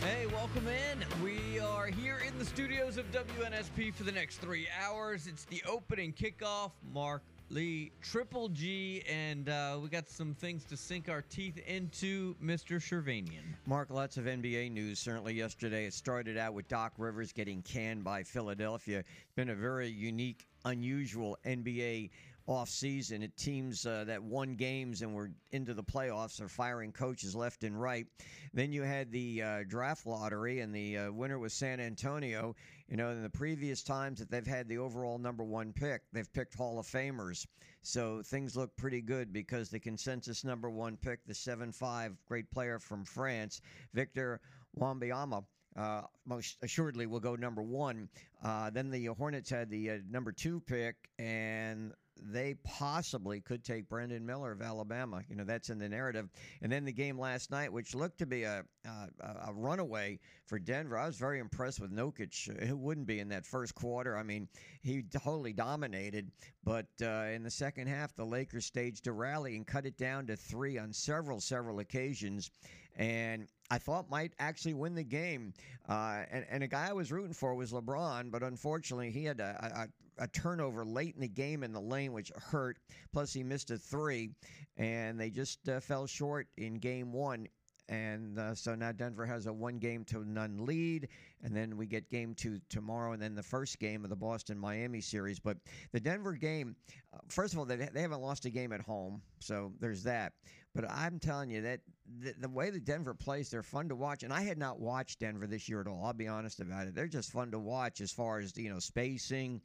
Hey, welcome in. We are here in the studios of WNSP for the next three hours. It's the opening kickoff. Mark Lee, Triple G, and uh, we got some things to sink our teeth into, Mr. Shervanian. Mark, lots of NBA news. Certainly yesterday, it started out with Doc Rivers getting canned by Philadelphia. It's been a very unique, unusual NBA offseason. It teams uh, that won games and were into the playoffs are firing coaches left and right. Then you had the uh, draft lottery, and the uh, winner was San Antonio. You know, in the previous times that they've had the overall number one pick, they've picked Hall of Famers. So things look pretty good because the consensus number one pick, the 7 5 great player from France, Victor Wembanyama. Uh, most assuredly will go number one. Uh, then the Hornets had the uh, number two pick, and they possibly could take Brandon Miller of Alabama. You know, that's in the narrative. And then the game last night, which looked to be a, a, a runaway for Denver. I was very impressed with Nurkic. Who wouldn't be in that first quarter? I mean, he totally dominated. But uh, in the second half, the Lakers staged a rally and cut it down to three on several, several occasions. And I thought might actually win the game. Uh, and, and a guy I was rooting for was LeBron, but unfortunately he had a, a, turnover late in the game in the lane, which hurt. Plus he missed a three, and they just uh, fell short in game one. And uh, so now Denver has a one game to none lead. And then we get game two tomorrow, and then the first game of the Boston Miami series. But the Denver game, uh, first of all, they, they haven't lost a game at home. So there's that. But I'm telling you that the, the, way that Denver plays, they're fun to watch. And I had not watched Denver this year at all. I'll be honest about it. They're just fun to watch as far as you know spacing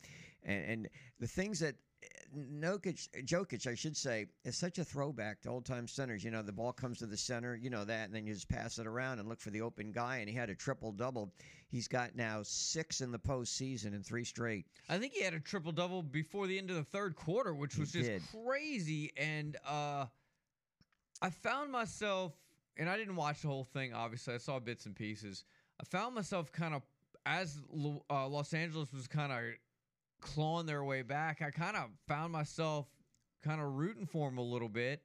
and, and the things that Nokic, Jokic, I should say, is such a throwback to old time centers. You know, the ball comes to the center, you know that, and then you just pass it around and look for the open guy. And he had a triple double. He's got now six in the postseason and three straight. I think he had a triple double before the end of the third quarter, which was he just did. crazy. And uh, I found myself, and I didn't watch the whole thing, obviously, I saw bits and pieces. I found myself kind of, as uh, Los Angeles was kind of clawing their way back, I kind of found myself kind of rooting for them a little bit.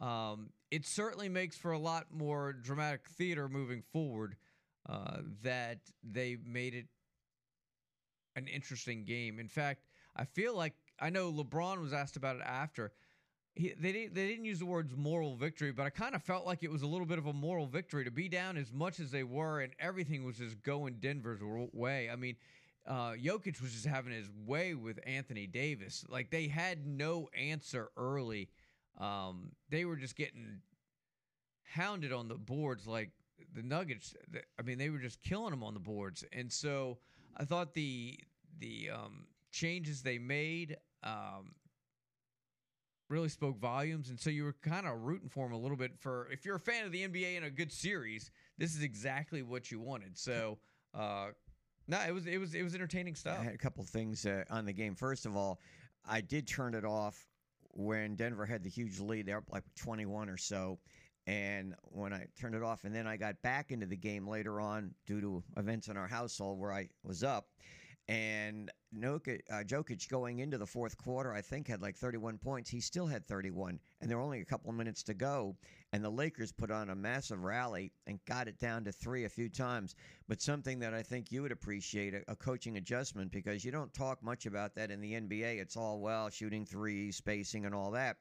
Um, it certainly makes for a lot more dramatic theater moving forward uh, that they made it an interesting game. In fact, I feel like I know LeBron was asked about it after. He, they didn't they didn't use the words moral victory, but I kind of felt like it was a little bit of a moral victory to be down as much as they were, and everything was just going Denver's way. I mean, uh, Jokic was just having his way with Anthony Davis. Like they had no answer early. Um, they were just getting hounded on the boards like the Nuggets. I mean, they were just killing them on the boards, and so I thought the the um, changes they made. Um, really spoke volumes, and so you were kind of rooting for them a little bit. For if you're a fan of the NBA and a good series, this is exactly what you wanted. So, uh, no, it was it was it was entertaining stuff. I had a couple things uh, on the game. First of all, I did turn it off when Denver had the huge lead. They were like 21 or so. And when I turned it off, and then I got back into the game later on due to events in our household where I was up. And Nokic, uh, Jokic going into the fourth quarter, I think had like 31 points. He still had 31, and there were only a couple of minutes to go. And the Lakers put on a massive rally and got it down to three a few times. But something that I think you would appreciate a, a coaching adjustment because you don't talk much about that in the NBA. It's all well shooting three, spacing, and all that.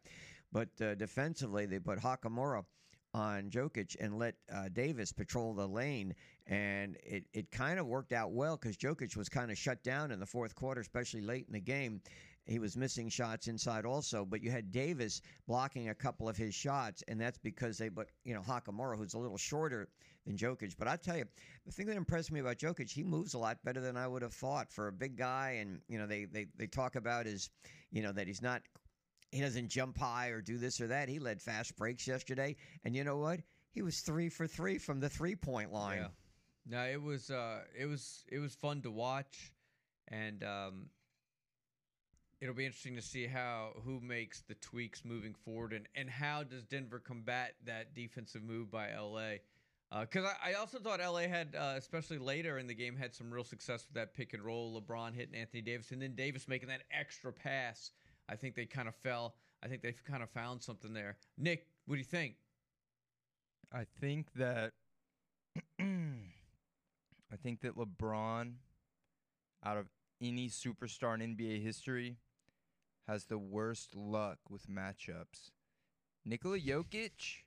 But uh, defensively, they put Hachimura on Jokic and let uh, Davis patrol the lane. And it, it kind of worked out well because Jokic was kind of shut down in the fourth quarter, especially late in the game. He was missing shots inside also, but you had Davis blocking a couple of his shots, and that's because they, but you know, Hachimura, who's a little shorter than Jokic. But I tell you, the thing that impressed me about Jokic, he moves a lot better than I would have thought for a big guy. And you know, they they they talk about his, you know, that he's not he doesn't jump high or do this or that. He led fast breaks yesterday, and you know what? He was three for three from the three point line. Yeah. No, it was uh, it was it was fun to watch, and um, it'll be interesting to see how who makes the tweaks moving forward, and and how does Denver combat that defensive move by LA. Because I, I also thought LA had, uh, especially later in the game, had some real success with that pick and roll. LeBron hitting Anthony Davis, and then Davis making that extra pass. I think they kind of fell. I think they've kind of found something there. Nick, what do you think? I think that I think that LeBron, out of any superstar in NBA history, has the worst luck with matchups. Nikola Jokic,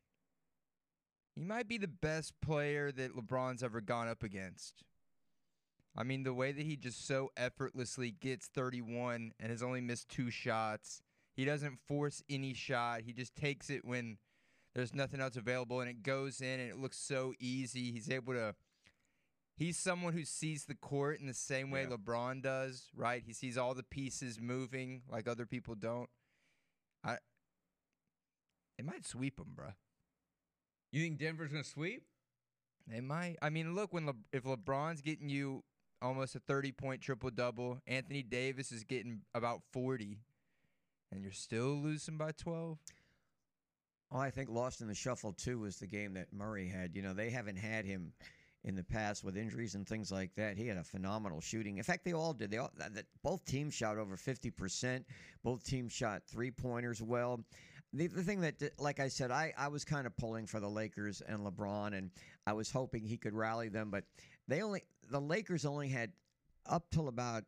he might be the best player that LeBron's ever gone up against. I mean, the way that he just so effortlessly gets 31 and has only missed two shots. He doesn't force any shot. He just takes it when there's nothing else available and it goes in and it looks so easy. He's able to he's someone who sees the court in the same way Yeah. LeBron does, right? He sees all the pieces moving like other people don't. I it might sweep him, bruh. You think Denver's going to sweep? They might. I mean, look when Le- if LeBron's getting you almost a 30 point triple double, Anthony Davis is getting about 40 and you're still losing by 12. Oh, I think lost in the shuffle too was the game that Murray had. You know, they haven't had him in the past with injuries and things like that. He had a phenomenal shooting. In fact, they all did. They all both teams shot over fifty percent. Both teams shot three pointers well. The, the thing that, uh, like I said, I, I was kind of pulling for the Lakers and LeBron, and I was hoping he could rally them, but they only the Lakers only had up till about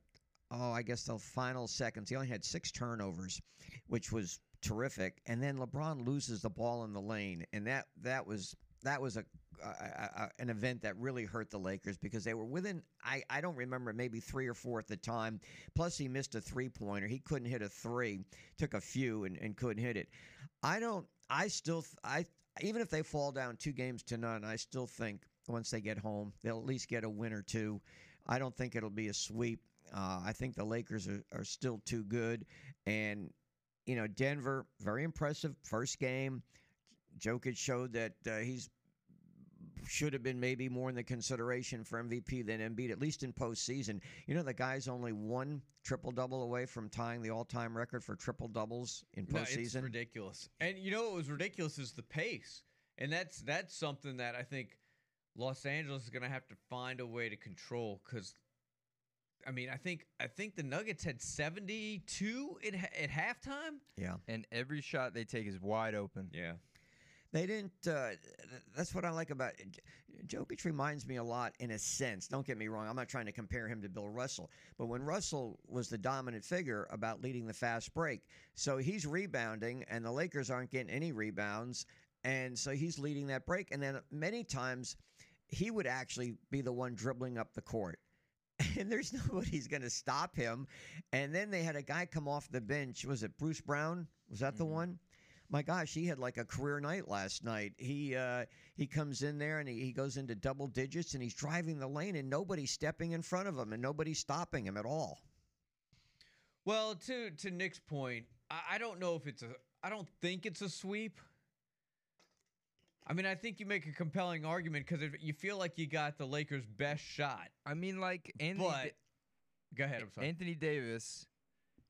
oh I guess the final seconds. He only had six turnovers, which was terrific. And then LeBron loses the ball in the lane, and that that was that was a, a, a an event that really hurt the Lakers because they were within. I I don't remember maybe three or four at the time. Plus he missed a three pointer. He couldn't hit a three. Took a few and, and couldn't hit it. I don't. I still. I even if they fall down two games to none, I still think once they get home they'll at least get a win or two. I don't think it'll be a sweep. Uh, I think the Lakers are, are still too good, and you know, Denver, very impressive first game. Jokic showed that uh, he's should have been maybe more in the consideration for MVP than Embiid, at least in postseason. You know, the guy's only one triple double away from tying the all time record for triple doubles in No, it's postseason. ridiculous. And you know what was ridiculous is the pace. And that's that's something that I think Los Angeles is going to have to find a way to control cuz I mean, I think I think the Nuggets had 72 at, at halftime. yeah. And every shot they take is wide open. Yeah. They didn't. Uh, that's what I like about J- Jokic. Reminds me a lot, in a sense. Don't get me wrong. I'm not trying to compare him to Bill Russell, but when Russell was the dominant figure about leading the fast break, so he's rebounding, and the Lakers aren't getting any rebounds, and so he's leading that break. And then many times, he would actually be the one dribbling up the court. And there's nobody's going to stop him. And then they had a guy come off the bench. Was it Bruce Brown? Was that the Mhm. one? my gosh, he had like a career night last night. He uh, he comes in there and he, he goes into double digits and he's driving the lane and nobody's stepping in front of him and nobody's stopping him at all. Well, to to Nick's point, I, I don't know if it's a I don't think it's a sweep. I mean, I think you make a compelling argument because you feel like you got the Lakers' best shot. I mean, like Anthony, But Da- go ahead. I'm sorry. Anthony Davis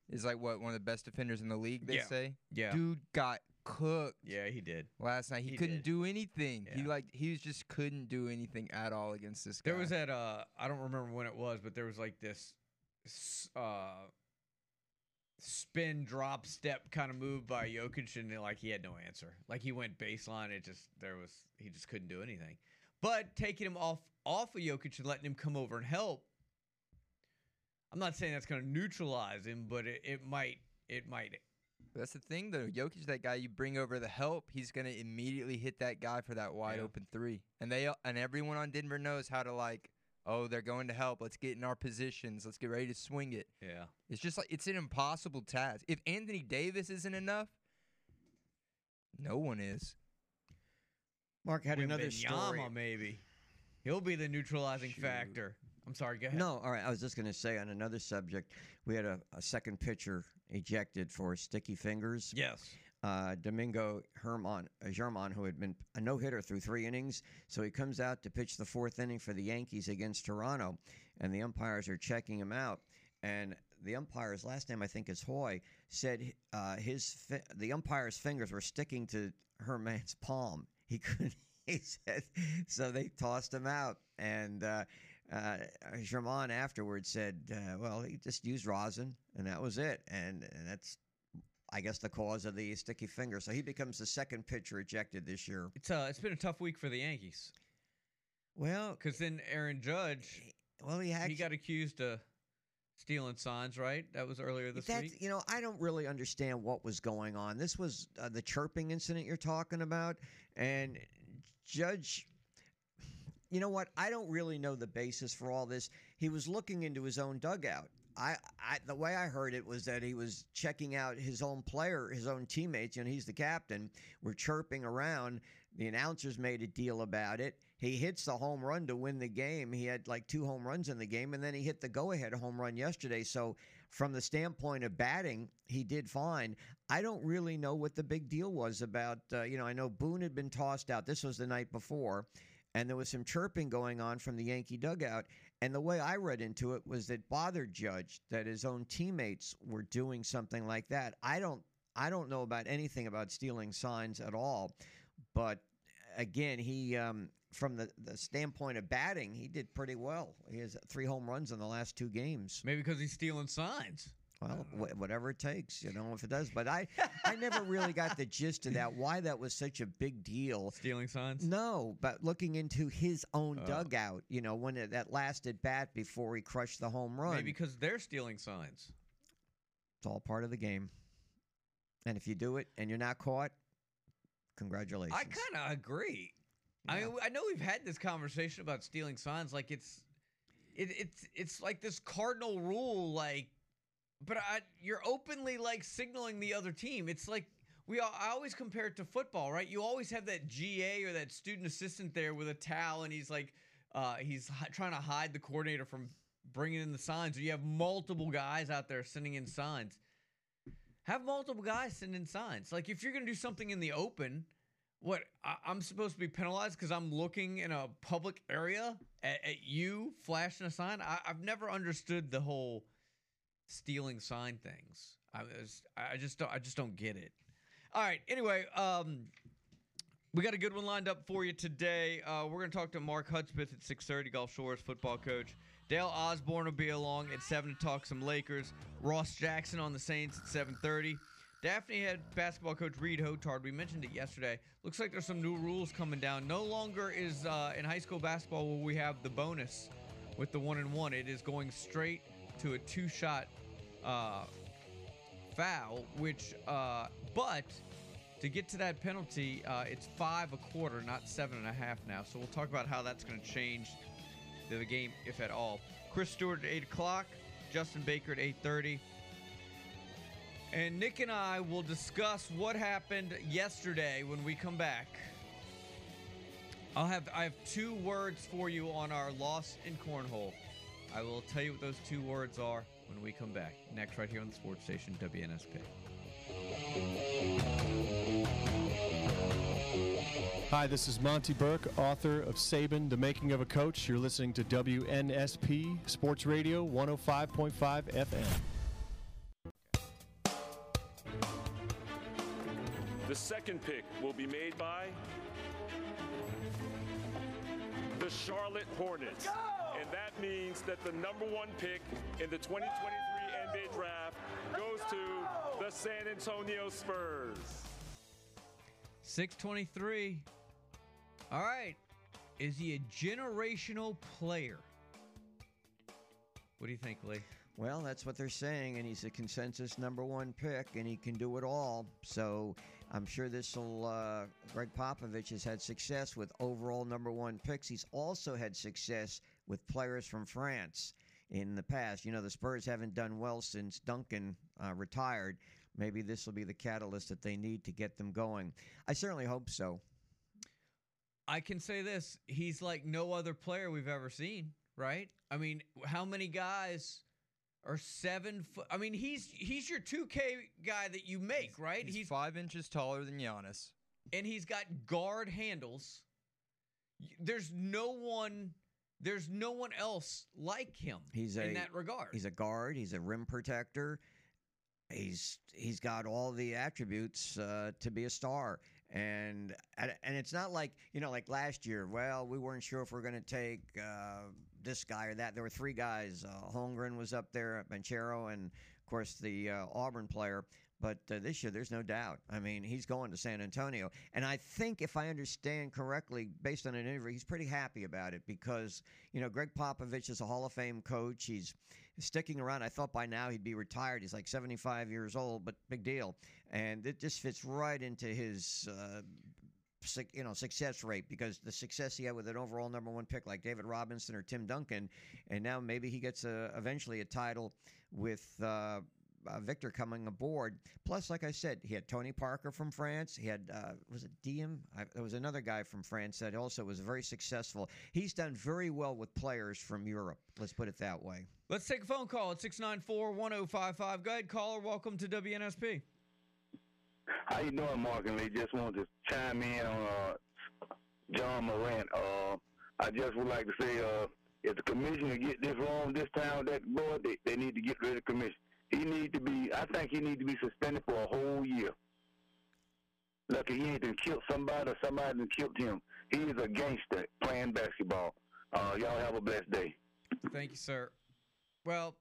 is like what one of the best defenders in the league. They Yeah. say. yeah. Dude got cooked Yeah, he did. last night. He, He couldn't did. do anything. He like he was just couldn't do anything at all against this guy. There was that uh I don't remember when it was, but there was like this uh spin drop step kind of move by Jokic and like he had no answer. Like he went baseline, it just there was he just couldn't do anything. But taking him off off of Jokic and letting him come over and help, I'm not saying that's going to neutralize him, but it, it might it might That's the thing though. Jokic, that guy you bring over the help, he's gonna immediately hit that guy for that wide Yeah. open three. And they and everyone on Denver knows how to like. Oh, they're going to help. Let's get in our positions. Let's get ready to swing it. yeah. It's just like it's an impossible task. If Anthony Davis isn't enough, no one is. Mark had another Wembanyama, story. maybe. He'll be the neutralizing Shoot. factor. I'm sorry, go ahead. No, all right. I was just going to say on another subject, we had a, a second pitcher ejected for sticky fingers. Yes. Uh, Domingo Herman, uh, German, who had been a no hitter through three innings. So he comes out to pitch the fourth inning for the Yankees against Toronto, and the umpires are checking him out. and the umpire's last name I think is Hoy said uh, his fi- the umpire's fingers were sticking to Herman's palm. He couldn't. He said so. They tossed him out, and uh, uh, German afterwards said, uh, "Well, he just used rosin, and that was it." And, and that's, I guess, the cause of the sticky finger. So he becomes the second pitcher ejected this year. It's uh, it's been a tough week for the Yankees Well, because then Aaron Judge well, he had he got accused of stealing signs, right? That was earlier this week. You know, I don't really understand what was going on. This was uh, the chirping incident you're talking about, and Judge. You know what? I don't really know the basis for all this. He was looking into his own dugout. I, I the way I heard it was that he was checking out his own player, his own teammates, and he's the captain. Were chirping around. The announcers made a deal about it. He hits the home run to win the game. He had like two home runs in the game, and then he hit the go-ahead home run yesterday. So, from the standpoint of batting, he did fine. I don't really know what the big deal was about. Uh, you know, I know Boone had been tossed out. This was the night before, and there was some chirping going on from the Yankee dugout. And the way I read into it was that bothered Judge that his own teammates were doing something like that. I don't. I don't know about anything about stealing signs at all, but again, he um, from the, the standpoint of batting, he did pretty well. He has three home runs in the last two games. Maybe because he's stealing signs. Well, uh, wh- whatever it takes, you know, if it does. But I, I never really got the gist of that. Why that was such a big deal? Stealing signs. No, but looking into his own Oh. dugout, you know, when it, that last at bat before he crushed the home run. Maybe because they're stealing signs. It's all part of the game. And if you do it and you're not caught, congratulations. I kind of agree. I mean, I know we've had this conversation about stealing signs, like it's, it, it's, it's like this cardinal rule, like, but I, you're openly like signaling the other team. It's like we, all, I always compare it to football, right? You always have that GA or that student assistant there with a towel, and he's like, uh, he's hi- trying to hide the coordinator from bringing in the signs. Or you have multiple guys out there sending in signs. Have multiple guys send in signs. Like if you're gonna do something in the open, what I, I'm supposed to be penalized because I'm looking in a public area at, at you flashing a sign. I, I've never understood the whole stealing sign things. I was, I just don't, I just don't get it. All right. Anyway, um, we got a good one lined up for you today. Uh, we're going to talk to Mark Hudspeth at 6:30, Gulf Shores football coach. Dale Osborne will be along at seven to talk some Lakers. Ross Jackson on the Saints at 7:30. Daphne head basketball coach Reed Hotard. We mentioned it yesterday. Looks like there's some new rules coming down. No longer is uh, in high school basketball where we have the bonus with the one and one. It is going straight to a two-shot uh, foul, which, uh, but to get to that penalty, uh, it's five a quarter, not seven and a half now. So we'll talk about how that's going to change the, game, if at all. Chris Stewart at eight o'clock, Justin Baker at eight thirty, and Nick and I will discuss what happened yesterday when we come back. I'll have I have two words for you on our loss in cornhole. I will tell you what those two words are when we come back. Next, right here on the sports station WNSP. Hi, this is Monty Burke, author of Saban, The Making of a Coach. You're listening to WNSP Sports Radio 105.5 FM. The second pick will be made by the Charlotte Hornets. And that means that the number one pick in the 2023 NBA draft goes to the San Antonio Spurs. 623. All right. Is he a generational player? What do you think, Lee? Well, that's what they're saying, and he's a consensus number one pick, and he can do it all. So I'm sure this will. Uh, Gregg Popovich has had success with overall number one picks. He's also had success with players from France in the past. You know, the Spurs haven't done well since Duncan uh, retired. Maybe this will be the catalyst that they need to get them going. I certainly hope so. I can say this: he's like no other player we've ever seen. Right? I mean, how many guys are seven foot? I mean, he's he's your two K guy that you make, right? He's, five inches taller than Giannis. and he's got guard handles. There's no one there's no one else like him He's in a- that regard. He's a guard. He's a rim protector. He's he's got all the attributes uh, to be a star. And and and it's not like you know like last year. Well, we weren't sure if we are going to take uh, this guy or that. There were three guys. Uh, Holmgren was up there, Banchero, and of course the uh, Auburn player. But uh, this year, there's no doubt. I mean, he's going to San Antonio, and I think if I understand correctly, based on an interview, he's pretty happy about it because you know Gregg Popovich is a Hall of Fame coach. He's sticking around. I thought by now he'd be retired. He's like 75 years old, but big deal. And it just fits right into his, uh, you know, success rate because the success he had with an overall number one pick like David Robinson or Tim Duncan, and now maybe he gets a, eventually a title with. Uh, uh, Victor coming aboard. Plus, like I said, he had Tony Parker from France. He had uh, was it Diem? I, there was another guy from France that also was very successful. He's done very well with players from Europe. Let's put it that way. Let's take a phone call at 694 1055. Go ahead, caller. Welcome to WNSP. How you doing, Mark and Lee? Just wanted to chime in on uh, John Morant. Uh, I just would like to say, uh, if the commissioner get this wrong this time, that boy, they, they need to get rid of the commission. He need to be. I think he need to be suspended for a whole year. Look, he ain't done killed somebody or somebody done killed him. He is a gangster playing basketball. Uh, y'all have a blessed day. Thank you, sir. Well,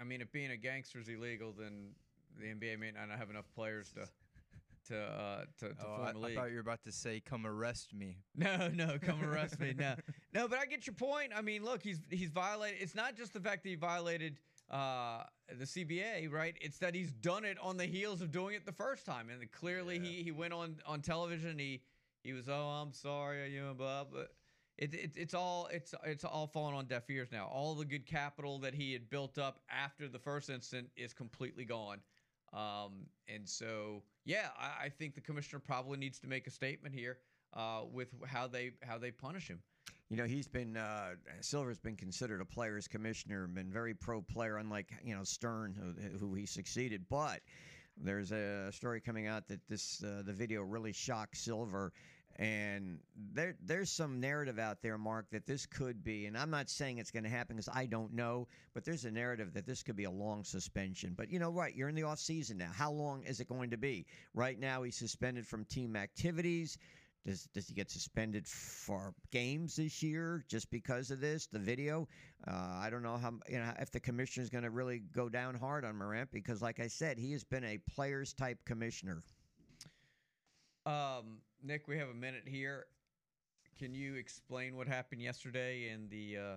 I mean, if being a gangster is illegal, then the NBA may not have enough players to to uh, to, to Oh, form I, a I league. I thought you were about to say, "Come arrest me." No, no, come arrest me. No, no, but I get your point. I mean, look, he's he's violated. It's not just the fact that he violated uh, the CBA, right? It's that he's done it on the heels of doing it the first time, and clearly he he went on on television. He he was, oh, I'm sorry, you know, blah, but. It, it, it's all it's it's all falling on deaf ears now. All the good capital that he had built up after the first incident is completely gone. Um, and so, yeah, I, I think the commissioner probably needs to make a statement here uh, with how they how they punish him. You know, he's been uh, Silver's been considered a players commissioner, been very pro player, unlike you know Stern, who, who he succeeded. But there's a story coming out that this uh, the video really shocked Silver, and there there's some narrative out there, Mark, that this could be, and I'm not saying it's going to happen because I don't know, but there's a narrative that this could be a long suspension. But you know, right, you're in the off season now. How long is it going to be? Right now, he's suspended from team activities. Does does he get suspended for games this year just because of this? The video, uh, I don't know how you know if the commissioner is going to really go down hard on Morant because, like I said, he has been a players type commissioner. Um, Nick, we have a minute here. Can you explain what happened yesterday in the uh,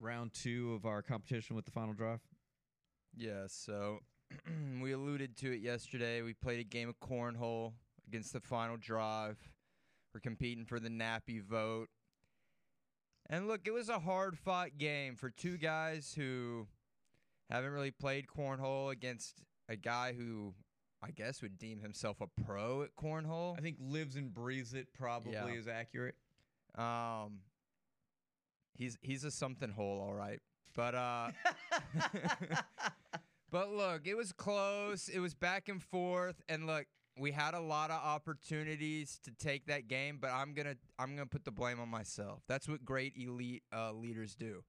round two of our competition with the final drive? Yeah, so we alluded to it yesterday. We played a game of cornhole against the final drive. We're competing for the nappy vote. And look, it was a hard fought game for two guys who haven't really played cornhole against a guy who I guess would deem himself a pro at cornhole. I think lives and breathes it probably Yeah. is accurate. Um he's he's a something hole, all right. But uh But look, it was close. It was back and forth and look, we had a lot of opportunities to take that game, but I'm to I'm to put the blame on myself. That's what great elite uh, leaders do.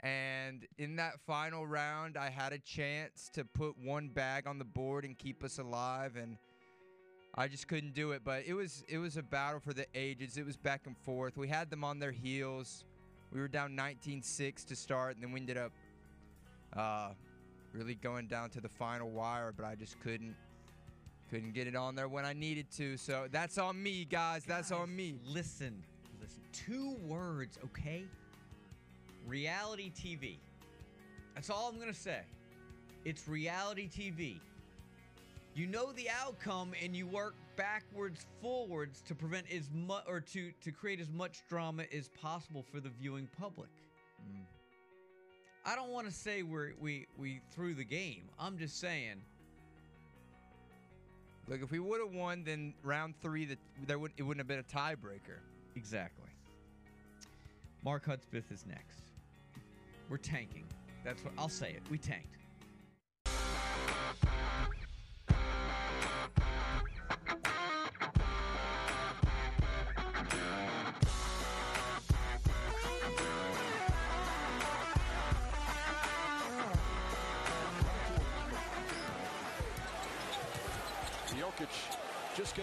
And in that final round, I had a chance to put one bag on the board and keep us alive and I just couldn't do it, but it was it was a battle for the ages. It was back and forth. We had them on their heels. We were down 19-6 to start, and then we ended up uh, really going down to the final wire, but I just couldn't couldn't get it on there when I needed to. So that's on me, guys. That's on me. Listen, listen. Two words, okay? Reality TV. That's all I'm gonna say. It's reality TV. You know the outcome, and you work backwards, forwards to prevent as much or to to create as much drama as possible for the viewing public. Mm. I don't want to say we we we threw the game. I'm just saying. Look, if we would have won, then round three, that there would it wouldn't have been a tiebreaker. Exactly. Mark Hudspeth is next. We're tanking. That's what I'll say it. We tanked.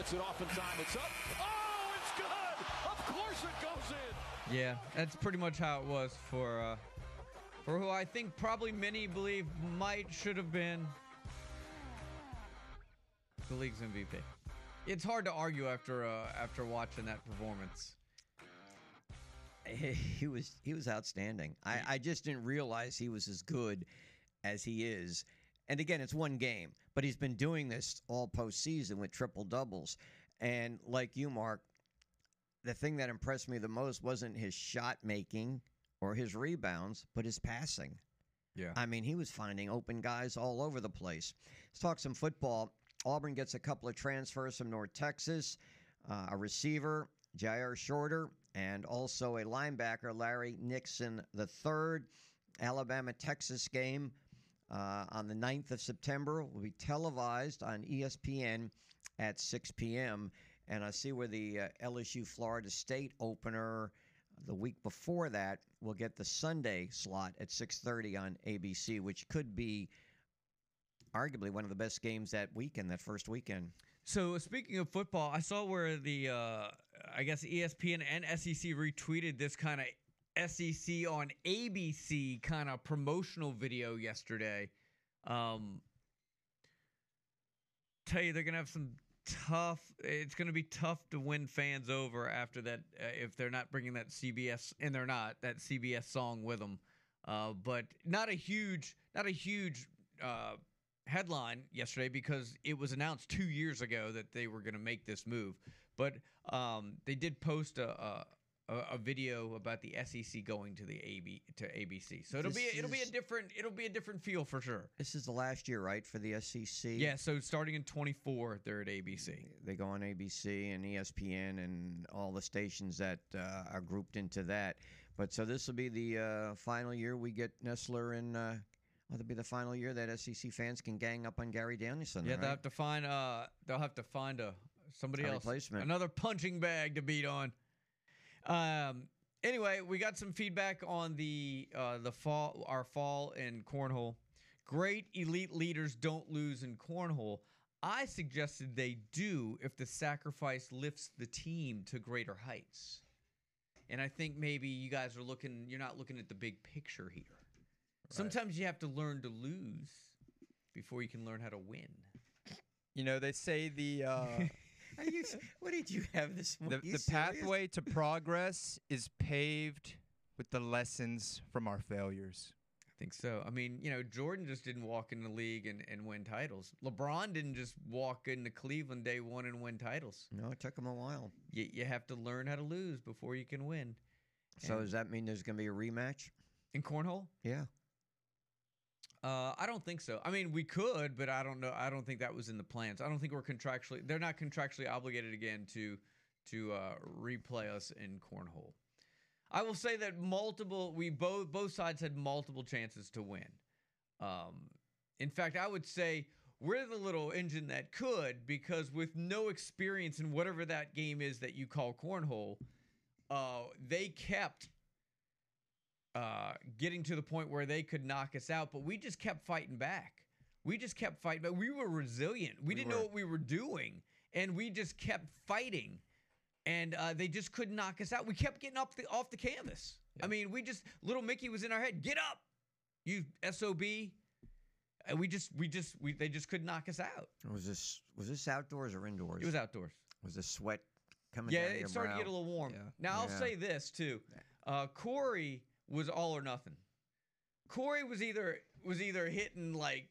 Just gets it off in time. It's up. Oh, it's good. Of course it goes in. Yeah, that's pretty much how it was for uh, for who I think probably many believe might should have been the league's MVP. It's hard to argue after uh, after watching that performance. he was he was outstanding. I, I just didn't realize he was as good as he is. And again, it's one game, but he's been doing this all postseason with triple doubles. And like you, Mark, the thing that impressed me the most wasn't his shot making or his rebounds, but his passing. Yeah. I mean, he was finding open guys all over the place. Let's talk some football. Auburn gets a couple of transfers from North Texas, uh, a receiver, Jyaire Shorter, and also a linebacker, Larry Nixon III. Alabama Texas game uh, on the 9th of September will be televised on ESPN at 6 p.m. And I see where the uh, LSU Florida State opener the week before that will get the Sunday slot at 6:30 on ABC, which could be arguably one of the best games that weekend, that first weekend. So speaking of football, I saw where the uh, I guess ESPN and SEC retweeted this kind of SEC on ABC kind of promotional video yesterday. Um, tell you they're gonna have some tough. It's gonna be tough to win fans over after that uh, if they're not bringing that CBS and they're not that CBS song with them. Uh, but not a huge, not a huge uh, headline yesterday because it was announced two years ago that they were going to make this move. But um, they did post a, a a video about the SEC going to the AB to ABC. So it'll This be it'll be a different it'll be a different feel for sure. This is the last year, right, for the SEC? Yeah. So starting in 24, they're at ABC. They go on ABC and ESPN and all the stations that uh, are grouped into that. But so this will be the uh, final year we get Nessler and. Uh, well, it'll be the final year that SEC fans can gang up on Gary Danielson. Yeah, right? they'll have to find uh they'll have to find a somebody A else replacement. another punching bag to beat on. Um anyway, we got some feedback on the uh the fall our fall in cornhole. Great elite leaders don't lose in cornhole. I suggested they do if the sacrifice lifts the team to greater heights. And I think maybe you guys are looking you're not looking at the big picture here. Sometimes you have to learn to lose before you can learn how to win. You know, they say the uh, you, what did you have this the, morning? You the pathway to progress is paved with the lessons from our failures. I think so. I mean, you know, Jordan just didn't walk in the league and, and win titles. LeBron didn't just walk into Cleveland day one and win titles. No, it took him a while. You, you have to learn how to lose before you can win. So And- does that mean there's going to be a rematch? In cornhole? Yeah. Uh, I don't think so. I mean, we could, but I don't know. I don't think that was in the plans. I don't think we're contractually. They're not contractually obligated again to to uh, replay us in cornhole. I will say that multiple. We both both sides had multiple chances to win. Um, in fact, I would say we're the little engine that could because with no experience in whatever that game is that you call cornhole, uh, they kept uh, getting to the point where they could knock us out, but we just kept fighting back. We just kept fighting, but we were resilient. We, We didn't know what we were doing, and we just kept fighting, and uh, they just couldn't knock us out. We kept getting up the off the canvas. I mean, we just little Mickey was in our head. Get up, you sob. And we just, we just, we they just couldn't knock us out. Was this was this outdoors or indoors? It was outdoors. Was the sweat coming Yeah, it started brow? to get a little warm. Yeah. Now I'll say this too: uh, Corey was all or nothing. Corey was either was either hitting like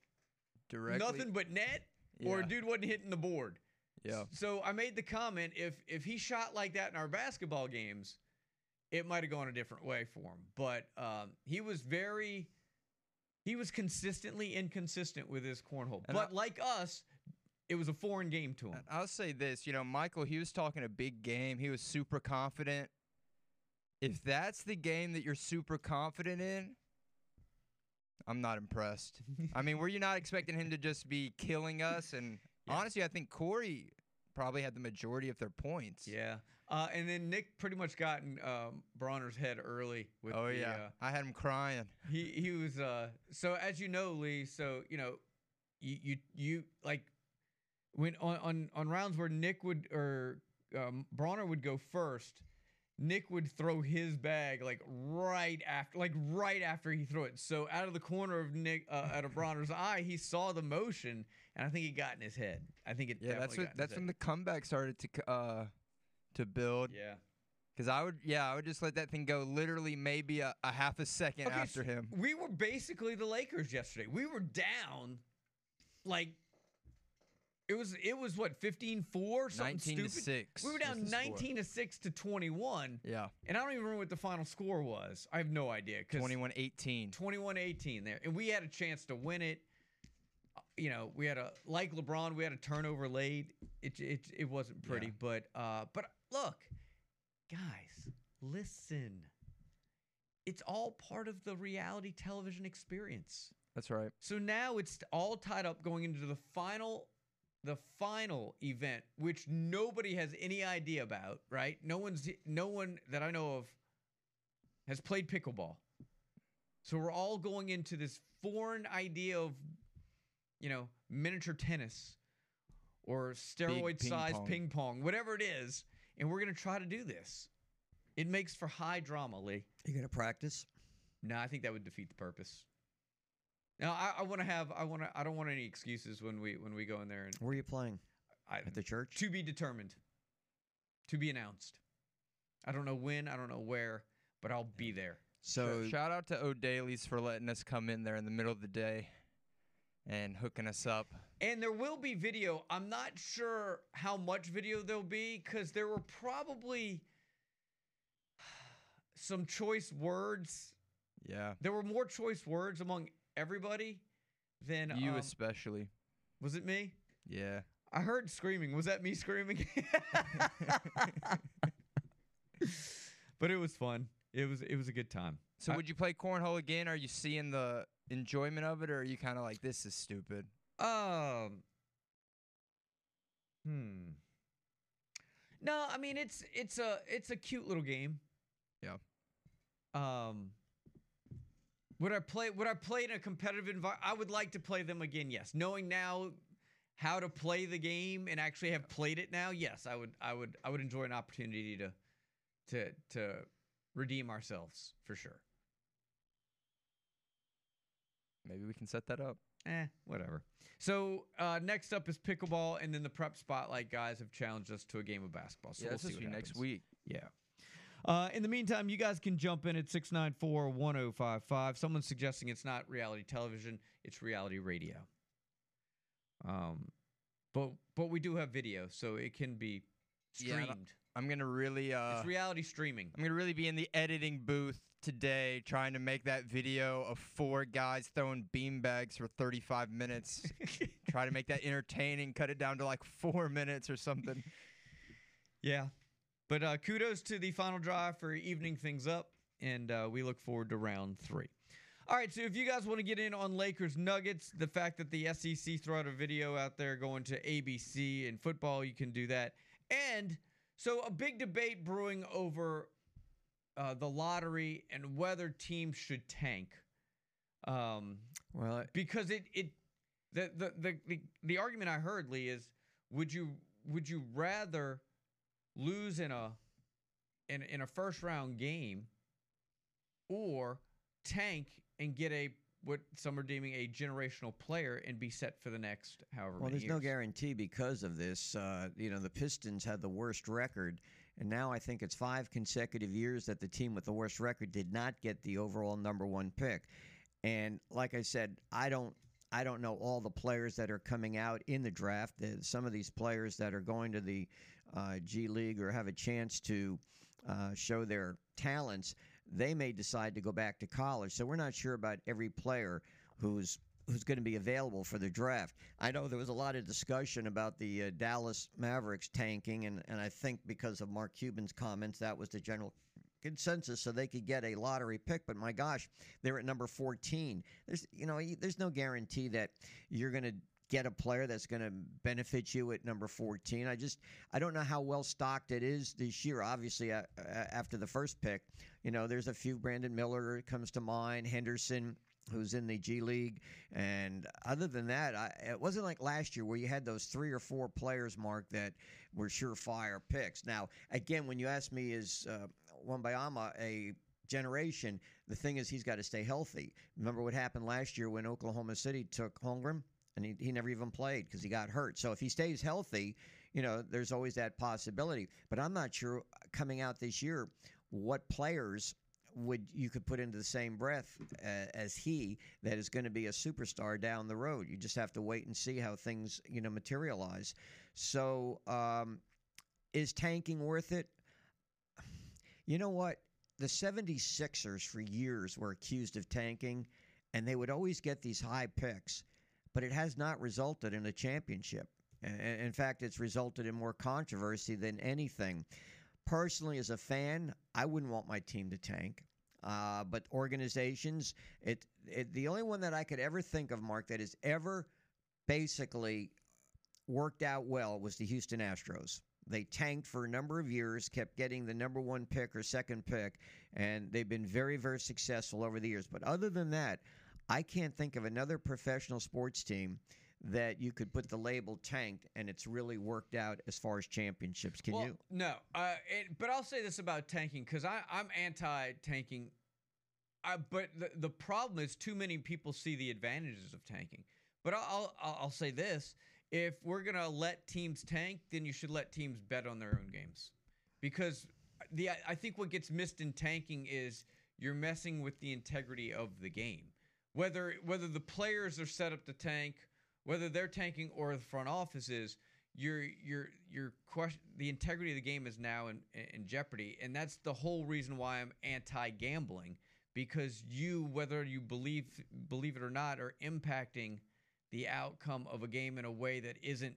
Directly. nothing but net, or dude wasn't hitting the board. Yeah. So I made the comment: if if he shot like that in our basketball games, it might have gone a different way for him. But um, he was very, he was consistently inconsistent with his cornhole. And but I- like us, it was a foreign game to him. I'll say this, you know, Michael, he was talking a big game. He was super confident. If that's the game that you're super confident in, I'm not impressed. I mean, were you not expecting him to just be killing us? And Yeah. honestly, I think Corey probably had the majority of their points. Yeah. Uh, and then Nick pretty much got in um, Bronner's head early with Oh the, yeah, uh, I had him crying. he he was uh so as you know lee so you know you you you like when on on, on rounds where Nick would or um, Bronner would go first, Nick would throw his bag like right after, like right after he threw it. So out of the corner of Nick, uh, out of Bronner's eye, he saw the motion, and I think it got in his head. I think it. Yeah, that's what, that's when head. the comeback started to uh to build. Yeah. Because I would, yeah, I would just let that thing go literally maybe a, a half a second Okay, after so him. We were basically the Lakers yesterday. We were down like it was it was what 15-4 something 19 to stupid. 6 We were down the score. 19 to 6 to 21. Yeah, And I don't even remember what the final score was. I have no idea cuz 21-18. 21-18 there. And we had a chance to win it. Uh, You know, we had a like LeBron, we had a turnover late. It it it wasn't pretty, but uh but look, guys, listen. It's all part of the reality television experience. That's right. So now it's all tied up going into the final the final event which nobody has any idea about, right? No one's no one that I know of has played pickleball. So we're all going into this foreign idea of you know, miniature tennis or steroid ping sized pong. ping pong, whatever it is, and we're going to try to do this. It makes for high drama, Lee. You gonna practice? No, I think that would defeat the purpose. Now, I, I want to have, I want to, I don't want any excuses when we when we go in there and Where are you playing? I, At the church? to be determined, to be announced. I don't know when, I don't know where, but I'll be there. So Sh- Shout out to O'Daly's for letting us come in there in the middle of the day and hooking us up. And there will be video. I'm not sure how much video there'll be because there were probably some choice words. Yeah, There were more choice words among everybody then you um, especially. was it me? Yeah. I heard screaming. Was that me screaming? but it was fun. It was it was a good time. So I- would you play cornhole again? Are you seeing the enjoyment of it, or are you kind of like this is stupid? Um. Hmm. No, I mean it's it's a it's a cute little game. Yeah. Um. Would I play? Would I play in a competitive environment? I would like to play them again. Yes, knowing now how to play the game and actually have played it now. Yes, I would. I would. I would enjoy an opportunity to to to redeem ourselves for sure. Maybe we can set that up. Eh, whatever. So uh, next up is pickleball, and then the prep spotlight guys have challenged us to a game of basketball. So yeah, we'll this see is what next week. Yeah. Uh, in the meantime, you guys can jump in at 694 1055. Someone's suggesting it's not reality television, it's reality radio. Um, but but we do have video, so it can be Yeah, streamed. I'm gonna really uh it's reality streaming. I'm gonna really be in the editing booth today, trying to make that video of four guys throwing beanbags for 35 minutes. Try to make that entertaining. Cut it down to like four minutes or something. Yeah. But uh, kudos to the final drive for evening things up, and uh, we look forward to round three. All right, so if you guys want to get in on Lakers Nuggets, the fact that the SEC threw out a video out there going to ABC and football, you can do that. And so a big debate brewing over uh, the lottery and whether teams should tank. Um, well, because it it the, the the the the argument I heard Lee is would you would you rather lose in a in in a first round game or tank and get a what some are deeming a generational player and be set for the next however Well, there's no guarantee because of this. Uh, you know, the Pistons had the worst record, and now I think it's five consecutive years that the team with the worst record did not get the overall number one pick. And like I said, I don't. I don't know all the players that are coming out in the draft. Some of these players that are going to the G League or have a chance to uh, show their talents, they may decide to go back to college. So we're not sure about every player who's who's going to be available for the draft. I know there was a lot of discussion about the uh, Dallas Mavericks tanking, and, and I think because of Mark Cuban's comments, that was the general consensus so they could get a lottery pick but my gosh they're at number 14 there's you know there's no guarantee that you're going to get a player that's going to benefit you at number 14 i just i don't know how well stocked it is this year obviously uh, after the first pick you know there's a few brandon miller comes to mind henderson who's in the G League. And other than that, I, it wasn't like last year where you had those three or four players, Mark, that were surefire picks. Now, again, when you ask me, is uh, Wembanyama a generation? The thing is, he's got to stay healthy. Remember what happened last year when Oklahoma City took Holmgren? And he, he never even played because he got hurt. So if he stays healthy, you know, there's always that possibility. But I'm not sure coming out this year what players would you could put into the same breath uh, as he that is going to be a superstar down the road. You just have to wait and see how things you know materialize. So um, is tanking worth it? You know what? The 76ers for years were accused of tanking, and they would always get these high picks, but it has not resulted in a championship. In fact, it's resulted in more controversy than anything. Personally as a fan i wouldn't want my team to tank uh, but organizations it, it the only one that i could ever think of mark that has ever basically worked out well was the houston astros. They tanked for a number of years kept getting the number one pick or second pick and they've been very very successful over the years. But other than that i can't think of another professional sports team that you could put the label tanked and it's really worked out as far as championships. Can well, you? No, uh, it, but I'll say this about tanking because I'm anti-tanking. Uh, but the the problem is too many people see the advantages of tanking. But I'll I'll, I'll say this: if we're gonna let teams tank, then you should let teams bet on their own games, because the I think what gets missed in tanking is you're messing with the integrity of the game. Whether whether the players are set up to tank whether they're tanking or the front office is, your your your question the integrity of the game is now in in jeopardy, and that's the whole reason why I'm anti-gambling because you whether you believe believe it or not are impacting the outcome of a game in a way that isn't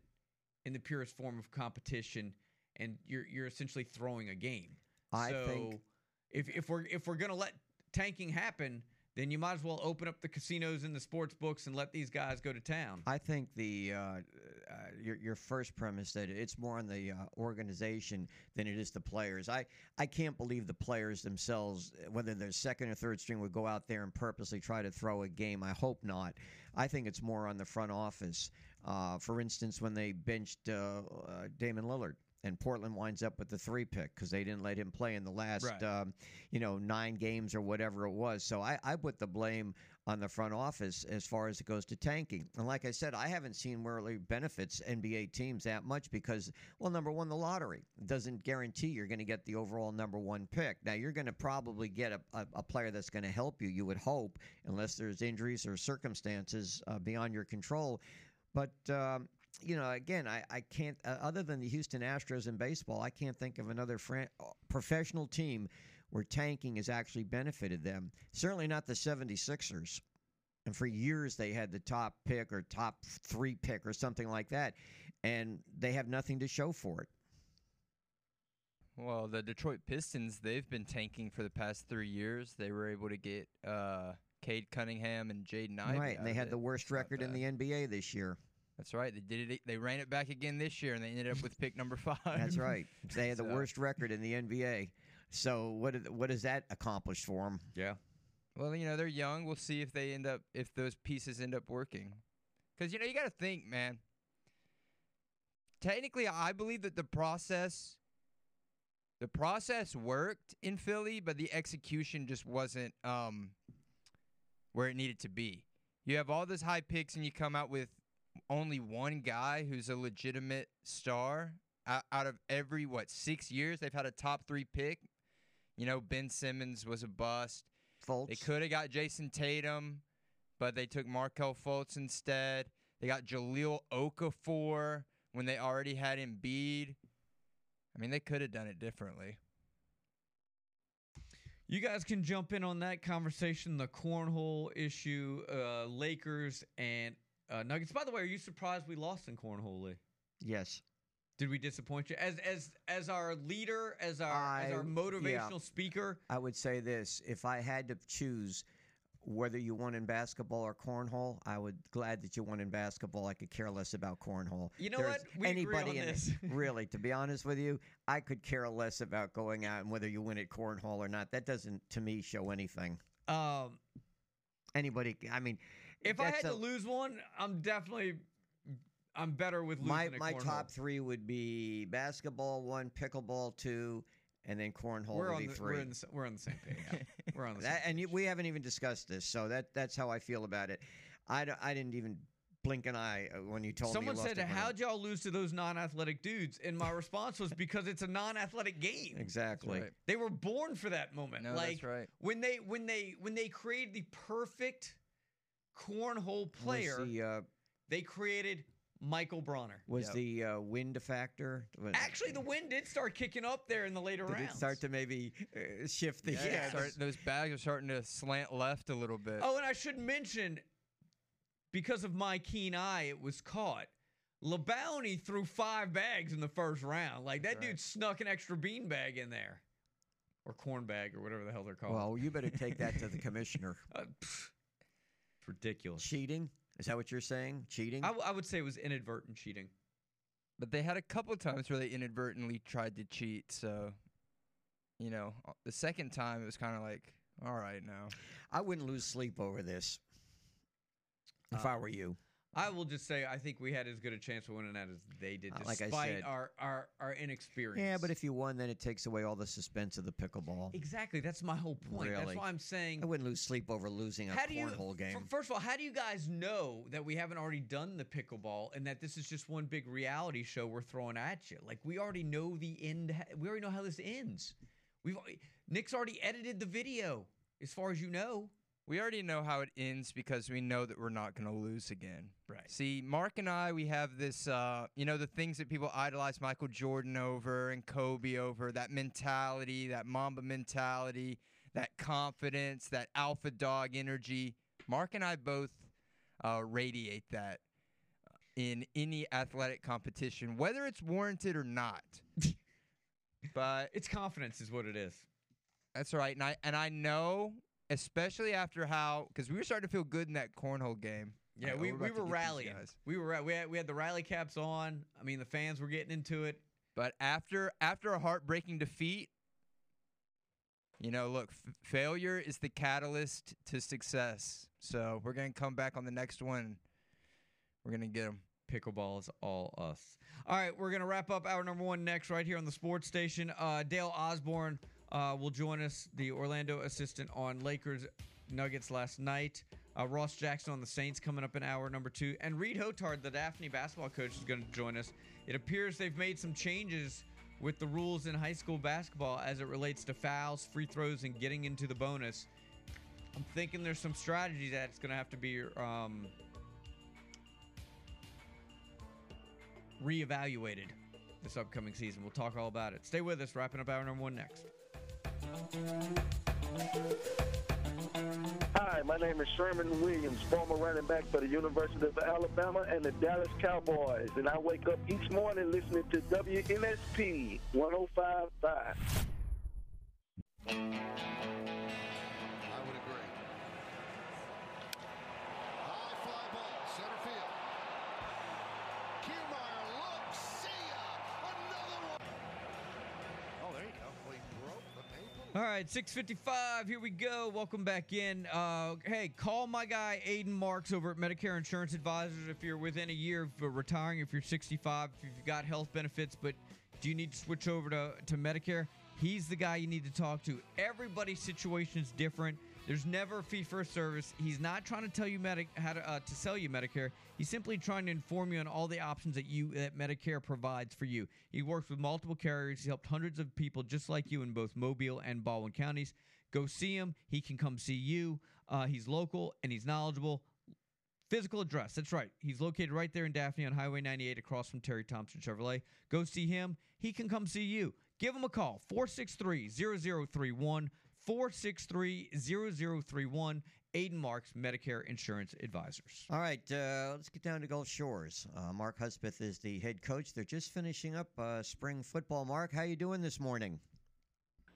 in the purest form of competition and you're you're essentially throwing a game. I so think if if we're if we're going to let tanking happen, then you might as well open up the casinos and the sports books and let these guys go to town. I think the uh, uh, your your first premise that it's more on the uh, organization than it is the players. I I can't believe the players themselves, whether they're second or third string, would go out there and purposely try to throw a game. I hope not. I think it's more on the front office. Uh, for instance, when they benched uh, uh, Damian Lillard and Portland winds up with the three pick because they didn't let him play in the last, Right. um, you know, nine games or whatever it was. So I, I put the blame on the front office as far as it goes to tanking. And like I said, I haven't seen where it really benefits NBA teams that much because, well, number one, the lottery doesn't guarantee you're going to get the overall number one pick. Now you're going to probably get a, a, a player that's going to help you. You would hope, unless there's injuries or circumstances uh, beyond your control. But um, you know, again, I, I can't, uh, other than the Houston Astros in baseball, I can't think of another fran- uh, professional team where tanking has actually benefited them. Certainly not the 76ers. And for years, they had the top pick or top three pick or something like that. And they have nothing to show for it. Well, the Detroit Pistons, they've been tanking for the past three years. They were able to get uh, Cade Cunningham and Jaden Ivey. right. And they had it. the worst record in the NBA this year. That's right. They did it. They ran it back again this year, and they ended up with pick number five. That's right. They had the So- worst record in the NBA. So what did, what has that accomplish for them? Yeah. Well, you know they're young. We'll see if they end up if those pieces end up working. Because you know you got to think, man. Technically, I believe that the process, the process worked in Philly, but the execution just wasn't um, where it needed to be. You have all those high picks, and you come out with only one guy who's a legitimate star out, out of every what six years they've had a top three pick. You know, Ben Simmons was a bust. Fultz. They could have got Jayson Tatum, but they took Markelle Fultz instead. They got Jahlil Okafor when they already had Embiid. I mean, they could have done it differently. You guys can jump in on that conversation, the cornhole issue, uh, Lakers and uh, Nuggets. By the way, are you surprised we lost in cornhole? Lee? Yes. Did we disappoint you as as as our leader, as our as I- our yeah. motivational speaker? I would say this: if I had to choose whether you won in basketball or cornhole, I would glad that you won in basketball. I could care less about cornhole. You know There's what? We anybody in this. it, really, to be honest with you, I could care less about going out and whether you win at cornhole or not. That doesn't, to me, show anything. Um, anybody. I mean, If I had a- to lose one, I'm definitely I'm better with losing my at my cornhole. top three would be basketball one, pickleball two, and then cornhole We're would on be the, 3 we're, in the, we're on the same page. Yeah. We're on the That, same and you, page. we haven't even discussed this, so that that's how I feel about it. I, I didn't even blink an eye uh, when you told Someone me. you said, "How'd y'all lose to those non-athletic dudes?" And my response was because it's a non-athletic game. Exactly. right. They were born for that moment. No, like that's right. when they when they when they created the perfect cornhole player, Was the uh, they created Michael Bronner. was Yep. the uh, wind a factor? Was- Actually, the wind did start kicking up there in the later did rounds. it start to maybe uh, shift the? Yeah, Yeah, start- those bags are starting to slant left a little bit. Oh, and I should mention, because of my keen eye, it was caught. LeBounty threw five bags in the first round. Like that Right. dude snuck an extra bean bag in there, or corn bag, or whatever the hell they're called. Well, you better take that to the commissioner. Uh, pff, ridiculous. Cheating? Is that what you're saying? Cheating? I, w- I would say it was inadvertent cheating. But they had a couple times where they inadvertently tried to cheat. So, you know, uh, the second time it was kind of like, all right, now. I wouldn't lose sleep over this if Uh, I were you. I will just say I think we had as good a chance of winning that as they did, Uh, like I despite said- our, our our inexperience. Yeah, but if you won, then it takes away all the suspense of the pickleball. exactly, that's my whole point. That's why I'm saying I wouldn't lose sleep over losing a cornhole game. first of all how do you guys know that we haven't already done the pickleball and that this is just one big reality show we're throwing at you like we already know the end we already know how this ends we've nick's already edited the video as far as you know We already know how it ends because we know that we're not going to lose again. Right. See, Mark and I, we have this, uh, you know, the things that people idolize Michael Jordan over and Kobe over, that mentality, that Mamba mentality, that confidence, that alpha dog energy. Mark and I both uh, radiate that in any athletic competition, whether it's warranted or not. but it's confidence is what it is that's right, and I and I know, especially after how, because we were starting to feel good in that cornhole game. yeah we, we're we were rallying we were we had, we had the rally caps on i mean the fans were getting into it But after after a heartbreaking defeat, you know, look, f- failure is the catalyst to success. So we're gonna come back on the next one. We're gonna get them. Pickleball is all us. All right, we're gonna wrap up hour number one next, right here on the sports station. Uh, Dale Osborne uh, will join us, the Orlando assistant on Lakers Nuggets last night. Uh, Ross Jackson on the Saints coming up in hour number two, and Reed Hotard, the Daphne basketball coach, is going to join us. It appears they've made some changes with the rules in high school basketball as it relates to fouls, free throws, and getting into the bonus. I'm thinking there's some strategy that's going to have to be um, reevaluated this upcoming season. We'll talk all about it. Stay with us. Wrapping up hour number one next. Hi, my name is Sherman Williams, former running back for the University of Alabama and the Dallas Cowboys, and I wake up each morning listening to WNSP 105.5. All right, 655. Here we go. Welcome back in. Uh, hey, call my guy Aiden Marks over at Medicare Insurance Advisors if you're within a year of retiring, if you're 65, if you've got health benefits, but do you need to switch over to, to Medicare? He's the guy you need to talk to. Everybody's situation is different. There's never fee for service. He's not trying to tell you Medi- how to uh, to sell you Medicare. He's simply trying to inform you on all the options that you that Medicare provides for you. He works with multiple carriers. He's helped hundreds of people just like you in both Mobile and Baldwin counties. Go see him. He can come see you. Uh, he's local and he's knowledgeable. Physical address. That's right. He's located right there in Daphne on Highway 98 across from Terry Thompson Chevrolet. Go see him. He can come see you. Give him a call 463 0031. 463 0031. Aiden Marks, Medicare Insurance Advisors. All right, uh, let's get down to Gulf Shores. Uh, Mark Hudspeth is the head coach. They're just finishing up uh, spring football. Mark, how you doing this morning?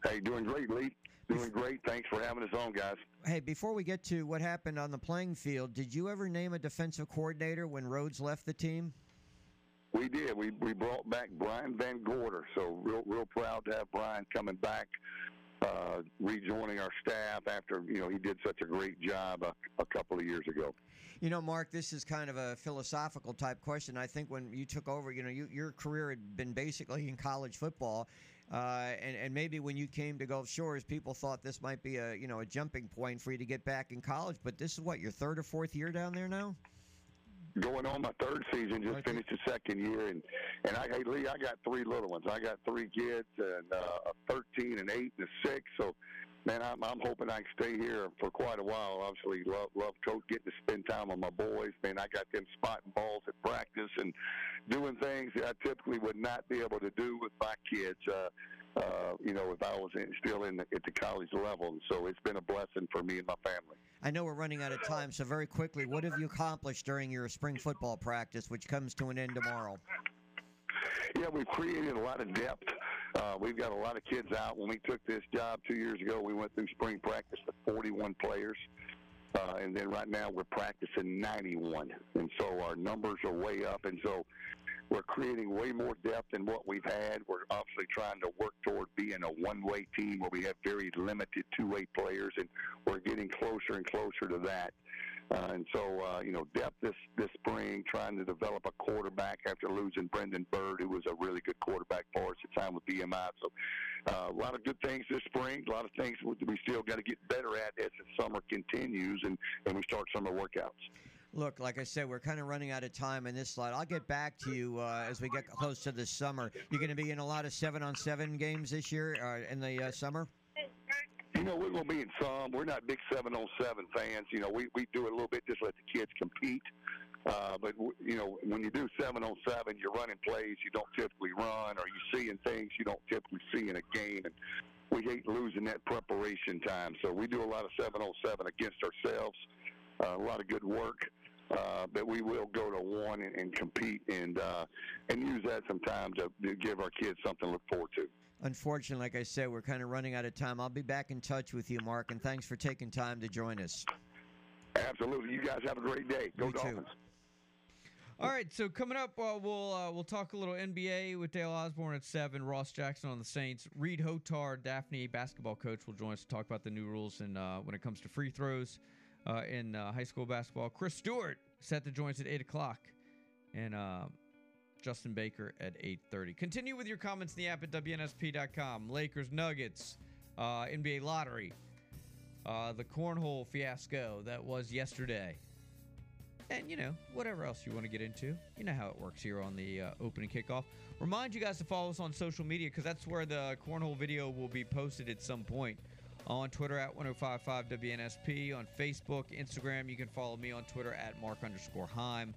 Hey, doing great, Lee. Doing great. Thanks for having us on, guys. Hey, before we get to what happened on the playing field, did you ever name a defensive coordinator when Rhodes left the team? We did. We we brought back Brian VanGorder, so real real proud to have Brian coming back. Uh, rejoining our staff after you know he did such a great job a, a couple of years ago. You know, Mark, this is kind of a philosophical type question. I think when you took over, you know, you, your career had been basically in college football. Uh, and, and maybe when you came to Gulf Shores, people thought this might be a you know a jumping point for you to get back in college. But this is what your third or fourth year down there now. Going on my third season, just Okay. finished the second year, and and I, hey Lee, I got three little ones. I got three kids, and uh, a 13, an eight, and a six. So, man, I'm I'm hoping I can stay here for quite a while. Obviously, love love coach getting to spend time with my boys. Man, I got them spotting balls at practice and doing things that I typically would not be able to do with my kids. Uh, uh, you know, if I was in, still in the, at the college level, and so it's been a blessing for me and my family. I know we're running out of time, so very quickly, what have you accomplished during your spring football practice, which comes to an end tomorrow? Yeah, we've created a lot of depth. Uh, we've got a lot of kids out. When we took this job two years ago, we went through spring practice with 41 players. Uh, and then right now we're practicing 91. And so our numbers are way up. And so we're creating way more depth than what we've had. We're obviously trying to work toward being a one-way team where we have very limited two-way players, and we're getting closer and closer to that. Uh, and so, uh, you know, depth this this spring, trying to develop a quarterback after losing Brendan Bird, who was a really good quarterback for us at the time with BMI. So, uh, a lot of good things this spring. A lot of things we we still got to get better at as the summer continues and, and we start summer workouts. Look, like I said, we're kind of running out of time in this slide. I'll get back to you uh, as we get close to the summer. You're going to be in a lot of seven-on-seven games this year uh, in the uh, summer. You know, we're going to be in some. We're not big seven on seven fans. You know, we, we do it a little bit just let the kids compete. Uh, but you know, when you do seven on seven, you're running plays you don't typically run, or you're seeing things you don't typically see in a game. And we hate losing that preparation time. So we do a lot of seven on seven against ourselves. Uh, a lot of good work. Uh, but we will go to one and, and compete and uh, and use that sometime to, to give our kids something to look forward to. Unfortunately, like I said, we're kind of running out of time. I'll be back in touch with you, Mark, and thanks for taking time to join us. Absolutely. You guys have a great day. Go You too. Dolphins. All right, so coming up, uh, we'll uh, we'll talk a little NBA with Dale Osborne at seven. Ross Jackson on the Saints. Reed Hotard, Daphne basketball coach, will join us to talk about the new rules and uh, when it comes to free throws uh, in uh, high school basketball. Chris Stewart set the joints at eight o'clock, and uh, Justin Baker at eight thirty. Continue with your comments in the app at wnsp.com. Lakers, Nuggets, uh, NBA lottery, uh, the cornhole fiasco that was yesterday and you know whatever else you want to get into you know how it works here on the uh, opening kickoff remind you guys to follow us on social media because that's where the cornhole video will be posted at some point on twitter at 1055 wnsp on facebook instagram you can follow me on twitter at mark underscore heim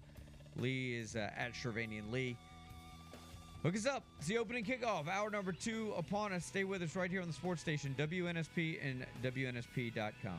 lee is uh, at Shervanian lee Hook us up. It's the opening kickoff. Hour number two upon us. Stay with us right here on the sports station, WNSP and WNSP.com.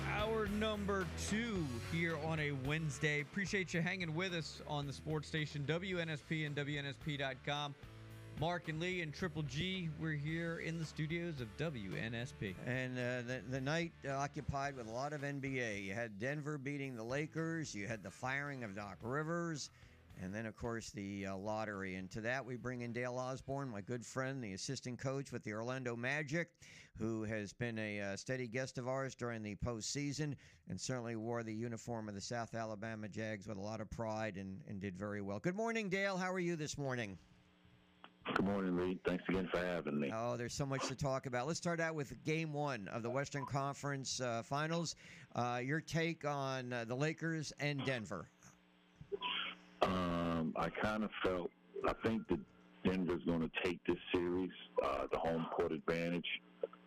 hour number two here on a Wednesday. Appreciate you hanging with us on the sports station, WNSP and WNSP.com. Mark and Lee and Triple G, we're here in the studios of WNSP. And uh, the, the night uh, occupied with a lot of NBA. You had Denver beating the Lakers. You had the firing of Doc Rivers. And then, of course, the uh, lottery. And to that, we bring in Dale Osborne, my good friend, the assistant coach with the Orlando Magic, who has been a uh, steady guest of ours during the postseason and certainly wore the uniform of the South Alabama Jags with a lot of pride and, and did very well. Good morning, Dale. How are you this morning? Good morning, Lee. Thanks again for having me. Oh, there's so much to talk about. Let's start out with game one of the Western Conference uh, Finals. Uh, your take on uh, the Lakers and Denver. Um, I kind of felt, I think that Denver's going to take this series, uh, the home court advantage.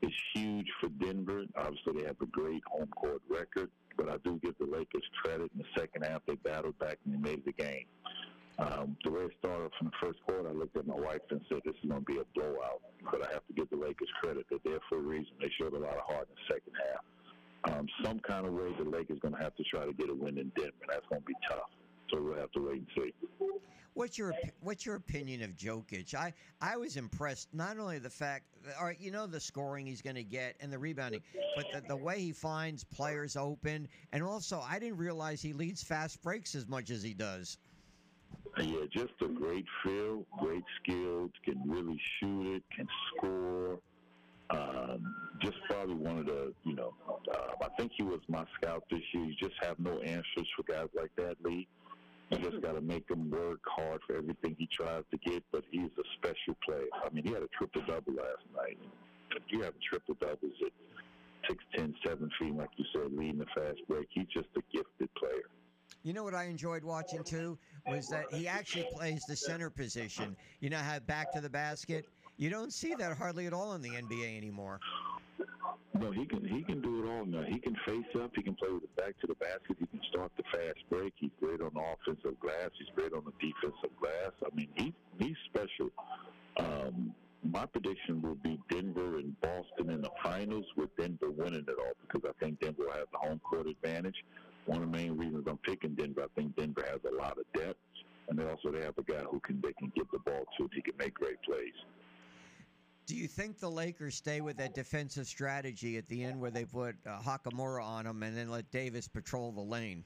is huge for Denver. Obviously, they have a great home court record, but I do give the Lakers credit. In the second half, they battled back and they made the game. Um, the way it started from the first quarter, I looked at my wife and said, "This is going to be a blowout." But I have to give the Lakers credit; they're there for a reason. They showed a lot of heart in the second half. Um, some kind of way, the Lakers going to have to try to get a win in Denver. That's going to be tough. So we'll have to wait and see. What's your what's your opinion of Jokic? I I was impressed not only the fact, all right, you know the scoring he's going to get and the rebounding, but the, the way he finds players open, and also I didn't realize he leads fast breaks as much as he does. Yeah, just a great feel, great skills, can really shoot it, can score. Probably one of the, you know, uh, I think he was my scout this year. You just have no answers for guys like that, Lee. You just got to make him work hard for everything he tries to get, but he's a special player. I mean, he had a triple double last night. You have triple doubles at six, ten, seven feet, like you said, leading the fast break, he's just a gifted player. You know what I enjoyed watching too was that he actually plays the center position. You know how back to the basket. You don't see that hardly at all in the NBA anymore. No, he can he can do it all now. He can face up. He can play with the back to the basket. He can start the fast break. He's great on the offensive glass. He's great on the defensive glass. I mean, he he's special. Um, my prediction will be Denver and Boston in the finals, with Denver winning it all because I think Denver have the home court advantage. One of the main reasons I'm picking Denver, I think Denver has a lot of depth, and they also they have a guy who can they can get the ball to. He can make great plays. Do you think the Lakers stay with that defensive strategy at the end where they put uh, Hachimura on him and then let Davis patrol the lane?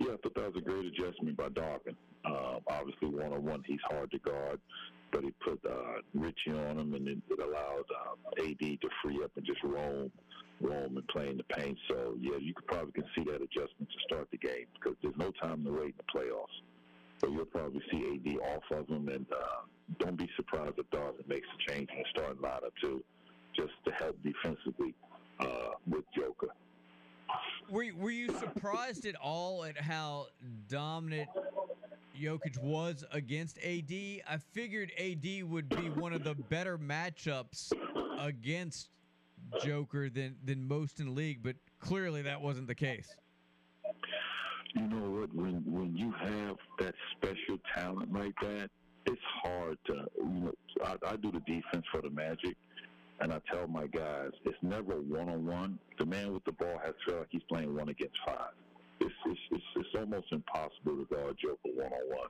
Yeah, I thought that was a great adjustment by Darvin. Uh, obviously, one on one, he's hard to guard, but he put uh, Richie on him, and it, it allowed uh, AD to free up and just roam, roam and play in the paint. So, yeah, you could probably can see that adjustment to start the game because there's no time to wait in the playoffs. So you'll probably see AD off of him, and uh, don't be surprised if Darvin makes a change in the starting lineup too, just to help defensively uh, with Joker. Were you, were you surprised at all at how dominant Jokic was against AD? I figured AD would be one of the better matchups against Joker than than most in the league, but clearly that wasn't the case. You know what? When when you have that special talent like that, it's hard to you know. I, I do the defense for the Magic, and I tell my guys it's never one on one. The man with the ball has to feel like he's playing one against five. It's it's it's, it's almost impossible to guard Joker one on one,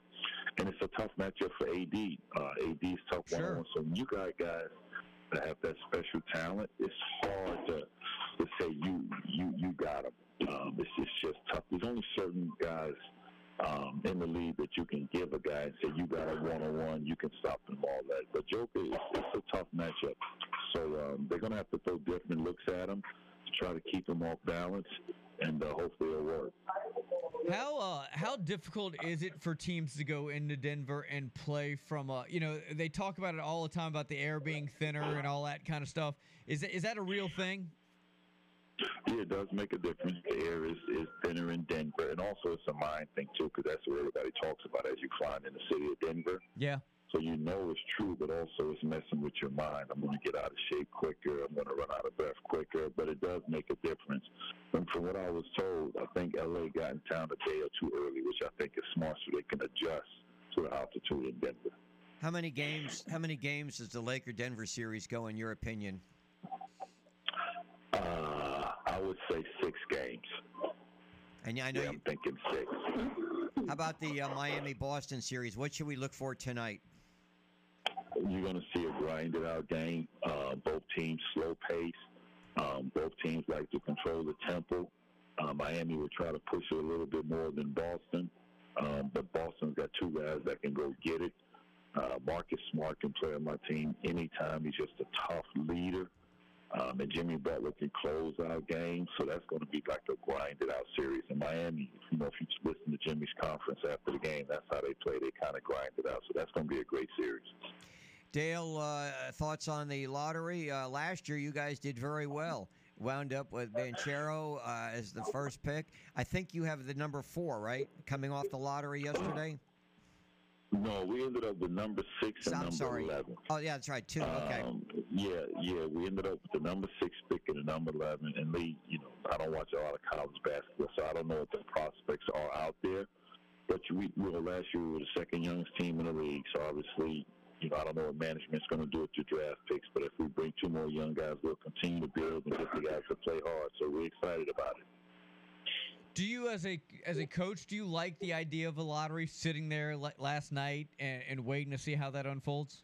and it's a tough matchup for AD. Uh, AD's tough one on one. So when you got guys that have that special talent, it's hard to to say you you you got them. Um, it's, it's just tough. There's only certain guys um, in the league that you can give a guy and say you got a one on one, you can stop him all that. But Joker, is it's a tough matchup. So um, they're to have to throw different looks at him to try to keep him off balance, and uh, hopefully it'll work. How uh, how difficult is it for teams to go into Denver and play from a you know they talk about it all the time about the air being thinner and all that kind of stuff. Is is that a real thing? Yeah, it does make a difference. The air is, is thinner in Denver, and also it's a mind thing too, because that's what everybody talks about as you flying in the city of Denver. Yeah. So you know it's true, but also it's messing with your mind. I'm going to get out of shape quicker. I'm going to run out of breath quicker. But it does make a difference. And from what I was told, I think LA got in town a day or two early, which I think is smart, so they can adjust to the altitude in Denver. How many games? How many games does the Laker Denver series go, in your opinion? Uh, I would say six games. And I know yeah, you, I'm thinking six. How about the uh, Miami Boston series? What should we look for tonight? You're going to see a grinded out game. Uh, both teams slow pace. Um, both teams like to control the tempo. Uh, Miami will try to push it a little bit more than Boston, um, but Boston's got two guys that can go get it. Uh, Marcus Smart can play on my team anytime. He's just a tough leader. Um, and Jimmy Butler can close out games, so that's going to be like a grinded out series. In Miami, you know, if you listen to Jimmy's conference after the game, that's how they play. They kind of grind it out, so that's going to be a great series. Dale, uh, thoughts on the lottery? Uh, last year, you guys did very well. Wound up with Banchero uh, as the first pick. I think you have the number four, right? Coming off the lottery yesterday. No, we ended up with number six and I'm number sorry. eleven. Oh yeah, that's right. Two. Okay. Um, yeah, yeah, we ended up with the number six pick and the number eleven. And Lee, you know, I don't watch a lot of college basketball, so I don't know what the prospects are out there. But we, we were last year we were the second youngest team in the league, so obviously, you know, I don't know what management's going to do with the draft picks. But if we bring two more young guys, we'll continue to build and get the guys to play hard. So we're excited about it. Do you, as a as a coach, do you like the idea of a lottery sitting there last night and, and waiting to see how that unfolds?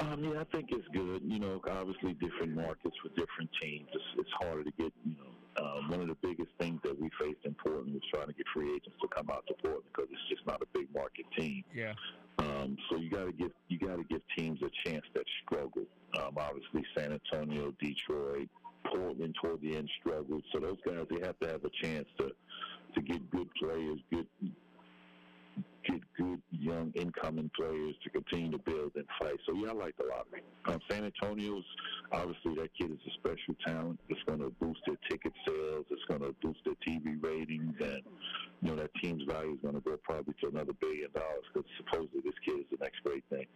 Um, yeah, I think it's good. You know, obviously different markets for different teams. It's, it's harder to get. You know, um, one of the biggest things that we faced in Portland was trying to get free agents to come out to Portland because it's just not a big market team. Yeah. Um, so you got to give you got to give teams a chance that struggle. Um, obviously, San Antonio, Detroit, Portland toward the end struggled. So those guys they have to have a chance to to get good players, good get good young incoming players to continue to build and fight. So yeah, I like the lottery. Um, San Antonio's obviously that kid is a special talent. It's going to boost their ticket sales. It's going to boost their TV ratings, and you know that team's value is going to go probably to another billion dollars because supposedly this kid is the next great thing.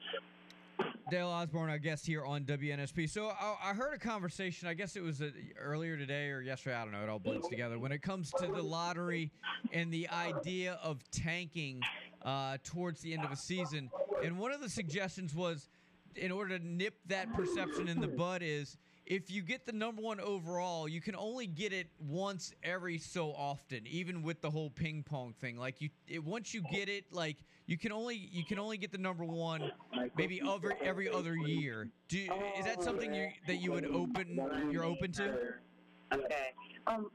Dale Osborne, our guest here on WNSP. So I, I heard a conversation. I guess it was uh earlier today or yesterday. I don't know. It all blends together. When it comes to the lottery and the idea of tanking uh, towards the end of a season, and one of the suggestions was, in order to nip that perception in the bud, is if you get the number one overall, you can only get it once every so often, even with the whole ping pong thing. Like you, it, once you get it, like you can only you can only get the number one maybe every every other year. Do is that something you that you would open you're open to? Okay. Um.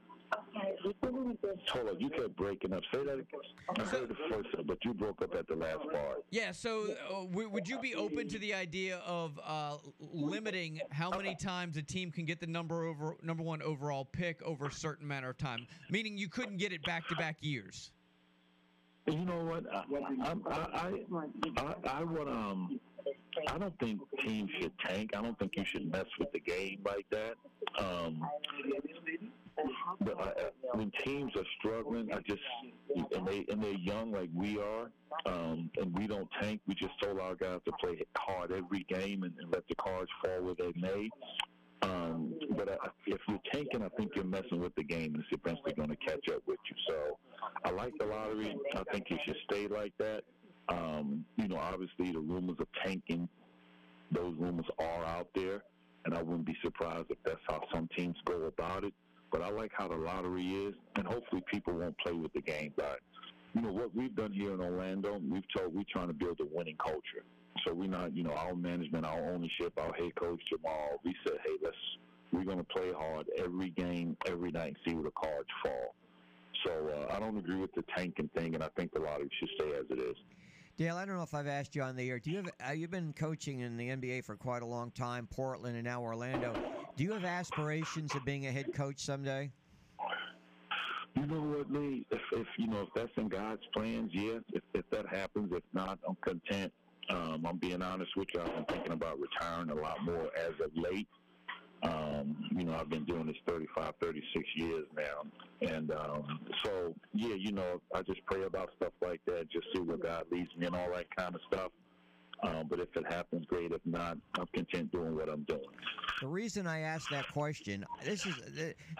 Hold on, you kept breaking up. Say that again. I heard the first, one, but you broke up at the last part. Yeah. So uh, w- would you be open to the idea of uh, limiting how many times a team can get the number over number one overall pick over a certain amount of time? Meaning you couldn't get it back to back years. You know what? I, I, I, I, I would um. I don't think teams should tank. I don't think you should mess with the game like that. Um, but I, when teams are struggling, I just and they and they're young like we are, um, and we don't tank. We just told our guys to play hard every game and, and let the cards fall where they may. Um, but I, if you're tanking, I think you're messing with the game, and it's eventually going to catch up with you. So I like the lottery. I think it should stay like that. Um, you know, obviously the rumors of tanking, those rumors are out there, and I wouldn't be surprised if that's how some teams go about it. But I like how the lottery is, and hopefully people won't play with the game. But you know what we've done here in Orlando, we've told we're trying to build a winning culture. So we're not, you know, our management, our ownership, our head coach Jamal. We said, hey, let's we're going to play hard every game, every night, and see where the cards fall. So uh, I don't agree with the tanking thing, and I think the lottery should stay as it is. Dale, I don't know if I've asked you on the air. Do you have uh, you've been coaching in the NBA for quite a long time, Portland and now Orlando. Do you have aspirations of being a head coach someday? You know what, Lee? If, if you know if that's in God's plans, yes. If, if that happens, if not, I'm content. Um, I'm being honest with you. I've been thinking about retiring a lot more as of late. Um, you know, I've been doing this 35, 36 years now. And um, so, yeah, you know, I just pray about stuff like that, just see where God leads me and all that kind of stuff. Um, but if it happens, great. If not, I'm content doing what I'm doing. The reason I asked that question, this is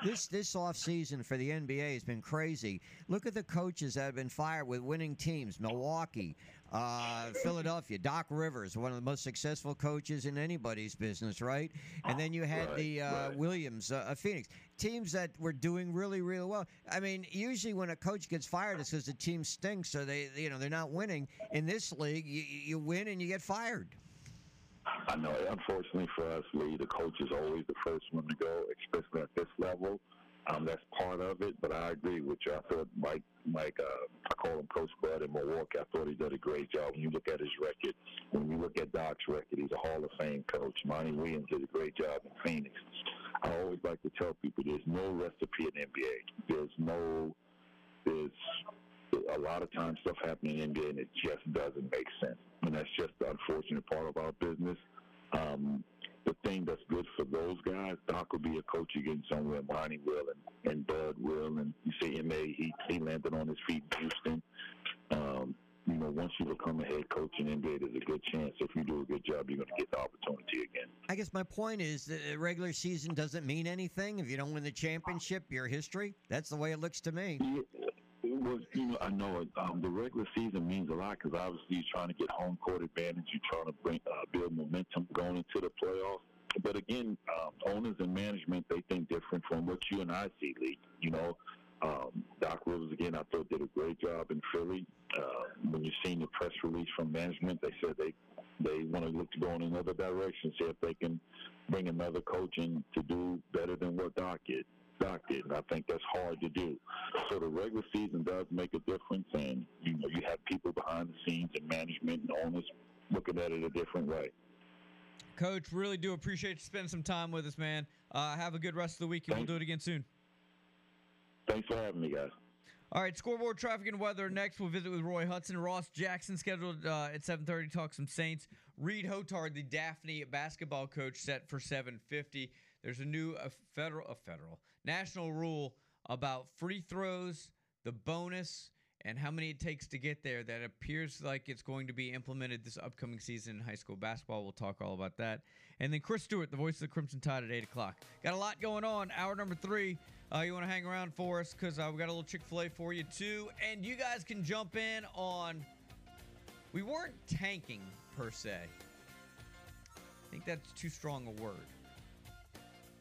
this this off season for the NBA has been crazy. Look at the coaches that have been fired with winning teams: Milwaukee, uh, Philadelphia, Doc Rivers, one of the most successful coaches in anybody's business, right? And then you had Right, the uh, right. Williams, uh, of Phoenix, teams that were doing really, really well. I mean, usually when a coach gets fired, it's because the team stinks, or they, you know, they're not winning. In this league, you, you win and you get fired. I know. Unfortunately for us, Lee, the coach is always the first one to go, especially at this level. Um, that's part of it, but I agree with you. I thought Mike, Mike, uh, I call him Coach Bud in Milwaukee. I thought he did a great job. When you look at his record, when you look at Doc's record, he's a Hall of Fame coach. Monty Williams did a great job in Phoenix. I always like to tell people there's no recipe in NBA. There's no, there's a lot of times stuff happening in NBA and it just doesn't make sense. And that's just the unfortunate part of our business. Um, the thing that's good for those guys, Doc will be a coach again somewhere. Monty will and, and Bud will. And you see MA, he, he landed on his feet in Houston. Um, you know, once you become a head coach in NBA, there's a good chance if you do a good job, you're going to get the opportunity again. I guess my point is that the regular season doesn't mean anything. If you don't win the championship, your history. That's the way it looks to me. Yeah, it was, you know, I know it. Um, the regular season means a lot because obviously you're trying to get home court advantage. You're trying to bring uh, build momentum going into the playoffs. But again, um, owners and management they think different from what you and I see, Lee. You know, um, Doc Rivers again, I thought did a great job in Philly. Uh, when you seen the press release from management, they said they they want to look to go in another direction, see if they can bring another coach in to do better than what Doc did. And I think that's hard to do. So the regular season does make a difference, and you know you have people behind the scenes and management and owners looking at it a different way. Coach, really do appreciate you spending some time with us, man. Uh, have a good rest of the week, and we'll do it again soon. Thanks for having me, guys. All right, scoreboard, traffic, and weather. Next, we'll visit with Roy Hudson. Ross Jackson scheduled uh, at 7:30. Talk some Saints. Reed Hotard, the Daphne basketball coach, set for 7:50. There's a new uh, federal, a federal national rule about free throws, the bonus, and how many it takes to get there. That appears like it's going to be implemented this upcoming season in high school basketball. We'll talk all about that. And then Chris Stewart, the voice of the Crimson Tide, at 8 o'clock. Got a lot going on. Hour number three. Uh, you want to hang around for us because uh, we got a little Chick fil A for you too. And you guys can jump in on. We weren't tanking per se. I think that's too strong a word.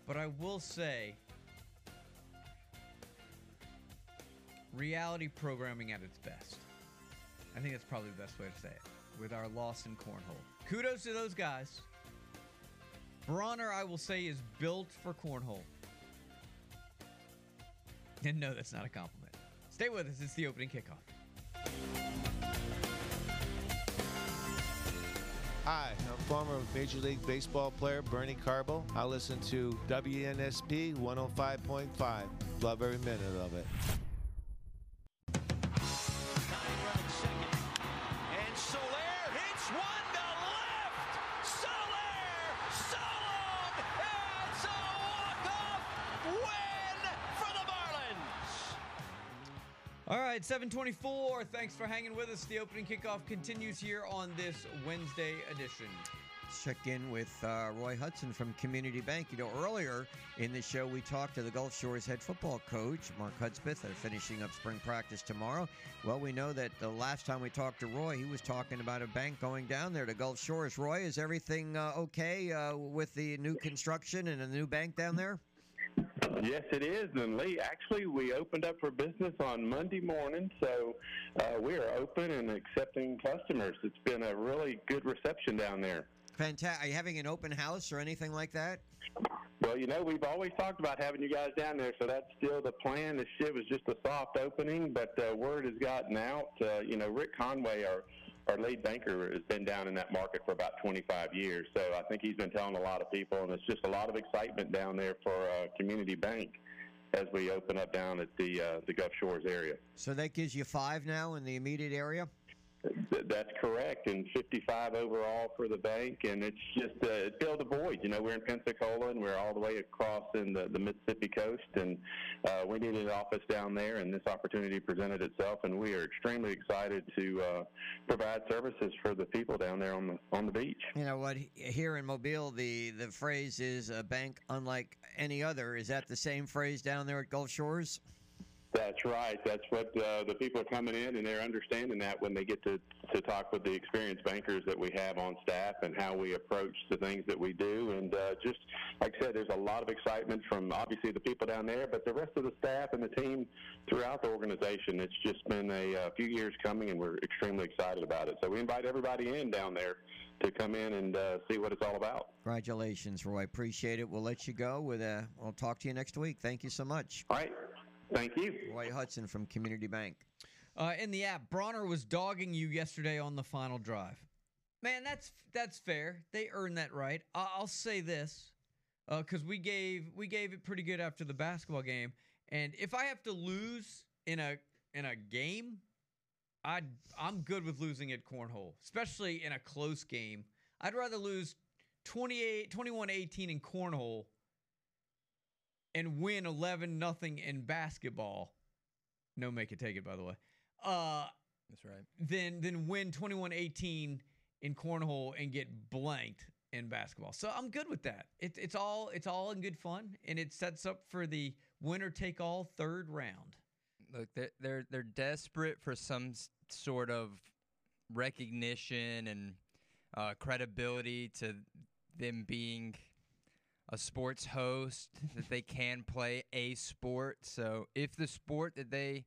But I will say reality programming at its best. I think that's probably the best way to say it. With our loss in cornhole. Kudos to those guys. Bronner, I will say, is built for cornhole. And no, that's not a compliment. Stay with us. It's the opening kickoff. Hi, I'm former Major League Baseball player Bernie Carbo. I listen to WNSP 105.5. Love every minute of it. 724. Thanks for hanging with us. The opening kickoff continues here on this Wednesday edition. Let's check in with uh, Roy Hudson from Community Bank. You know, earlier in the show, we talked to the Gulf Shores head football coach, Mark Hudspeth. They're finishing up spring practice tomorrow. Well, we know that the last time we talked to Roy, he was talking about a bank going down there to Gulf Shores. Roy, is everything uh, okay uh, with the new construction and a new bank down there? Yes, it is. And Lee, actually, we opened up for business on Monday morning, so uh, we are open and accepting customers. It's been a really good reception down there. Fantastic. Are you having an open house or anything like that? Well, you know, we've always talked about having you guys down there, so that's still the plan. This shit was just a soft opening, but uh, word has gotten out. Uh, you know, Rick Conway, our our lead banker, has been down in that market for about 25 years, so I think he's been telling a lot of people, and it's just a lot of excitement down there for uh, Community Bank as we open up down at the uh, the Gulf Shores area. So that gives you five now in the immediate area? Th- That's correct, and 55 overall for the bank, and it's just uh, it filled a void. You know, we're in Pensacola, and we're all the way across in the, the Mississippi coast, and uh, we needed an office down there, and this opportunity presented itself, and we are extremely excited to uh, provide services for the people down there on the on the beach. You know what? Here in Mobile, the the phrase is a bank unlike any other. Is that the same phrase down there at Gulf Shores? That's right. That's what uh, the people are coming in, and they're understanding that when they get to, to talk with the experienced bankers that we have on staff and how we approach the things that we do. And uh, just like I said, there's a lot of excitement from obviously the people down there, but the rest of the staff and the team throughout the organization. It's just been a, uh few years coming, and we're extremely excited about it. So we invite everybody in down there to come in and uh, see what it's all about. Congratulations, Roy. Appreciate it. We'll let you go. With uh, we'll talk to you next week. Thank you so much. All right. Thank you. Roy Hudson from Community Bank. Uh, in the app, Bronner was dogging you yesterday on the final drive. Man, that's that's fair. They earned that right. I- I'll say this, because we gave we gave it pretty good after the basketball game. And if I have to lose in a in a game, I I'm good with losing at cornhole, especially in a close game. I'd rather lose 28 21-18 in cornhole and win 11 nothing in basketball. No make it take it by the way. Uh That's right. Then than win 21-18 in cornhole and get blanked in basketball. So I'm good with that. It's it's all it's all in good fun and it sets up for the winner take all third round. Look, they're they're, they're desperate for some sort of recognition and uh, credibility to them being a sports host that they can play a sport. So if the sport that they,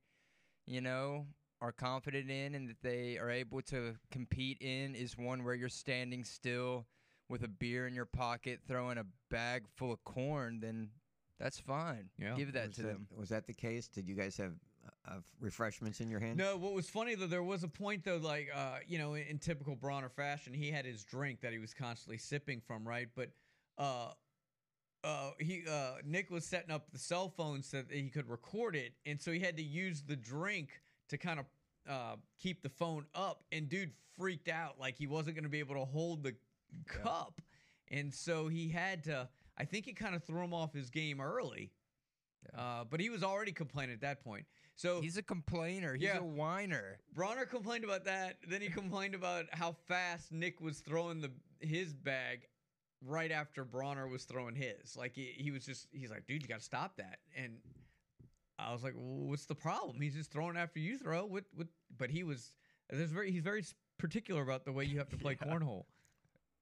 you know, are confident in and that they are able to compete in is one where you're standing still with a beer in your pocket, throwing a bag full of corn, then that's fine. Yeah. Give that was to that, them. Was that the case? Did you guys have uh, refreshments in your hand? No, what was funny though, there was a point though, like uh, you know, in, in typical Bronner fashion, he had his drink that he was constantly sipping from, right? But uh, uh, he uh, Nick was setting up the cell phone so that he could record it, and so he had to use the drink to kind of uh, keep the phone up. And dude freaked out, like he wasn't going to be able to hold the cup, and so he had to. I think it kind of threw him off his game early. Uh, but he was already complaining at that point. So He's a complainer. He's Yeah. a whiner. Bronner complained about that. Then he complained about how fast Nick was throwing the his bag right after Bronner was throwing his. Like he, he was just he's like, dude, you got to stop that. And I was like, well, what's the problem? He's just throwing after you throw. What what? But he was there's very he's very s- particular about the way you have to play cornhole.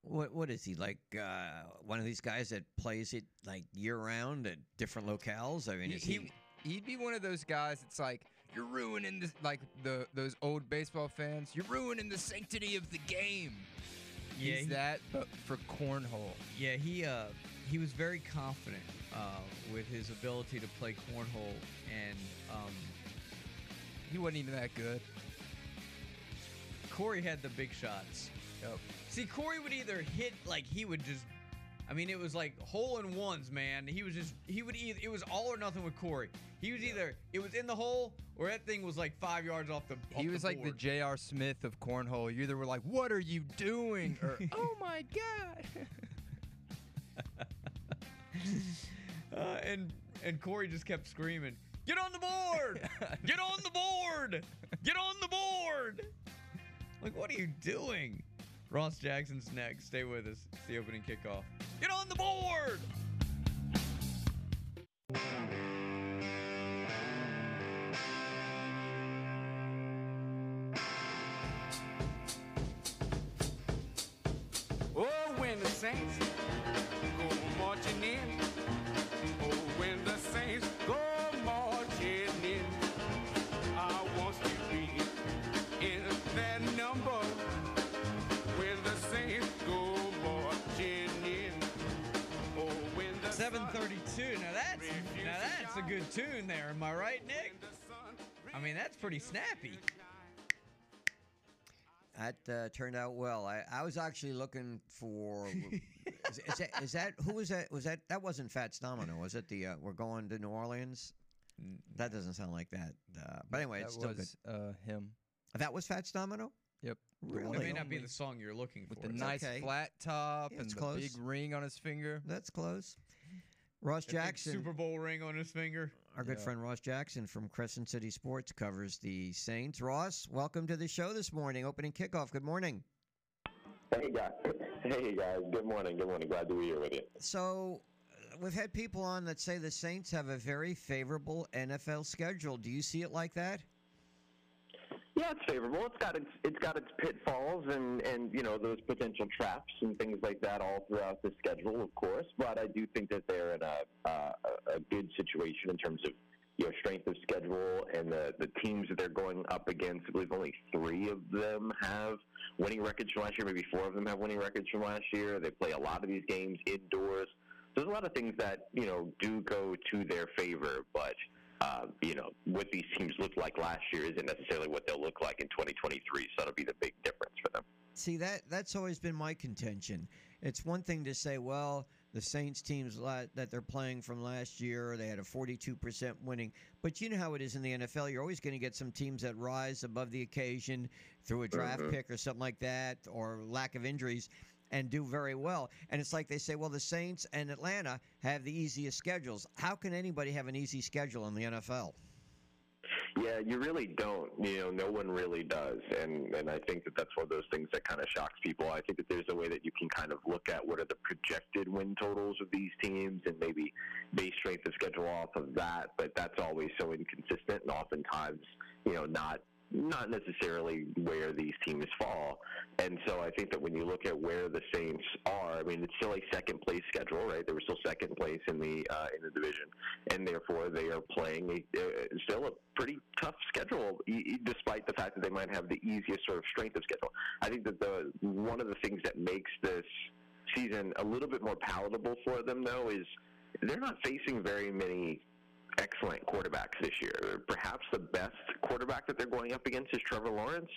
What what is he like? Uh, one of these guys that plays it like year round at different locales. I mean, He, is he? he he'd be one of those guys. It's like you're ruining this, like the those old baseball fans. You're ruining the sanctity of the game. Yeah, He's he- that, but for cornhole. Yeah, he uh he was very confident uh, with his ability to play cornhole, and um, He wasn't even that good. Corey had the big shots. Yep. See, Corey would either hit like he would just. I mean, it was like hole in ones, man. He was just he would either it was all or nothing with Corey. He was either it was in the hole or that thing was like five yards off the. He was the like the. J.R. Smith of cornhole. You either were like, "What are you doing?" or "Oh my god." uh, and and Corey just kept screaming, "Get on the board! Get on the board! Get on the board!" Like, what are you doing? Ross Jackson's next. Stay with us. It's the opening kickoff. Get on the board! Tune there. Am I right, Nick? I mean, that's pretty snappy. That uh, turned out well. I, I was actually looking for. is, is that is that who was that? Was that that wasn't Fats Domino? Was it the uh, we're going to New Orleans? That doesn't sound like that. Uh, but anyway, that it's still was uh, him. That was Fats Domino. Yep. The It may not be the song you're looking for. with the It's nice okay. flat top Yeah, and the close. big ring on his finger. That's close. Ross Jackson, Super Bowl ring on his finger. our good Yeah. friend Ross Jackson from Crescent City Sports covers the Saints. Ross, welcome to the show this morning. Opening kickoff. Good morning. Hey guys, hey guys. Good morning. Good morning. Glad to be here with you. So, uh, we've had people on that say the Saints have a very favorable NFL schedule. Do you see it like that? Yeah, it's favorable. It's got its it's got its pitfalls and and you know those potential traps and things like that all throughout the schedule, of course. But I do think that they're in a uh, a good situation in terms of you know strength of schedule and the the teams that they're going up against. I believe only three of them have winning records from last year. Maybe four of them have winning records from last year. They play a lot of these games indoors. There's a lot of things that you know do go to their favor, but uh, you know, what these teams looked like last year isn't necessarily what they'll look like in 2023. So that'll be the big difference for them. See that that's always been my contention. It's one thing to say, well, the Saints teams that they're playing from last year, they had a 42% winning. But you know how it is in the NFL. You're always going to get some teams that rise above the occasion through a draft Mhm. pick or something like that, or lack of injuries, and do very well. And it's like they say, well, the Saints and Atlanta have the easiest schedules. How can anybody have an easy schedule in the NFL? Yeah, you really don't. You know, no one really does, and and I think that that's one of those things that kind of shocks people. I think that there's a way that you can kind of look at what are the projected win totals of these teams, and maybe base strength of schedule off of that. But that's always so inconsistent, and oftentimes, you know, not not necessarily where these teams fall. And so I think that when you look at where the Saints are, I mean, it's still a second place schedule, right? They were still second place in the uh, in the division, and therefore they are playing a, uh, still a pretty tough schedule, e- despite the fact that they might have the easiest sort of strength of schedule. I think that the one of the things that makes this season a little bit more palatable for them, though, is they're not facing very many excellent quarterbacks this year. Perhaps the best quarterback that they're going up against is Trevor Lawrence.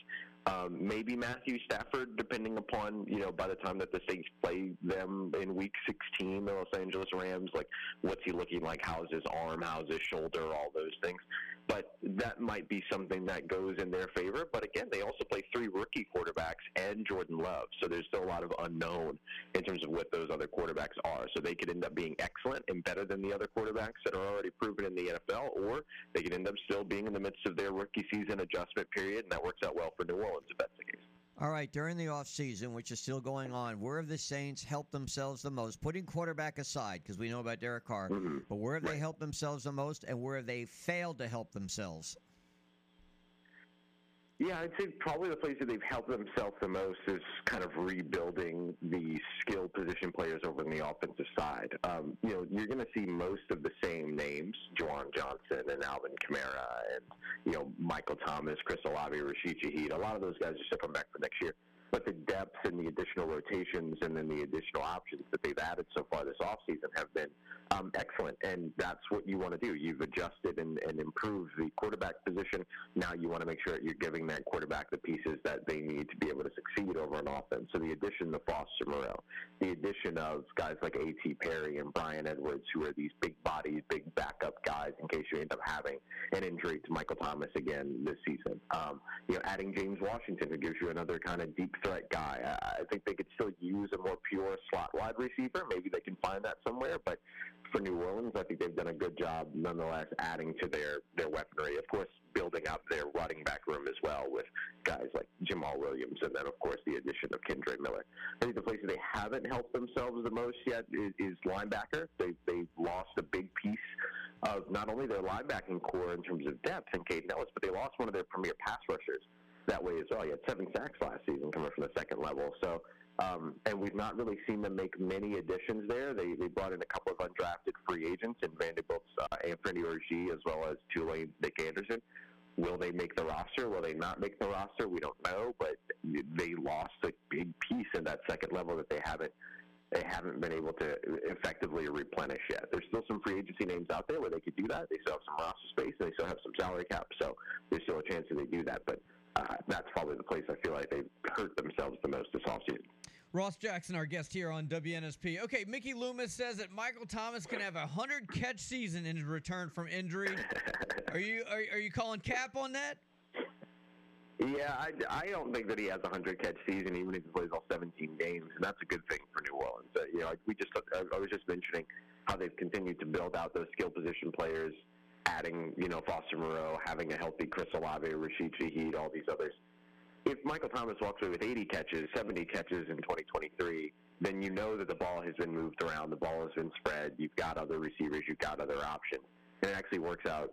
Um, maybe Matthew Stafford, depending upon you know by the time that the Saints play them in Week 16, the Los Angeles Rams. Like, what's he looking like? How's his arm? How's his shoulder? All those things. But that might be something that goes in their favor. But again, they also play three rookie quarterbacks and Jordan Love, so there's still a lot of unknown in terms of what those other quarterbacks are. So they could end up being excellent and better than the other quarterbacks that are already proven in the NFL, or they could end up still being in the midst of their rookie season adjustment period, and that works out well for New Orleans if that's the case. All right, during the offseason, which is still going on, where have the Saints helped themselves the most? Putting quarterback aside, because we know about Derek Carr, mm-hmm. but where have they helped themselves the most, and where have they failed to help themselves? Yeah, I'd say probably the place that they've helped themselves the most is kind of rebuilding the players over on the offensive side. Um, you know, you're going to see most of the same names, Juwan Johnson and Alvin Kamara and, you know, Michael Thomas, Chris Olave, Rashid Shaheed. A lot of those guys are coming back for next year. But the depth and the additional rotations and then the additional options that they've added so far this offseason have been um, excellent. And that's what you want to do. You've adjusted and, and improved the quarterback position. Now you want to make sure that you're giving that quarterback the pieces that they need to be able to succeed over an offense. So the addition of Foster Moreau, the addition of guys like A.T. Perry and Brian Edwards, who are these big bodies, big backup guys in case you end up having an injury to Michael Thomas again this season. Um, you know, adding James Washington, who gives you another kind of deep threat guy. I, think they could still use a more pure slot wide receiver. Maybe they can find that somewhere, but for New Orleans, I think they've done a good job, nonetheless, adding to their their weaponry. Of course, building up their running back room as well with guys like Jamaal Williams, and then of course the addition of Kendre Miller. I think the place they haven't helped themselves the most yet is, is linebacker. They they lost a big piece of not only their linebacking core in terms of depth in Kaden Elliss, but they lost one of their premier pass rushers that way as well. He had seven sacks last season coming from the second level. So, um, and we've not really seen them make many additions there. They, they brought in a couple of undrafted free agents in Vanderbilt's uh, Anfernee Orji as well as Tulane's Nick Anderson. Will they make the roster? Will they not make the roster? We don't know, but they lost a big piece in that second level that they haven't they haven't been able to effectively replenish yet. There's still some free agency names out there where they could do that. They still have some roster space and they still have some salary cap, so there's still a chance that they do that. But uh, that's probably the place I feel like they've hurt themselves the most this offseason. Ross Jackson, our guest here on WNSP. Okay, Mickey Loomis says that Michael Thomas can have a hundred catch season in his return from injury. Are you are, are you calling cap on that? Yeah, I, I don't think that he has a hundred catch season, even if he plays all 17 games, and that's a good thing for New Orleans. Uh, you know, we just I, I was just mentioning how they've continued to build out those skill position players, adding you know Foster Moreau, having a healthy Chris Olave, Rashid Shaheed, all these others. If Michael Thomas walks away with 80 catches, 70 catches in 2023, then you know that the ball has been moved around, the ball has been spread. You've got other receivers, you've got other options, and it actually works out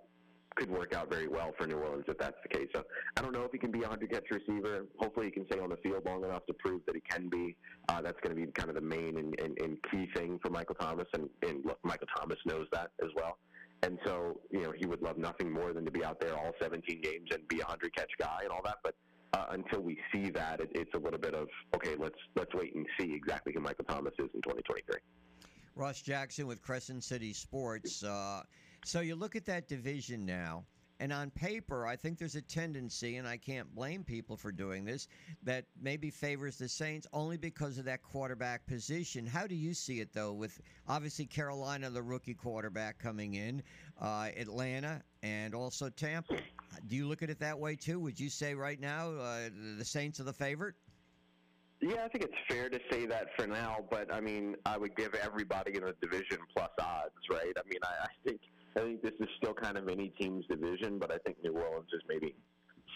could work out very well for New Orleans if that's the case. So I don't know if he can be a 100 catch receiver. Hopefully, he can stay on the field long enough to prove that he can be. Uh, that's going to be kind of the main and, and, and key thing for Michael Thomas, and, and look, Michael Thomas knows that as well. And so, you know, he would love nothing more than to be out there all 17 games and be a 100 catch guy and all that. But uh, until we see that, it, it's a little bit of okay. Let's let's wait and see exactly who Michael Thomas is in 2023. Ross Jackson with Crescent City Sports. Uh, so you look at that division now, and on paper, I think there's a tendency, and I can't blame people for doing this, that maybe favors the Saints only because of that quarterback position. How do you see it, though, with obviously Carolina, the rookie quarterback coming in, uh, Atlanta, and also Tampa? Do you look at it that way, too? Would you say right now uh, the Saints are the favorite? Yeah, I think it's fair to say that for now, but I mean, I would give everybody in the division plus odds, right? I mean, I, I think I think this is still kind of any team's division, but I think New Orleans is maybe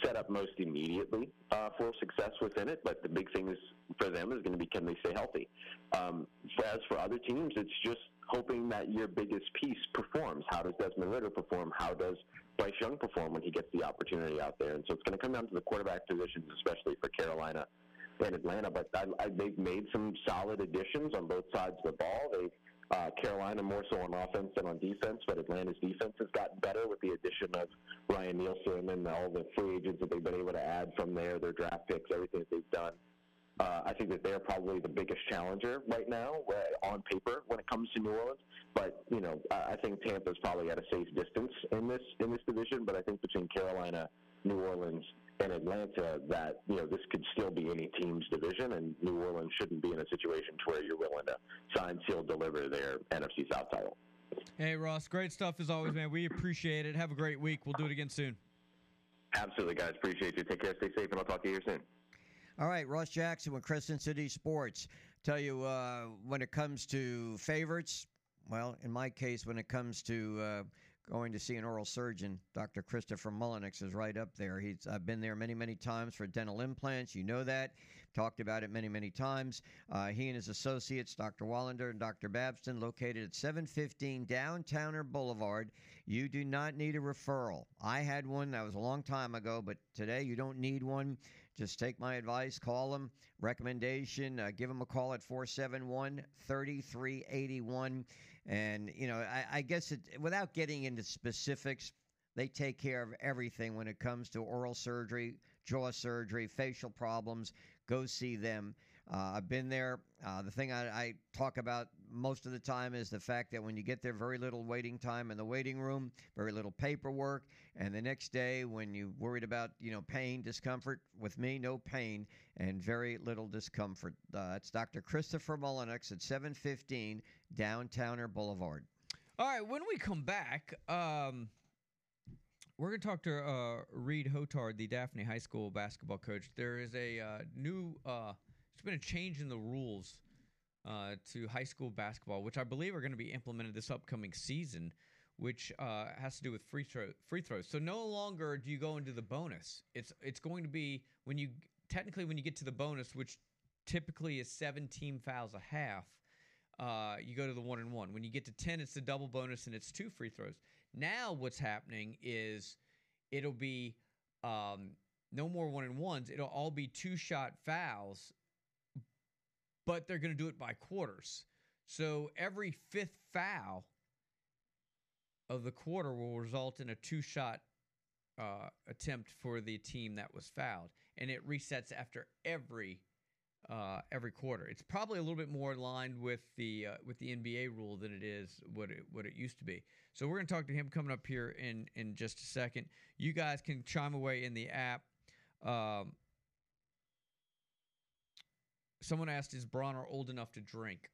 set up most immediately uh, for success within it. But the big thing is for them is going to be can they stay healthy. Um, as for other teams, it's just hoping that your biggest piece performs. How does Desmond Ridder perform? How does Bryce Young perform when he gets the opportunity out there? And so it's going to come down to the quarterback positions, especially for Carolina and Atlanta. But I, I, they've made some solid additions on both sides of the ball. They uh, Carolina more so on offense than on defense, but Atlanta's defense has gotten better with the addition of Ryan Nielsen and all the free agents that they've been able to add from there, their draft picks, everything that they've done. Uh, I think that they're probably the biggest challenger right now where, on paper when it comes to New Orleans. But you know, I I think Tampa's probably at a safe distance in this in this division. But I think between Carolina, New Orleans, and Atlanta, that you know this could still be any team's division, and New Orleans shouldn't be in a situation to where you're willing to sign, seal, deliver their NFC South title. Hey, Ross, great stuff as always, man. We appreciate it. Have a great week. We'll do it again soon. Absolutely, guys. Appreciate you. Take care. Stay safe, and I'll talk to you here soon. All right, Ross Jackson with Crescent City Sports. Tell you uh, when it comes to favorites, well, in my case, when it comes to uh, going to see an oral surgeon, Dr. Christopher Mullenix is right up there. He's I've been there many, many times for dental implants. You know that. Talked about it many, many times. Uh, he and his associates, Dr. Wallander and Dr. Babston, located at 715 Downtowner Boulevard. You do not need a referral. I had one that was a long time ago, but today you don't need one. Just take my advice, call them. Recommendation, uh, give them a call at 471 3381. And, you know, I, I guess it, without getting into specifics, they take care of everything when it comes to oral surgery, jaw surgery, facial problems. Go see them. Uh, I've been there. Uh, the thing I, I talk about most of the time is the fact that when you get there, very little waiting time in the waiting room, very little paperwork, and the next day when you worried about you know pain, discomfort, with me, no pain and very little discomfort. Uh, it's Dr. Christopher Mullenix at 715 Downtowner Boulevard. All right, when we come back, um, we're going to talk to uh, Reed Hotard, the Daphne High School basketball coach. There is a uh, new, uh, there's been a change in the rules uh, to high school basketball, which I believe are going to be implemented this upcoming season, which uh, has to do with free throw free throws. So no longer do you go into the bonus. It's it's going to be when you technically when you get to the bonus, which typically is seven team fouls a half. Uh, you go to the one and one. When you get to ten, it's the double bonus and it's two free throws. Now what's happening is it'll be um, no more one and ones. It'll all be two shot fouls, but they're going to do it by quarters. So every fifth foul of the quarter will result in a two shot uh, attempt for the team that was fouled, and it resets after every uh, every quarter. It's probably a little bit more aligned with the uh, with the NBA rule than it is what it what it used to be. So we're going to talk to him coming up here in in just a second. You guys can chime away in the app. Um, someone asked, "Is Bronner old enough to drink?"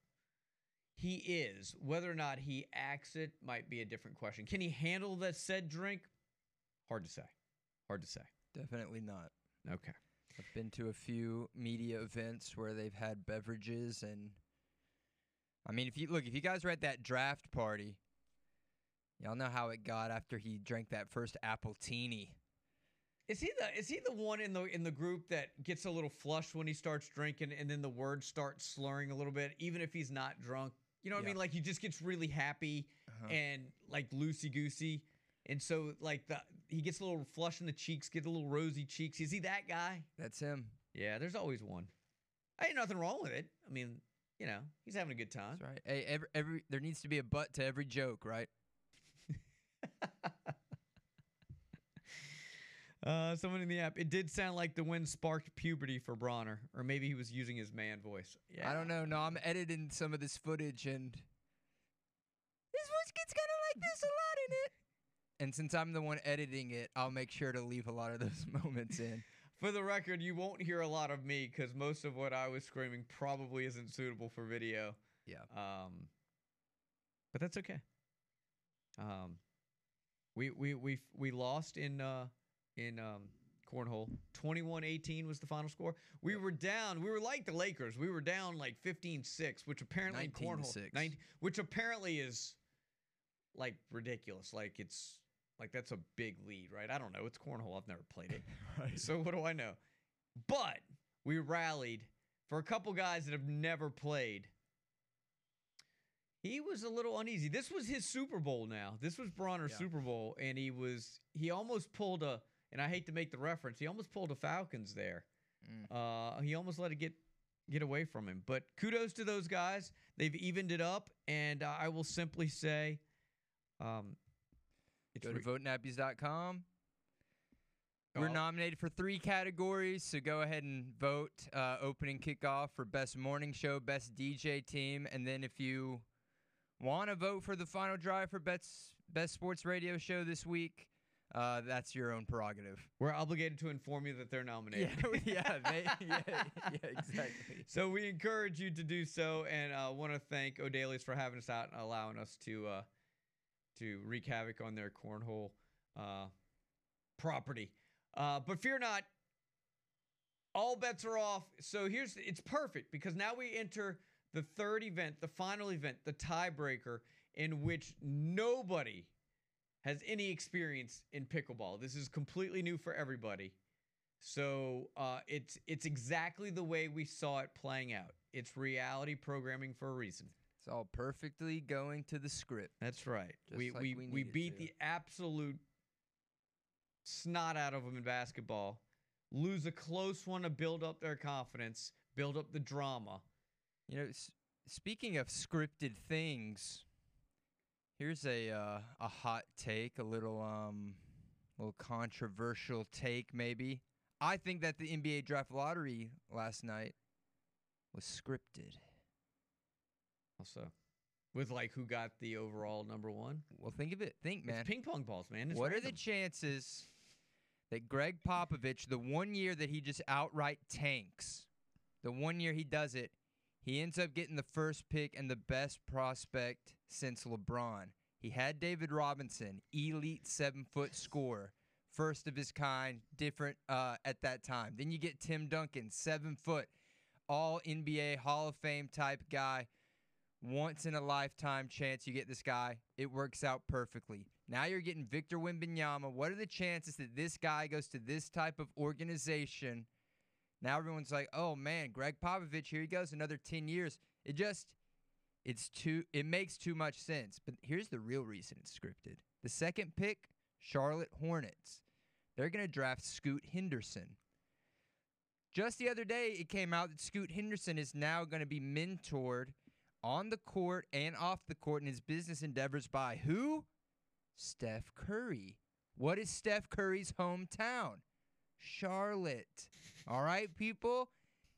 He is. Whether or not he acts it might be a different question. Can he handle that said drink? Hard to say. Hard to say. Definitely not. Okay. I've been to a few media events where they've had beverages and I mean if you look if you guys were at that draft party, y'all know how it got after he drank that first appletini. Is he the is he the one in the in the group that gets a little flushed when he starts drinking and then the words start slurring a little bit, even if he's not drunk? You know what I mean? Like he just gets really happy Uh-huh. and like loosey goosey. And so like the he gets a little flush in the cheeks, get a little rosy cheeks. Is he that guy? That's him. Yeah, there's always one. I ain't nothing wrong with it. I mean, you know, he's having a good time. That's right. Hey, every, every there needs to be a butt to every joke, right? Uh, someone in the app. It did sound like the wind sparked puberty for Bronner, or maybe he was using his man voice. Yeah, I don't know. No, I'm editing some of this footage and this voice gets kind of like this a lot in it. And since I'm the one editing it, I'll make sure to leave a lot of those moments in. For the record, you won't hear a lot of me because most of what I was screaming probably isn't suitable for video. Yeah. Um, but that's okay. Um, we we we we lost in uh in um cornhole. 21-18 was the final score. We were down. We were like the Lakers. We were down like 15-6, which apparently cornhole 19-6. 19 which apparently is like ridiculous. Like it's like that's a big lead, right? I don't know. It's cornhole. I've never played it. Right. So what do I know? But we rallied for a couple guys that have never played. He was a little uneasy. This was his Super Bowl now. This was Bronner's Yeah. Super Bowl, and he was he almost pulled a and I hate to make the reference, he almost pulled the Falcons there. Mm. Uh, he almost let it get get away from him. But kudos to those guys. They've evened it up, and uh, I will simply say, um, Go to re- votenappies.com. We're Oh. nominated for three categories, so go ahead and vote. Uh, opening kickoff for best morning show, best DJ team, and then if you want to vote for the final drive for best best sports radio show this week, uh, that's your own prerogative. we're obligated to inform you that they're nominated. Yeah, yeah, they, yeah, yeah, exactly. So we encourage you to do so, and uh, want to thank O'Daly's for having us out and allowing us to uh, to wreak havoc on their cornhole uh, property. Uh, but fear not, all bets are off. So here's it's perfect because now we enter the third event, the final event, the tiebreaker, in which nobody has any experience in pickleball. This is completely new for everybody. So uh, it's it's exactly the way we saw it playing out. It's reality programming for a reason. It's all perfectly going to the script. That's right. We like we we we beat to. the absolute snot out of them in basketball. Lose a close one to build up their confidence, build up the drama. You know, s- speaking of scripted things, here's a uh, a hot take, a little um, little controversial take maybe. I think that the NBA draft lottery last night was scripted. Also, with like who got the overall number one. Well, think of it. Think, man. It's ping pong balls, man. It's what are the chances that Gregg Popovich, the one year that he just outright tanks, the one year he does it, he ends up getting the first pick and the best prospect since LeBron. He had David Robinson, elite seven foot scorer, first of his kind, different uh, at that time. Then you get Tim Duncan, seven foot, all NBA Hall of Fame type guy once in a lifetime chance you get this guy. It works out perfectly. Now you're getting Victor Wembanyama. What are the chances that this guy goes to this type of organization? Now everyone's like, "Oh man, Gregg Popovich, here he goes, another 10 years." It just it's too it makes too much sense. But here's the real reason it's scripted. The second pick, Charlotte Hornets. They're going to draft Scoot Henderson. Just the other day, it came out that Scoot Henderson is now going to be mentored on the court and off the court in his business endeavors by who? Steph Curry. What is Steph Curry's hometown? Charlotte. All right, people?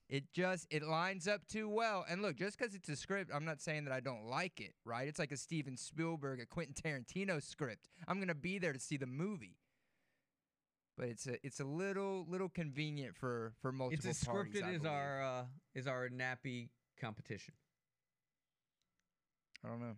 It just it lines up too well. And look, just because it's a script, I'm not saying that I don't like it, right? It's like a Steven Spielberg, a Quentin Tarantino script. I'm gonna be there to see the movie. But it's a it's a little little convenient for for multiple It's as parties. scripted I as our uh, is our nappy competition. I don't know.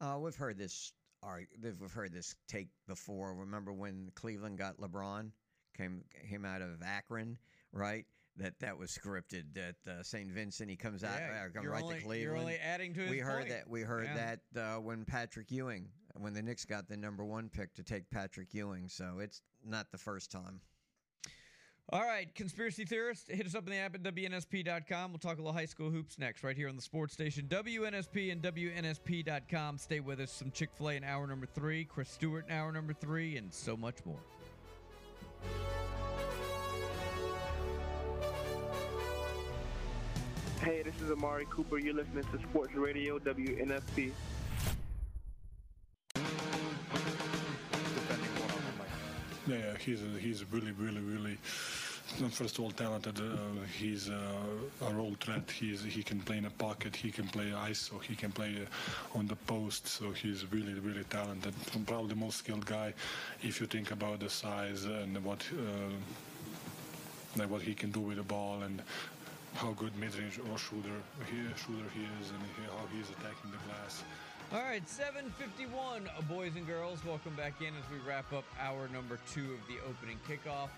Uh, we've heard this. Ar- we've heard this take before. Remember when Cleveland got LeBron? Came came out of Akron, right? That that was scripted. That uh, St. Vincent he comes out, Yeah, uh, right only- to you're only adding to his We heard point. that. We heard Yeah. that uh, when Patrick Ewing, when the Knicks got the number one pick to take Patrick Ewing. So it's not the first time. All right, conspiracy theorists, hit us up in the app at WNSP.com. We'll talk a little high school hoops next, right here on the sports station. WNSP and WNSP.com. Stay with us. Some Chick fil A in hour number three, Chris Stewart in hour number three, and so much more. Hey, this is Amari Cooper. You're listening to Sports Radio WNSP. Yeah, yeah, he's a, he's really, really, really. First of all, talented. Uh, he's uh, a role threat. He's he can play in a pocket. He can play ISO. He can play uh, on the post. So he's really, really talented. Probably the most skilled guy, if you think about the size and what uh, like what he can do with the ball and how good mid-range or shooter he, shooter he is and he, how he's attacking the glass. All right, 751, uh, boys and girls. Welcome back in as we wrap up hour number two of the opening kickoff.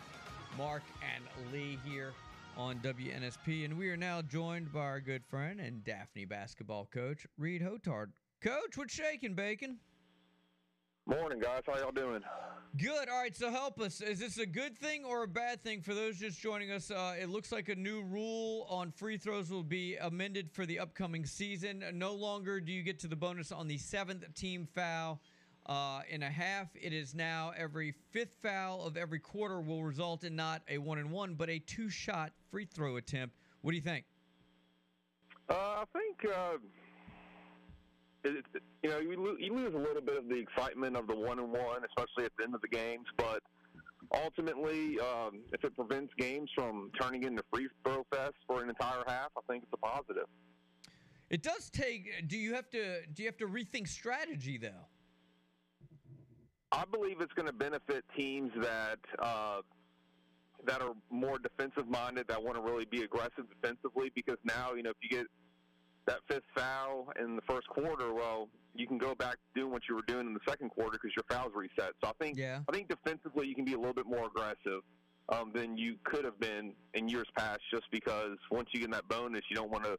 Mark and Lee here on WNSP, and we are now joined by our good friend and Daphne basketball coach, Reed Hotard. Coach, what's shaking, Bacon? Morning, guys. How y'all doing? Good. All right. So help us. Is this a good thing or a bad thing for those just joining us? Uh, it looks like a new rule on free throws will be amended for the upcoming season. No longer do you get to the bonus on the seventh team foul uh, in a half. It is now every fifth foul of every quarter will result in not a one and one, but a two shot free throw attempt. What do you think? Uh, I think uh, it, you know you, lo- you lose a little bit of the excitement of the one and one, especially at the end of the games. But ultimately, um, if it prevents games from turning into free throw fest for an entire half, I think it's a positive. It does take. Do you have to? Do you have to rethink strategy though? I believe it's going to benefit teams that uh, that are more defensive minded, that want to really be aggressive defensively. Because now, you know, if you get that fifth foul in the first quarter, well, you can go back to doing what you were doing in the second quarter because your fouls reset. So I think Yeah. I think defensively you can be a little bit more aggressive um, than you could have been in years past, just because once you get that bonus, you don't want to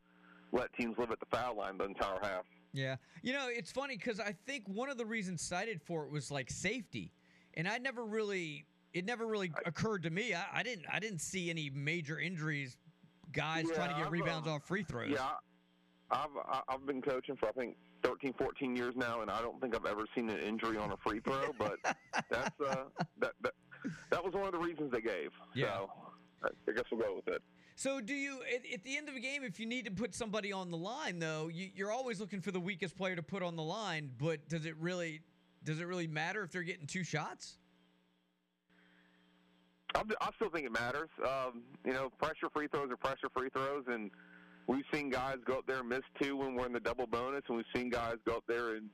let teams live at the foul line the entire half. Yeah. You know, it's funny because I think one of the reasons cited for it was like safety, and I never really, it never really occurred to me. I, I didn't, I didn't see any major injuries, guys trying to get rebounds uh, off free throws. Yeah, I've I've been coaching for I think 13, 14 years now, and I don't think I've ever seen an injury on a free throw. But that's uh, that, that that was one of the reasons they gave. So I I guess we'll go with it. So, do you at, at the end of a game, if you need to put somebody on the line, though, you, you're always looking for the weakest player to put on the line. But does it really, does it really matter if they're getting two shots? I'm, I still think it matters. Um, you know, pressure free throws are pressure free throws, and we've seen guys go up there and miss two when we're in the double bonus, and we've seen guys go up there and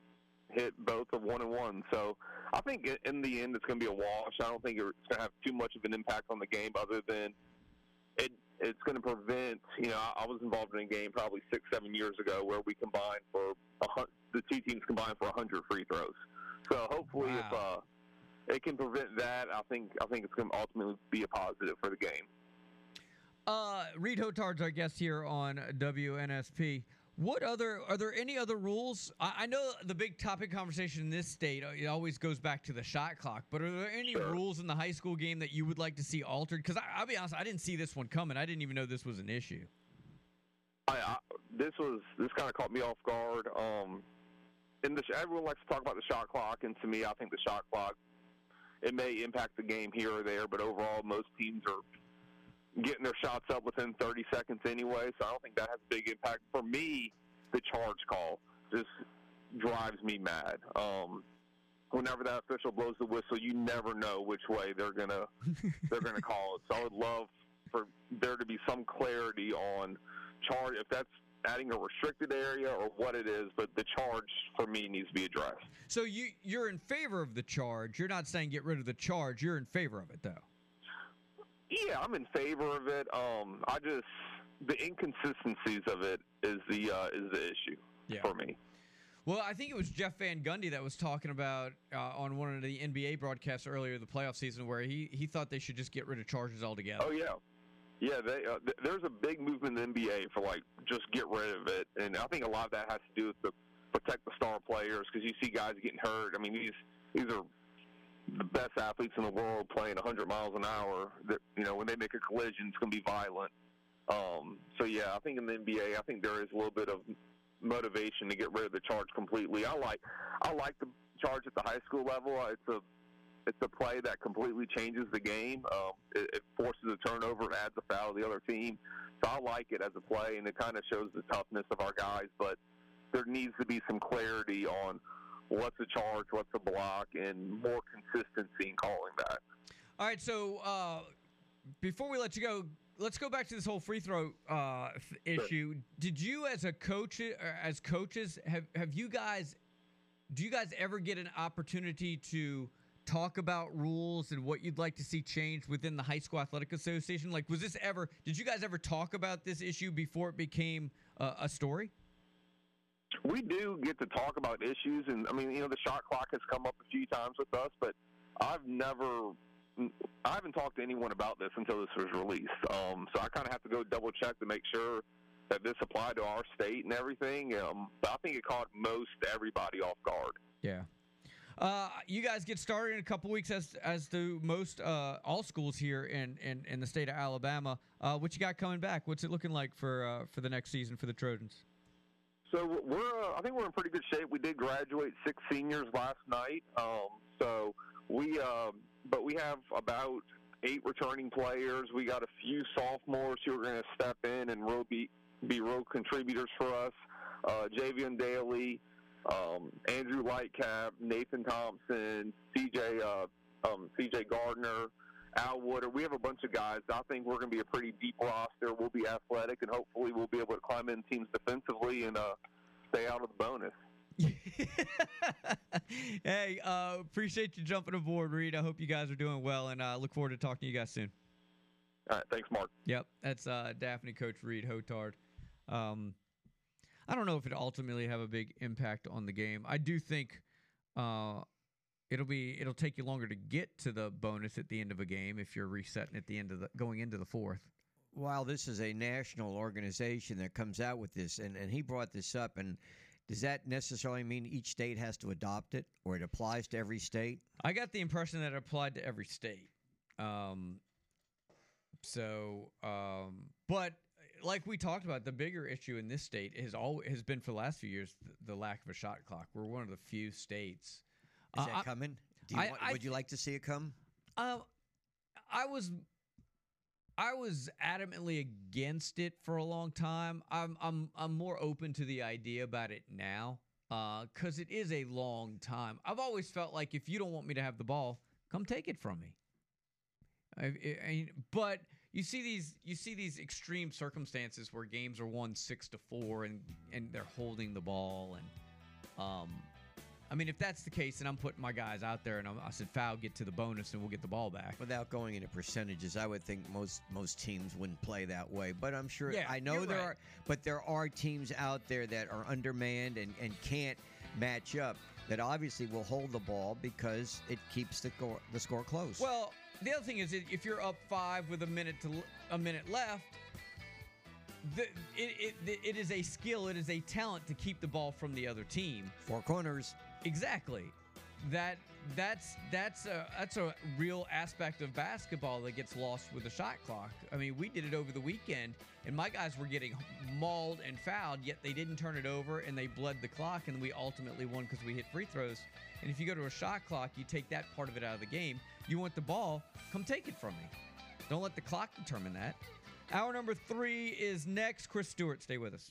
hit both of one and one. So I think in the end it's going to be a wash. I don't think it's going to have too much of an impact on the game, other than it it's going to prevent. You know, I I was involved in a game probably six, seven years ago where we combined for a the two teams combined for hundred free throws. So hopefully, if uh, it can prevent that, I think I think it's going to ultimately be a positive for the game. Uh, Reed Hotard's our guest here on WNSP. What other are there any other rules? I, I know the big topic conversation in this state uh, it always goes back to the shot clock. But are there any rules in the high school game that you would like to see altered? Because I'll be honest, I didn't see this one coming. I didn't even know this was an issue. I, I this was this kind of caught me off guard. Um, and the, everyone likes to talk about the shot clock, and to me, I think the shot clock it may impact the game here or there, but overall, most teams are getting their shots up within 30 seconds anyway. So I don't think that has a big impact. For me, the charge call just drives me mad. Um, whenever that official blows the whistle, you never know which way they're gonna they're gonna call it. So I would love for there to be some clarity on charge if that's adding a restricted area or what it is, but the charge for me needs to be addressed. So you you're in favor of the charge. You're not saying get rid of the charge. You're in favor of it though. Yeah, I'm in favor of it. Um, I just the inconsistencies of it is the uh, is the issue Yeah. for me. Well, I think it was Jeff Van Gundy that was talking about uh, on one of the NBA broadcasts earlier in the playoff season where he he thought they should just get rid of charges altogether. Oh yeah, yeah. They uh, th- there's a big movement in the NBA for like just get rid of it, and I think a lot of that has to do with the protect the star players because you see guys getting hurt. I mean these these are the best athletes in the world playing 100 miles an hour. That you know when they make a collision, it's going to be violent. Um, so yeah, I think in the NBA, I think there is a little bit of motivation to get rid of the charge completely. I like I like the charge at the high school level. Uh, It's a it's a play that completely changes the game. Um, it, it forces a turnover and adds a foul to the other team. So I like it as a play, and it kind of shows the toughness of our guys. But there needs to be some clarity on what's a charge, what's a block, and more consistency in calling that. All right, so uh, before we let you go, let's go back to this whole free throw uh, issue. Did you, as a coach, or as coaches, have have you guys? Do you guys ever get an opportunity to talk about rules and what you'd like to see changed within the high school athletic association? Like, was this ever? Did you guys ever talk about this issue before it became uh, a story? We do get to talk about issues, and I mean, you know, the shot clock has come up a few times with us, but I've never, I haven't talked to anyone about this until this was released. Um, so I kind of have to go double check to make sure that this applied to our state and everything. Um, but I think it caught most everybody off guard. Yeah. Uh, you guys get started in a couple weeks, as as do most uh, all schools here in, in, in the state of Alabama. Uh, what you got coming back? What's it looking like for uh, for the next season for the Trojans? So we're, uh, I think we're in pretty good shape. We did graduate six seniors last night. Um, so we, uh, but we have about eight returning players. We got a few sophomores who are going to step in and real be be real contributors for us. Uh, Javian Daly, um, Andrew Lightcap, Nathan Thompson, CJ uh, um, CJ Gardner. Al Wooder. We have a bunch of guys. I think we're going to be a pretty deep roster. We'll be athletic, and hopefully we'll be able to climb in teams defensively and uh, stay out of the bonus. hey, uh, appreciate you jumping aboard, Reed. I hope you guys are doing well, and uh, look forward to talking to you guys soon. All right, thanks, Mark. Yep, that's uh, Daphne coach Reed Hotard. Um, I don't know if it ultimately have a big impact on the game. I do think uh, it'll be it'll take you longer to get to the bonus at the end of a game if you're resetting at the end of the going into the fourth. While this is a national organization that comes out with this, and, and he brought this up, and does that necessarily mean each state has to adopt it, or it applies to every state? I got the impression that it applied to every state. Um, so, um, but like we talked about, the bigger issue in this state has all has been for the last few years the, the lack of a shot clock. We're one of the few states. Is Uh, that coming? Do you I- want, I would you like to see it come? Um, I was, I was adamantly against it for a long time. I'm, I'm, I'm more open to the idea about it now, because it is a long time. I've always felt like if you don't want me to have the ball, come take it from me. I, I- I- but you see these, you see these extreme circumstances where games are won six to four, and and they're holding the ball, and um, I mean, if that's the case, and I'm putting my guys out there, and I'm, I said, foul, get to the bonus, and we'll get the ball back. Without going into percentages, I would think most most teams wouldn't play that way. But I'm sure Yeah, I know there right. are, but there are teams out there that are undermanned and, and can't match up. That obviously will hold the ball because it keeps the score the score close. Well, the other thing is, if you're up five with a minute to a minute left, the, it, it, it is a skill, it is a talent to keep the ball from the other team. Four corners. Exactly. That that's that's a that's a real aspect of basketball that gets lost with the shot clock. I mean, we did it over the weekend, and my guys were getting mauled and fouled, yet they didn't turn it over, and they bled the clock, and we ultimately won because we hit free throws. And if you go to a shot clock, you take that part of it out of the game. You want the ball, come take it from me. Don't let the clock determine that. Hour number three is next. Chris Stewart, stay with us.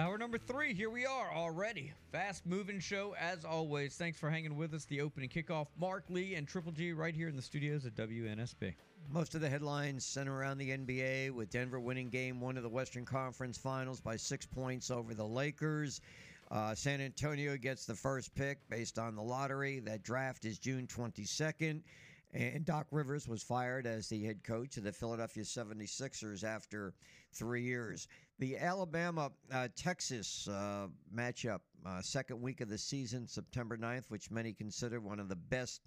Hour number three, here we are already. Fast moving show as always. Thanks for hanging with us. The opening kickoff. Mark Lee and Triple G right here in the studios at WNSP. Most of the headlines center around the NBA with Denver winning game one of the Western Conference Finals by six points over the Lakers. Uh, San Antonio gets the first pick based on the lottery. That draft is June 22nd. And Doc Rivers was fired as the head coach of the Philadelphia 76ers after three years. The Alabama uh, Texas uh, matchup, uh, second week of the season, September 9th, which many consider one of the best,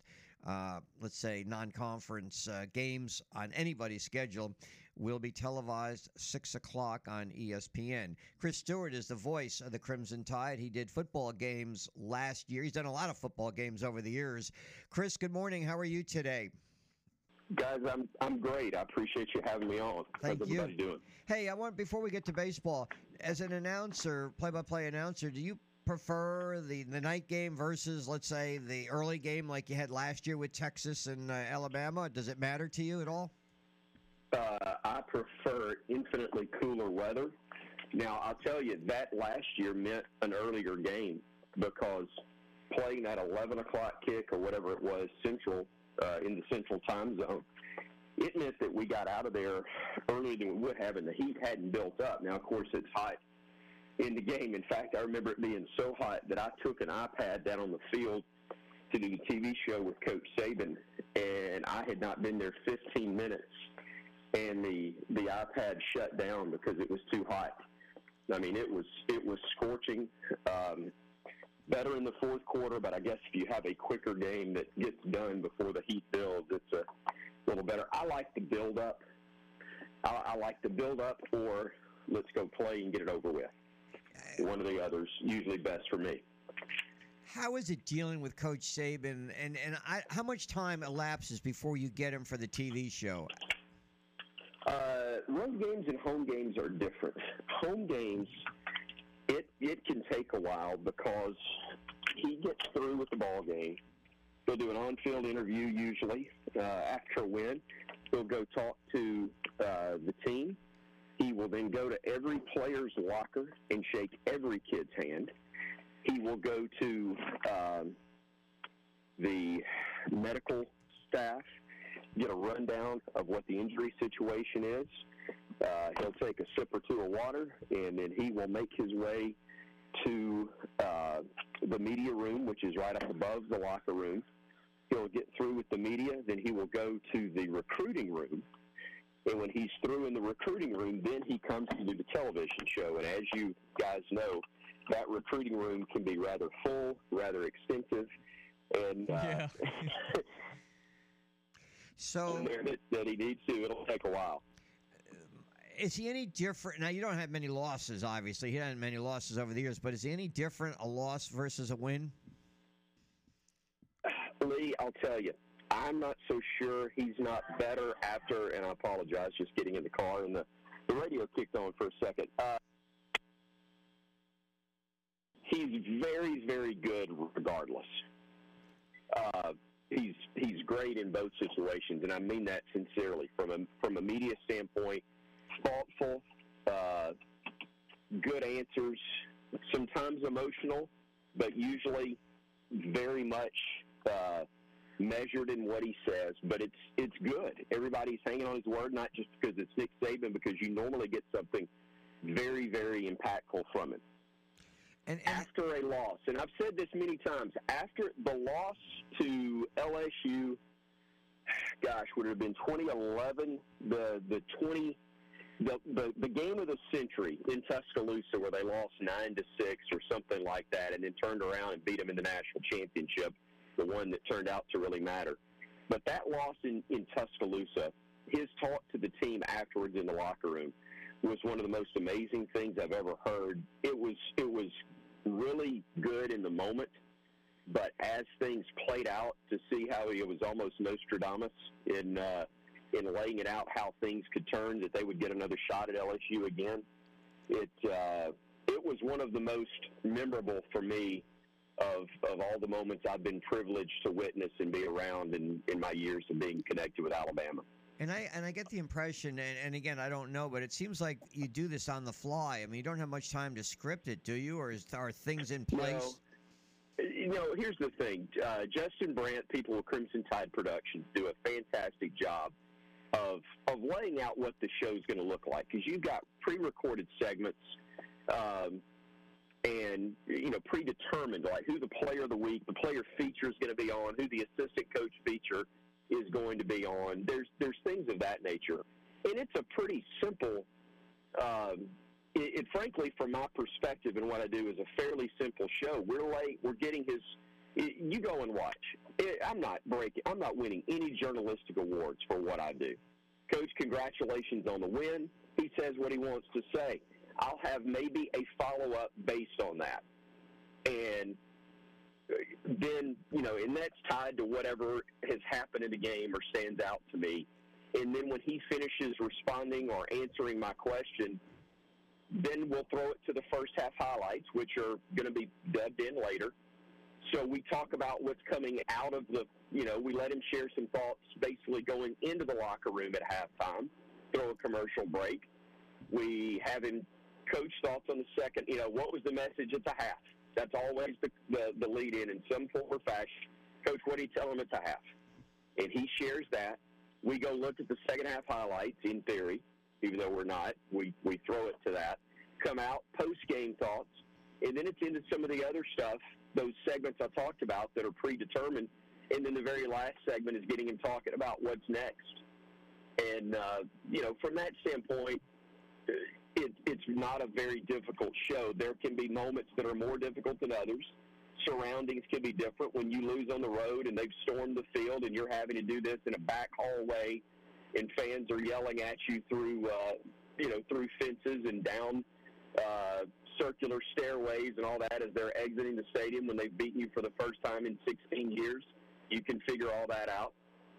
uh, let's say, non conference uh, games on anybody's schedule, will be televised 6 o'clock on ESPN. Chris Stewart is the voice of the Crimson Tide. He did football games last year. He's done a lot of football games over the years. Chris, good morning. How are you today? Guys, I'm I'm great. I appreciate you having me on. Thank How's you. doing? Hey, I want before we get to baseball, as an announcer, play-by-play announcer, do you prefer the the night game versus, let's say, the early game like you had last year with Texas and uh, Alabama? Does it matter to you at all? Uh, I prefer infinitely cooler weather. Now, I'll tell you that last year meant an earlier game because playing that 11 o'clock kick or whatever it was central uh, in the central time zone, it meant that we got out of there earlier than we would have, and the heat hadn't built up. Now, of course, it's hot in the game. In fact, I remember it being so hot that I took an iPad down on the field, to do the TV show with Coach Saban, and I had not been there 15 minutes, and the the iPad shut down because it was too hot. I mean, it was it was scorching. Um, better in the fourth quarter, but I guess if you have a quicker game that gets done before the heat builds, it's a little better. I like the build up. I, I like the build up, or let's go play and get it over with. One of the others, usually best for me. How is it dealing with Coach Saban, and and I, how much time elapses before you get him for the TV show? Uh, road games and home games are different. Home games, it it can take a while because he gets through with the ball game. He'll do an on-field interview usually uh, after a win. He'll go talk to uh, the team. He will then go to every player's locker and shake every kid's hand. He will go to um, the medical staff, get a rundown of what the injury situation is. Uh, he'll take a sip or two of water, and then he will make his way to uh, the media room, which is right up above the locker room. He'll get through with the media, then he will go to the recruiting room. And when he's through in the recruiting room, then he comes to do the television show. And as you guys know, that recruiting room can be rather full, rather extensive, and uh, Yeah. so that, that he needs to, it'll take a while. Is he any different? Now you don't have many losses, obviously. He had many losses over the years, but is he any different a loss versus a win? Lee, I'll tell you, I'm not so sure he's not better after, and I apologize, just getting in the car and the, the radio kicked on for a second. Uh, he's very, very good regardless. Uh, he's he's great in both situations, and I mean that sincerely. From a from a media standpoint, thoughtful, uh, good answers, sometimes emotional, but usually very much uh, measured in what he says. But it's it's good. Everybody's hanging on his word, not just because it's Nick Saban, because you normally get something very very impactful from it. And, after a loss, and I've said this many times, after the loss to LSU, gosh, would it have been 2011, the the 20, the, the the game of the century in Tuscaloosa, where they lost nine to six or something like that, and then turned around and beat them in the national championship, the one that turned out to really matter. But that loss in in Tuscaloosa, his talk to the team afterwards in the locker room was one of the most amazing things I've ever heard. It was it was really good in the moment, but as things played out, to see how he was almost Nostradamus in uh, in laying it out how things could turn, that they would get another shot at LSU again. It uh, it was one of the most memorable for me of of all the moments I've been privileged to witness and be around in, in my years of being connected with Alabama. And I and I get the impression, and, and again, I don't know, but it seems like you do this on the fly. I mean, you don't have much time to script it, do you? Or is, are things in place? No. You know, here's the thing. Uh, Justin Brandt, people with Crimson Tide Productions, do a fantastic job of of laying out what the show's going to look like because you've got pre-recorded segments um, and you know predetermined like who the player of the week, the player feature is going to be on, who the assistant coach feature is going to be on. There's there's things of that nature, and it's a pretty simple. Um, it, it frankly, from my perspective and what I do, is a fairly simple show. We're late. We're getting his. You go and watch. I'm not breaking. I'm not winning any journalistic awards for what I do. Coach, congratulations on the win. He says what he wants to say. I'll have maybe a follow up based on that, and uh, then you know, and that's tied to whatever has happened in the game or stands out to me. And then when he finishes responding or answering my question, then we'll throw it to the first half highlights, which are going to be dubbed in later. So we talk about what's coming out of the, you know, we let him share some thoughts basically going into the locker room at halftime, throw a commercial break. We have him coach thoughts on the second, you know, what was the message at the half? That's always the, the, the lead in in some form or fashion. Coach, what do you tell him at the half? And he shares that. We go look at the second half highlights in theory, even though we're not. We, we throw it to that. Come out, post game thoughts, and then it's into some of the other stuff those segments I talked about that are predetermined, and then the very last segment is getting him talking about what's next. And uh, you know, from that standpoint, uh, it, it's not a very difficult show. There can be moments that are more difficult than others. Surroundings can be different when you lose on the road and they've stormed the field and you're having to do this in a back hallway and fans are yelling at you through uh, you know through fences and down uh, circular stairways and all that as they're exiting the stadium when they've beaten you for the first time in 16 years. You can figure all that out.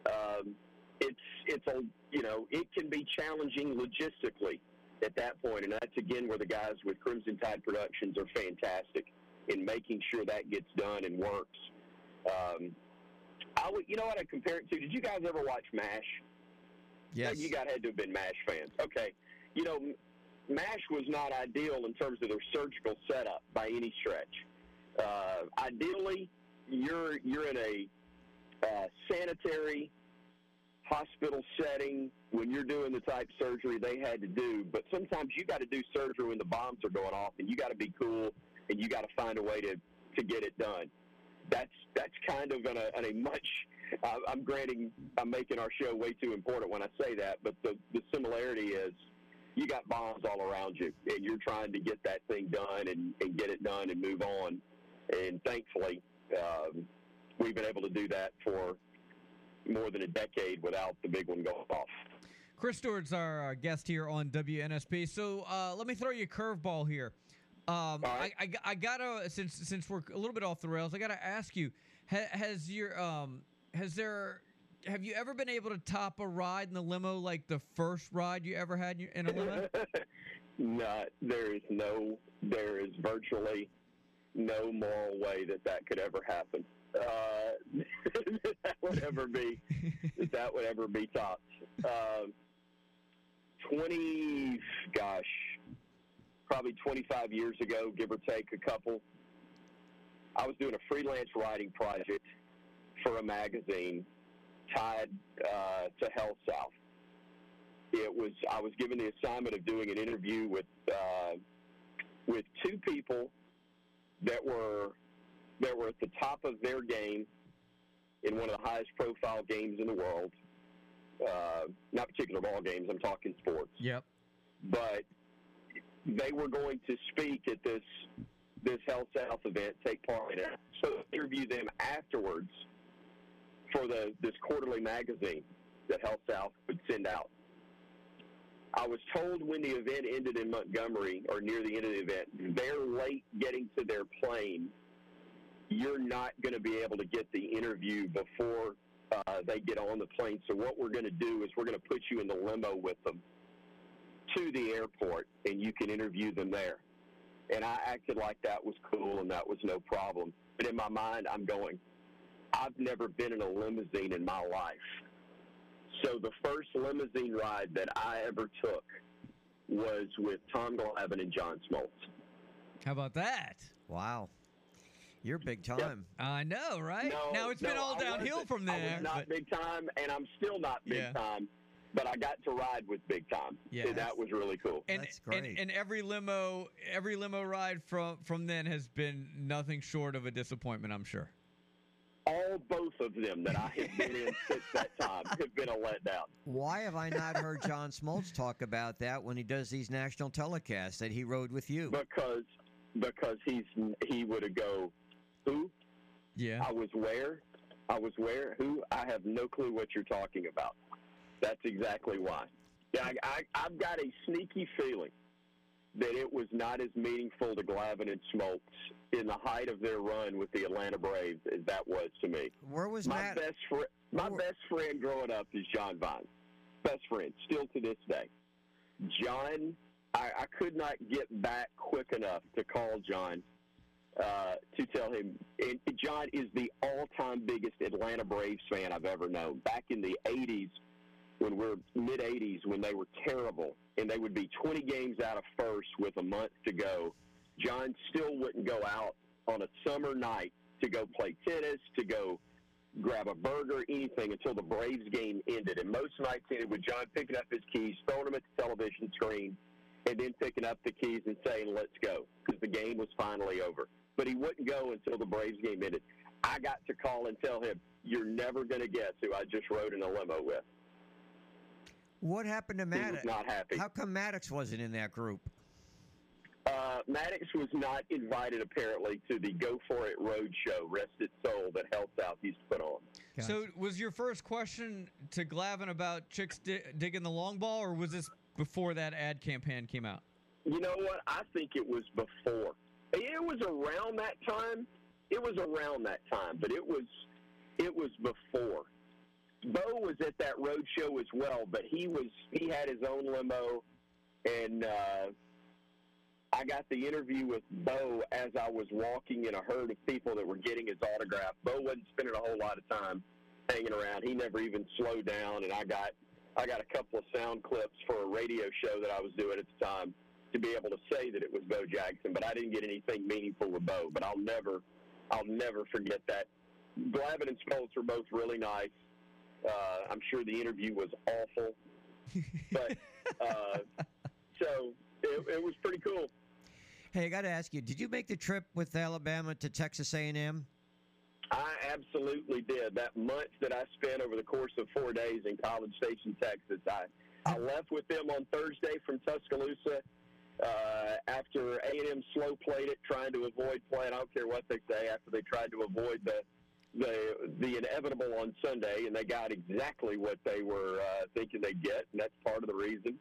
Um, it's it's a you know it can be challenging logistically at that point, and that's again where the guys with Crimson Tide Productions are fantastic in making sure that gets done and works. Um, I would, you know what I compare it to? Did you guys ever watch MASH? Yes. You got had to have been MASH fans. Okay. You know, MASH was not ideal in terms of their surgical setup by any stretch. Uh, ideally, you're you're in a uh, sanitary hospital setting when you're doing the type surgery they had to do. But sometimes you got to do surgery when the bombs are going off, and you got to be cool, and you got to find a way to to get it done. That's that's kind of in a, in a much. I'm granting I'm making our show way too important when I say that, but the the similarity is you got bombs all around you, and you're trying to get that thing done and, and get it done and move on. And thankfully, um, we've been able to do that for more than a decade without the big one going off. Chris Stewart's our uh, guest here on WNSP. So uh, let me throw you a curveball here. Um, I, I, I gotta since since we're a little bit off the rails, I gotta ask you: ha, Has your um has there have you ever been able to top a ride in the limo like the first ride you ever had in a limo? Not there is no there is virtually no moral way that that could ever happen. Uh, that would ever be that would ever be topped. Um, Twenty, gosh, probably twenty-five years ago, give or take a couple. I was doing a freelance writing project for a magazine tied uh, to Health South. It was I was given the assignment of doing an interview with uh, with two people that were that were at the top of their game in one of the highest profile games in the world. Uh, not particular ball games. I'm talking sports. Yep. But they were going to speak at this this Health South event, take part in it. So interview them afterwards for the this quarterly magazine that Health South would send out. I was told when the event ended in Montgomery, or near the end of the event, they're late getting to their plane. You're not going to be able to get the interview before uh, they get on the plane. So what we're going to do is we're going to put you in the limo with them to the airport, and you can interview them there. And I acted like that was cool and that was no problem. But in my mind, I'm going, I've never been in a limousine in my life. So the first limousine ride that I ever took was with Tom Glavine and John Smoltz. How about that? Wow. You're big time. I know, right? No, now it's no, been all I downhill wasn't. from I there. was not but- big time, and I'm still not big Yeah. time. But I got to ride with big time. Yeah. and that was really cool. and, and and every limo every limo ride from from then has been nothing short of a disappointment, I'm sure. All both of them that I have been in since that time have been a letdown. Why have I not heard John Smoltz talk about that when he does these national telecasts that he rode with you? Because because he's he would have go, who? Yeah. I was where? I was where? Who? I have no clue what you're talking about. That's exactly why. Yeah, I, I, I've got a sneaky feeling that it was not as meaningful to Glavine and Smoltz in the height of their run with the Atlanta Braves as that was to me. Where was my Matt? best friend? My best friend growing up is John Vine. Best friend, still to this day. John, I, I could not get back quick enough to call John uh, to tell him. And John is the all-time biggest Atlanta Braves fan I've ever known. Back in the '80s, when we're mid '80s, when they were terrible, and they would be 20 games out of first with a month to go. John still wouldn't go out on a summer night to go play tennis, to go grab a burger, anything until the Braves game ended. And most nights ended with John picking up his keys, throwing them at the television screen, and then picking up the keys and saying, let's go, because the game was finally over. but he wouldn't go until the Braves game ended. I got to call and tell him, "You're never going to guess who I just rode in a limo with." What happened to He was Maddux? not happy. How come Maddux wasn't in that group? Uh, Maddux was not invited apparently to the Go For It Road Show, Rest Its Soul, that Health South used to put on. So, was your first question to Glavine about chicks di- digging the long ball, or was this before that ad campaign came out? You know what? I think it was before. It was around that time. It was around that time, but it was it was before. Bo was at that road show as well, but he was he had his own limo, and uh, I got the interview with Bo as I was walking in a herd of people that were getting his autograph. Bo wasn't spending a whole lot of time hanging around. He never even slowed down, and I got I got a couple of sound clips for a radio show that I was doing at the time to be able to say that it was Bo Jackson, but I didn't get anything meaningful with Bo. But I'll never I'll never forget that. Glavine and Smoltz were both really nice. Uh, I'm sure the interview was awful, but uh, so it, it was pretty cool. Hey, I got to ask you: Did you make the trip with Alabama to Texas A&M? I absolutely did. That month that I spent over the course of four days in College Station, Texas, I, I left with them on Thursday from Tuscaloosa uh, after A&M slow played it, trying to avoid playing. I don't care what they say. After they tried to avoid the the the inevitable on Sunday, and they got exactly what they were uh, thinking they'd get, and that's part of the reason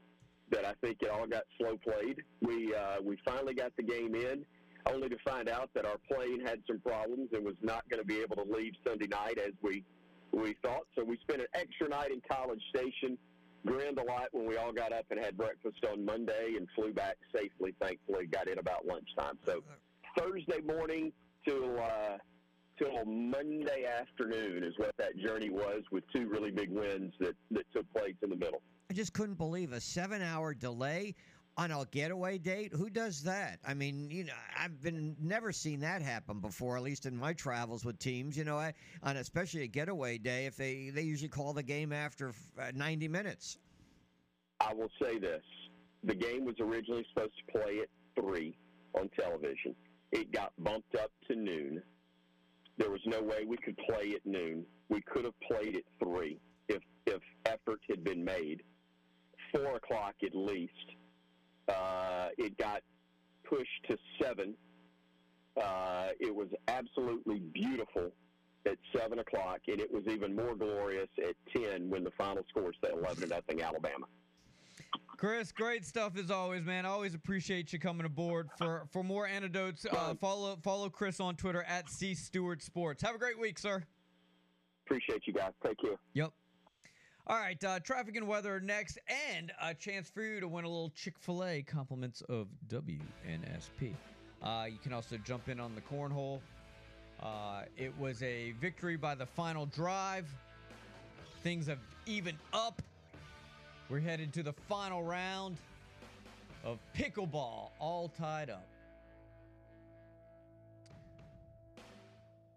that I think it all got slow played. We uh, we finally got the game in, only to find out that our plane had some problems and was not going to be able to leave Sunday night as we we thought. So we spent an extra night in College Station. Grinned a lot when we all got up and had breakfast on Monday and flew back safely. Thankfully, got in about lunchtime. So Thursday morning till uh, till Monday afternoon is what that journey was, with two really big wins that that took place in the middle. I just couldn't believe a seven-hour delay on a getaway date. Who does that? I mean, you know, I've been never seen that happen before. At least in my travels with teams, you know, I on especially a getaway day, if they they usually call the game after uh, 90 minutes. I will say this: the game was originally supposed to play at three on television. It got bumped up to noon. There was no way we could play at noon. We could have played at three if if effort had been made. Four o'clock at least. Uh, it got pushed to seven. Uh, it was absolutely beautiful at seven o'clock, and it was even more glorious at ten when the final score said eleven to nothing Alabama. Chris, great stuff as always, man. I always appreciate you coming aboard. For for more anecdotes, uh, follow follow Chris on Twitter at C Stewart Sports. Have a great week, sir. Appreciate you guys. Take care. Yep. All right, uh, traffic and weather next, and a chance for you to win a little Chick Fil A compliments of WNSP. Uh, you can also jump in on the cornhole. Uh, it was a victory by the final drive. Things have evened up. We're headed to the final round of pickleball, all tied up.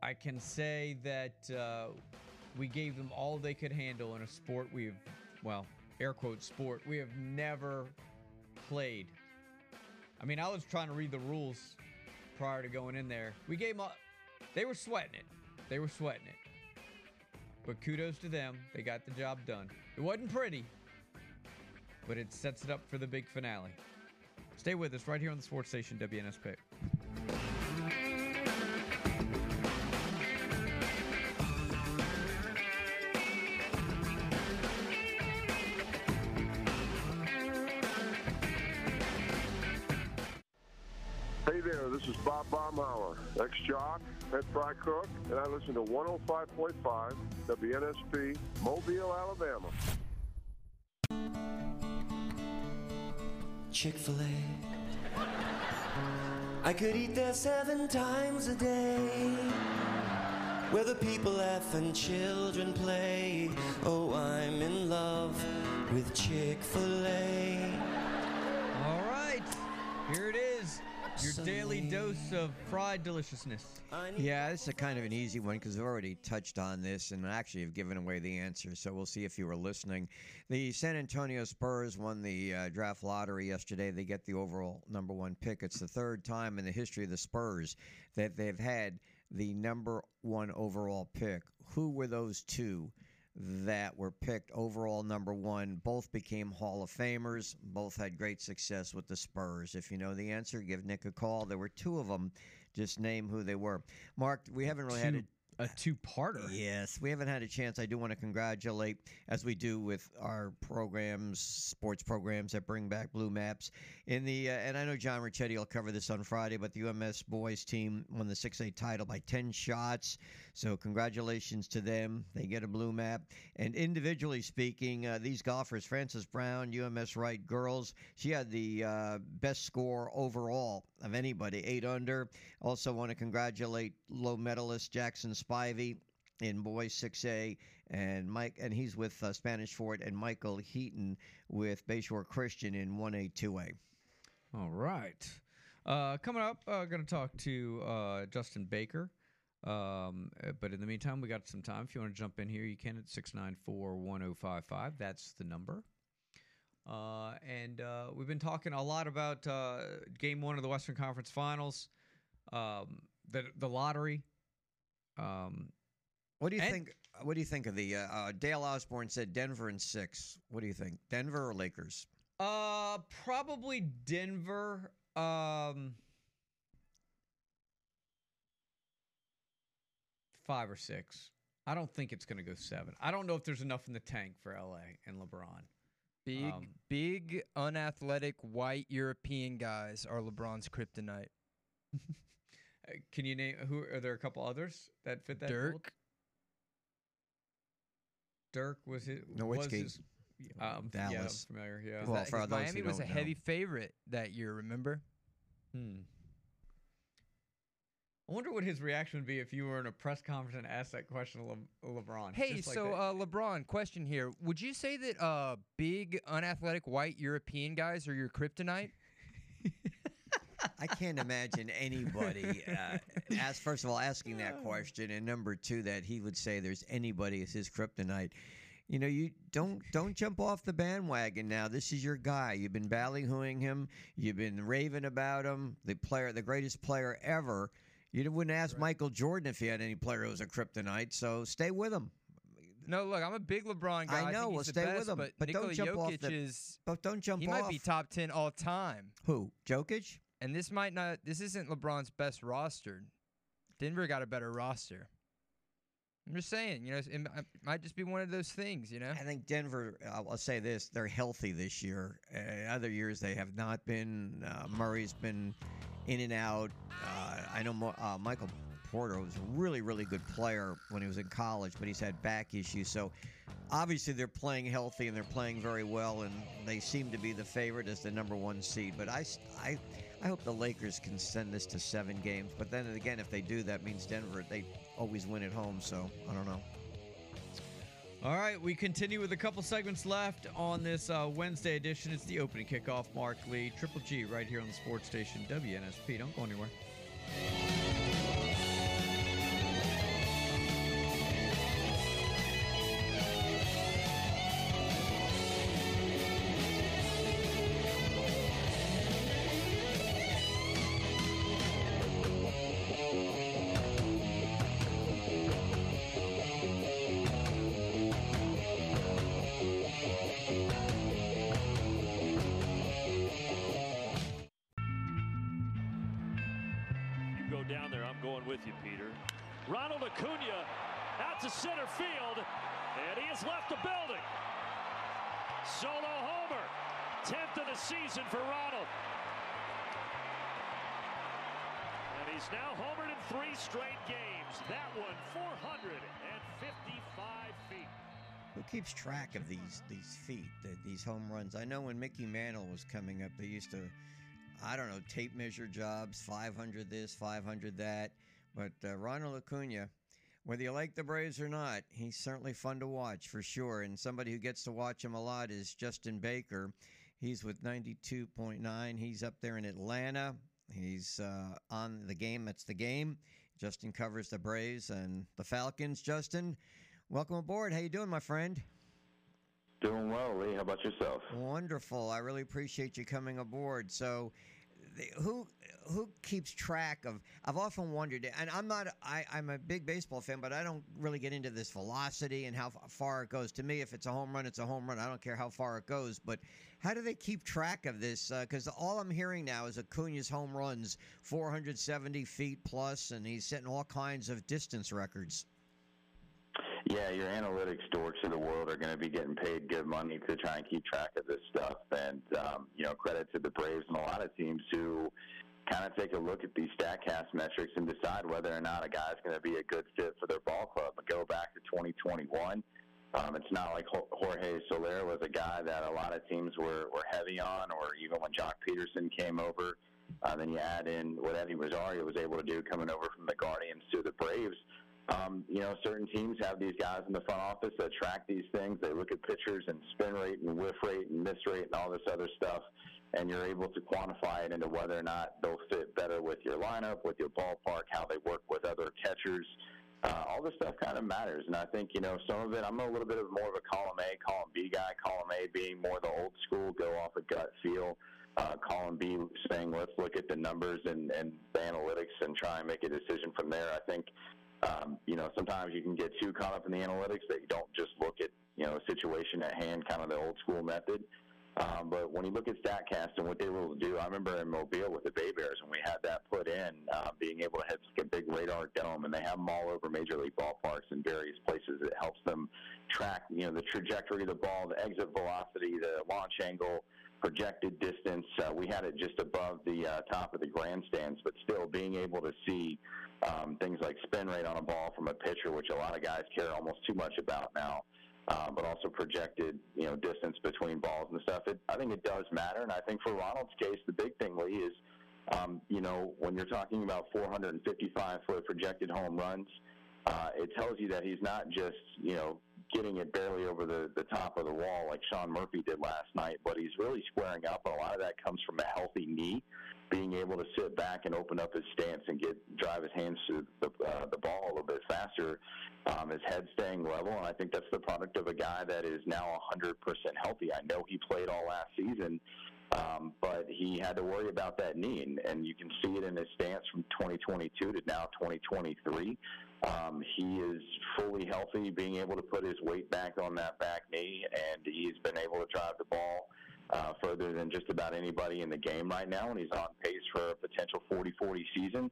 I can say that uh, we gave them all they could handle in a sport we've, well, air quote sport, we have never played. I mean, I was trying to read the rules prior to going in there. We gave them, they were sweating it. They were sweating it. But kudos to them. They got the job done. It wasn't pretty, but it sets it up for the big finale. Stay with us right here on the sports station WNSP. Hey there, this is Bob Baumhauer, ex-jock, head fry cook, and I listen to 105.5 WNSP, Mobile, Alabama. Chick fil A. I could eat there seven times a day. Where the people laugh and children play. Oh, I'm in love with Chick fil A. All right, here it is. Your daily dose of fried deliciousness. Yeah, this is kind of an easy one because we've already touched on this and actually have given away the answer. So we'll see if you were listening. The San Antonio Spurs won the uh, draft lottery yesterday. They get the overall number one pick. It's the third time in the history of the Spurs that they've had the number one overall pick. Who were those two? That were picked overall number one. Both became Hall of Famers. Both had great success with the Spurs. If you know the answer, give Nick a call. There were two of them. Just name who they were. Mark, we haven't really had a a two-parter. Yes, we haven't had a chance. I do want to congratulate, as we do with our programs, sports programs that bring back blue maps. In the uh, and I know John Ricchetti will cover this on Friday, but the UMS boys team won the 6A title by 10 shots. So congratulations to them. They get a blue map. And individually speaking, uh, these golfers, Frances Brown, UMS Wright girls, she had the uh, best score overall of anybody, eight under. Also want to congratulate low medalist Jackson Spivey in boys 6A, and Mike, and he's with uh, Spanish Fort, and Michael Heaton with Bayshore Christian in 1A, 2A. All right. Uh, coming up, uh, going to talk to uh, Justin Baker. Um, uh, but in the meantime, we got some time. If you want to jump in here, you can at 694 1055. That's the number. Uh, and uh, we've been talking a lot about uh, game one of the Western Conference Finals, um, the, the lottery. Um, What do you and- think? What do you think of the uh, uh, Dale Osborne said Denver in six? What do you think, Denver or Lakers? Uh, probably Denver. Um, five or six. I don't think it's going to go seven. I don't know if there's enough in the tank for LA and LeBron. Big, Um, big, unathletic white European guys are LeBron's kryptonite. Uh, Can you name who? Are there a couple others that fit that? Dirk. mold? Dirk was it? Nowitzki. Was his, um, Yeah, I'm familiar. Yeah. Well, That- for 'cause those Miami was a know. heavy favorite that year. Remember? Hmm. I wonder what his reaction would be if you were in a press conference and asked that question to Le- LeBron. Hey, like so uh, LeBron, question here: Would you say that uh, big, unathletic white European guys are your kryptonite? I can't imagine anybody, uh, as first of all, asking that question, and number two, that he would say there's anybody as his kryptonite. You know, you don't don't jump off the bandwagon now. This is your guy. You've been ballyhooing him. You've been raving about him. The player, the greatest player ever. You wouldn't ask Michael Jordan if he had any player who was a kryptonite. So stay with him. No, look, I'm a big LeBron guy. I know. think well, stay best, with him, but, but Nikola don't jump Jokic off the. is. But don't jump He off. might be top ten all time. Who? Jokic? And this might not. This isn't LeBron's best roster. Denver got a better roster. I'm just saying, you know, it might just be one of those things, you know. I think Denver. I'll say this: they're healthy this year. Uh, other years they have not been. Uh, Murray's been in and out. Uh, I know uh, Michael Porter was a really, really good player when he was in college, but he's had back issues. So obviously they're playing healthy and they're playing very well, and they seem to be the favorite as the number one seed. But I, I, I hope the Lakers can send this to seven games. But then again, if they do, that means Denver they always win at home. So I don't know. All right, we continue with a couple segments left on this uh, Wednesday edition. It's the opening kickoff. Mark Lee, Triple G, right here on the sports station WNSP. Don't go anywhere. 10th of the season for Ronald. And he's now homered in three straight games. That one, 455 feet. Who keeps track of these these feet, these home runs? I know when Mickey Mantle was coming up, they used to, I don't know, tape measure jobs, 500 this, 500 that. But uh, Ronald Acuna, whether you like the Braves or not, he's certainly fun to watch for sure. And somebody who gets to watch him a lot is Justin Baker. He's with 92.9. He's up there in Atlanta. He's uh, on the game. That's the game. Justin covers the Braves and the Falcons. Justin, welcome aboard. How you doing, my friend? Doing well, Lee. How about yourself? Wonderful. I really appreciate you coming aboard. So, who who keeps track of? I've often wondered, and I'm not. I, I'm a big baseball fan, but I don't really get into this velocity and how far it goes. To me, if it's a home run, it's a home run. I don't care how far it goes. But how do they keep track of this? Uh, because all I'm hearing now is Acuna's home runs 470 feet plus, and he's setting all kinds of distance records. Yeah, your analytics dorks of the world are going to be getting paid good money to try and keep track of this stuff. And, um, you know, credit to the Braves and a lot of teams who kind of take a look at these StatCast metrics and decide whether or not a guy's going to be a good fit for their ball club. But go back to 2021. Um, it's not like Jorge Soler was a guy that a lot of teams were, were heavy on, or even when Joc Pederson came over. Uh, then you add in what Eddie Rosario was able to do coming over from the Guardians to the Braves. Um, you know, certain teams have these guys in the front office that track these things. They look at pitchers and spin rate and whiff rate and miss rate and all this other stuff, and you're able to quantify it into whether or not they'll fit better with your lineup, with your ballpark, how they work with other catchers. Uh, all this stuff kind of matters, and I think you know some of it. I'm a little bit of more of a column A, column B guy. Column A being more the old school, go off a gut feel. Uh, column B saying let's look at the numbers and, and the analytics and try and make a decision from there. I think um, you know, sometimes you can get too caught up in the analytics that you don't just look at, you know, a situation at hand, kind of the old school method. Um, but when you look at StatCast and what they were able to do, I remember in Mobile with the Bay Bears when we had that put in, uh, being able to hit like a big radar dome, and they have them all over major league ballparks in various places. It helps them track, you know, the trajectory of the ball, the exit velocity, the launch angle, projected distance. Uh, we had it just above the uh, top of the grandstands, but still being able to see um, things like spin rate on a ball from a pitcher, which a lot of guys care almost too much about now. Uh, but also projected, you know, distance between balls and stuff. It, I think it does matter, and I think for Ronald's case, the big thing, Lee, is, um, you know, when you're talking about 455 foot projected home runs, uh, it tells you that he's not just, you know, getting it barely over the, the top of the wall like Sean Murphy did last night, but he's really squaring up, and a lot of that comes from a healthy knee, being able to sit back and open up his stance and get drive his hands to the, uh, the ball a little bit faster, um, his head staying level, and I think that's the product of a guy that is now 100% healthy. I know he played all last season, um, but he had to worry about that knee, and, and you can see it in his stance from 2022 to now 2023. Um, he is fully healthy, being able to put his weight back on that back knee, and he's been able to drive the ball uh, further than just about anybody in the game right now, and he's on pace for a potential 40-40 season.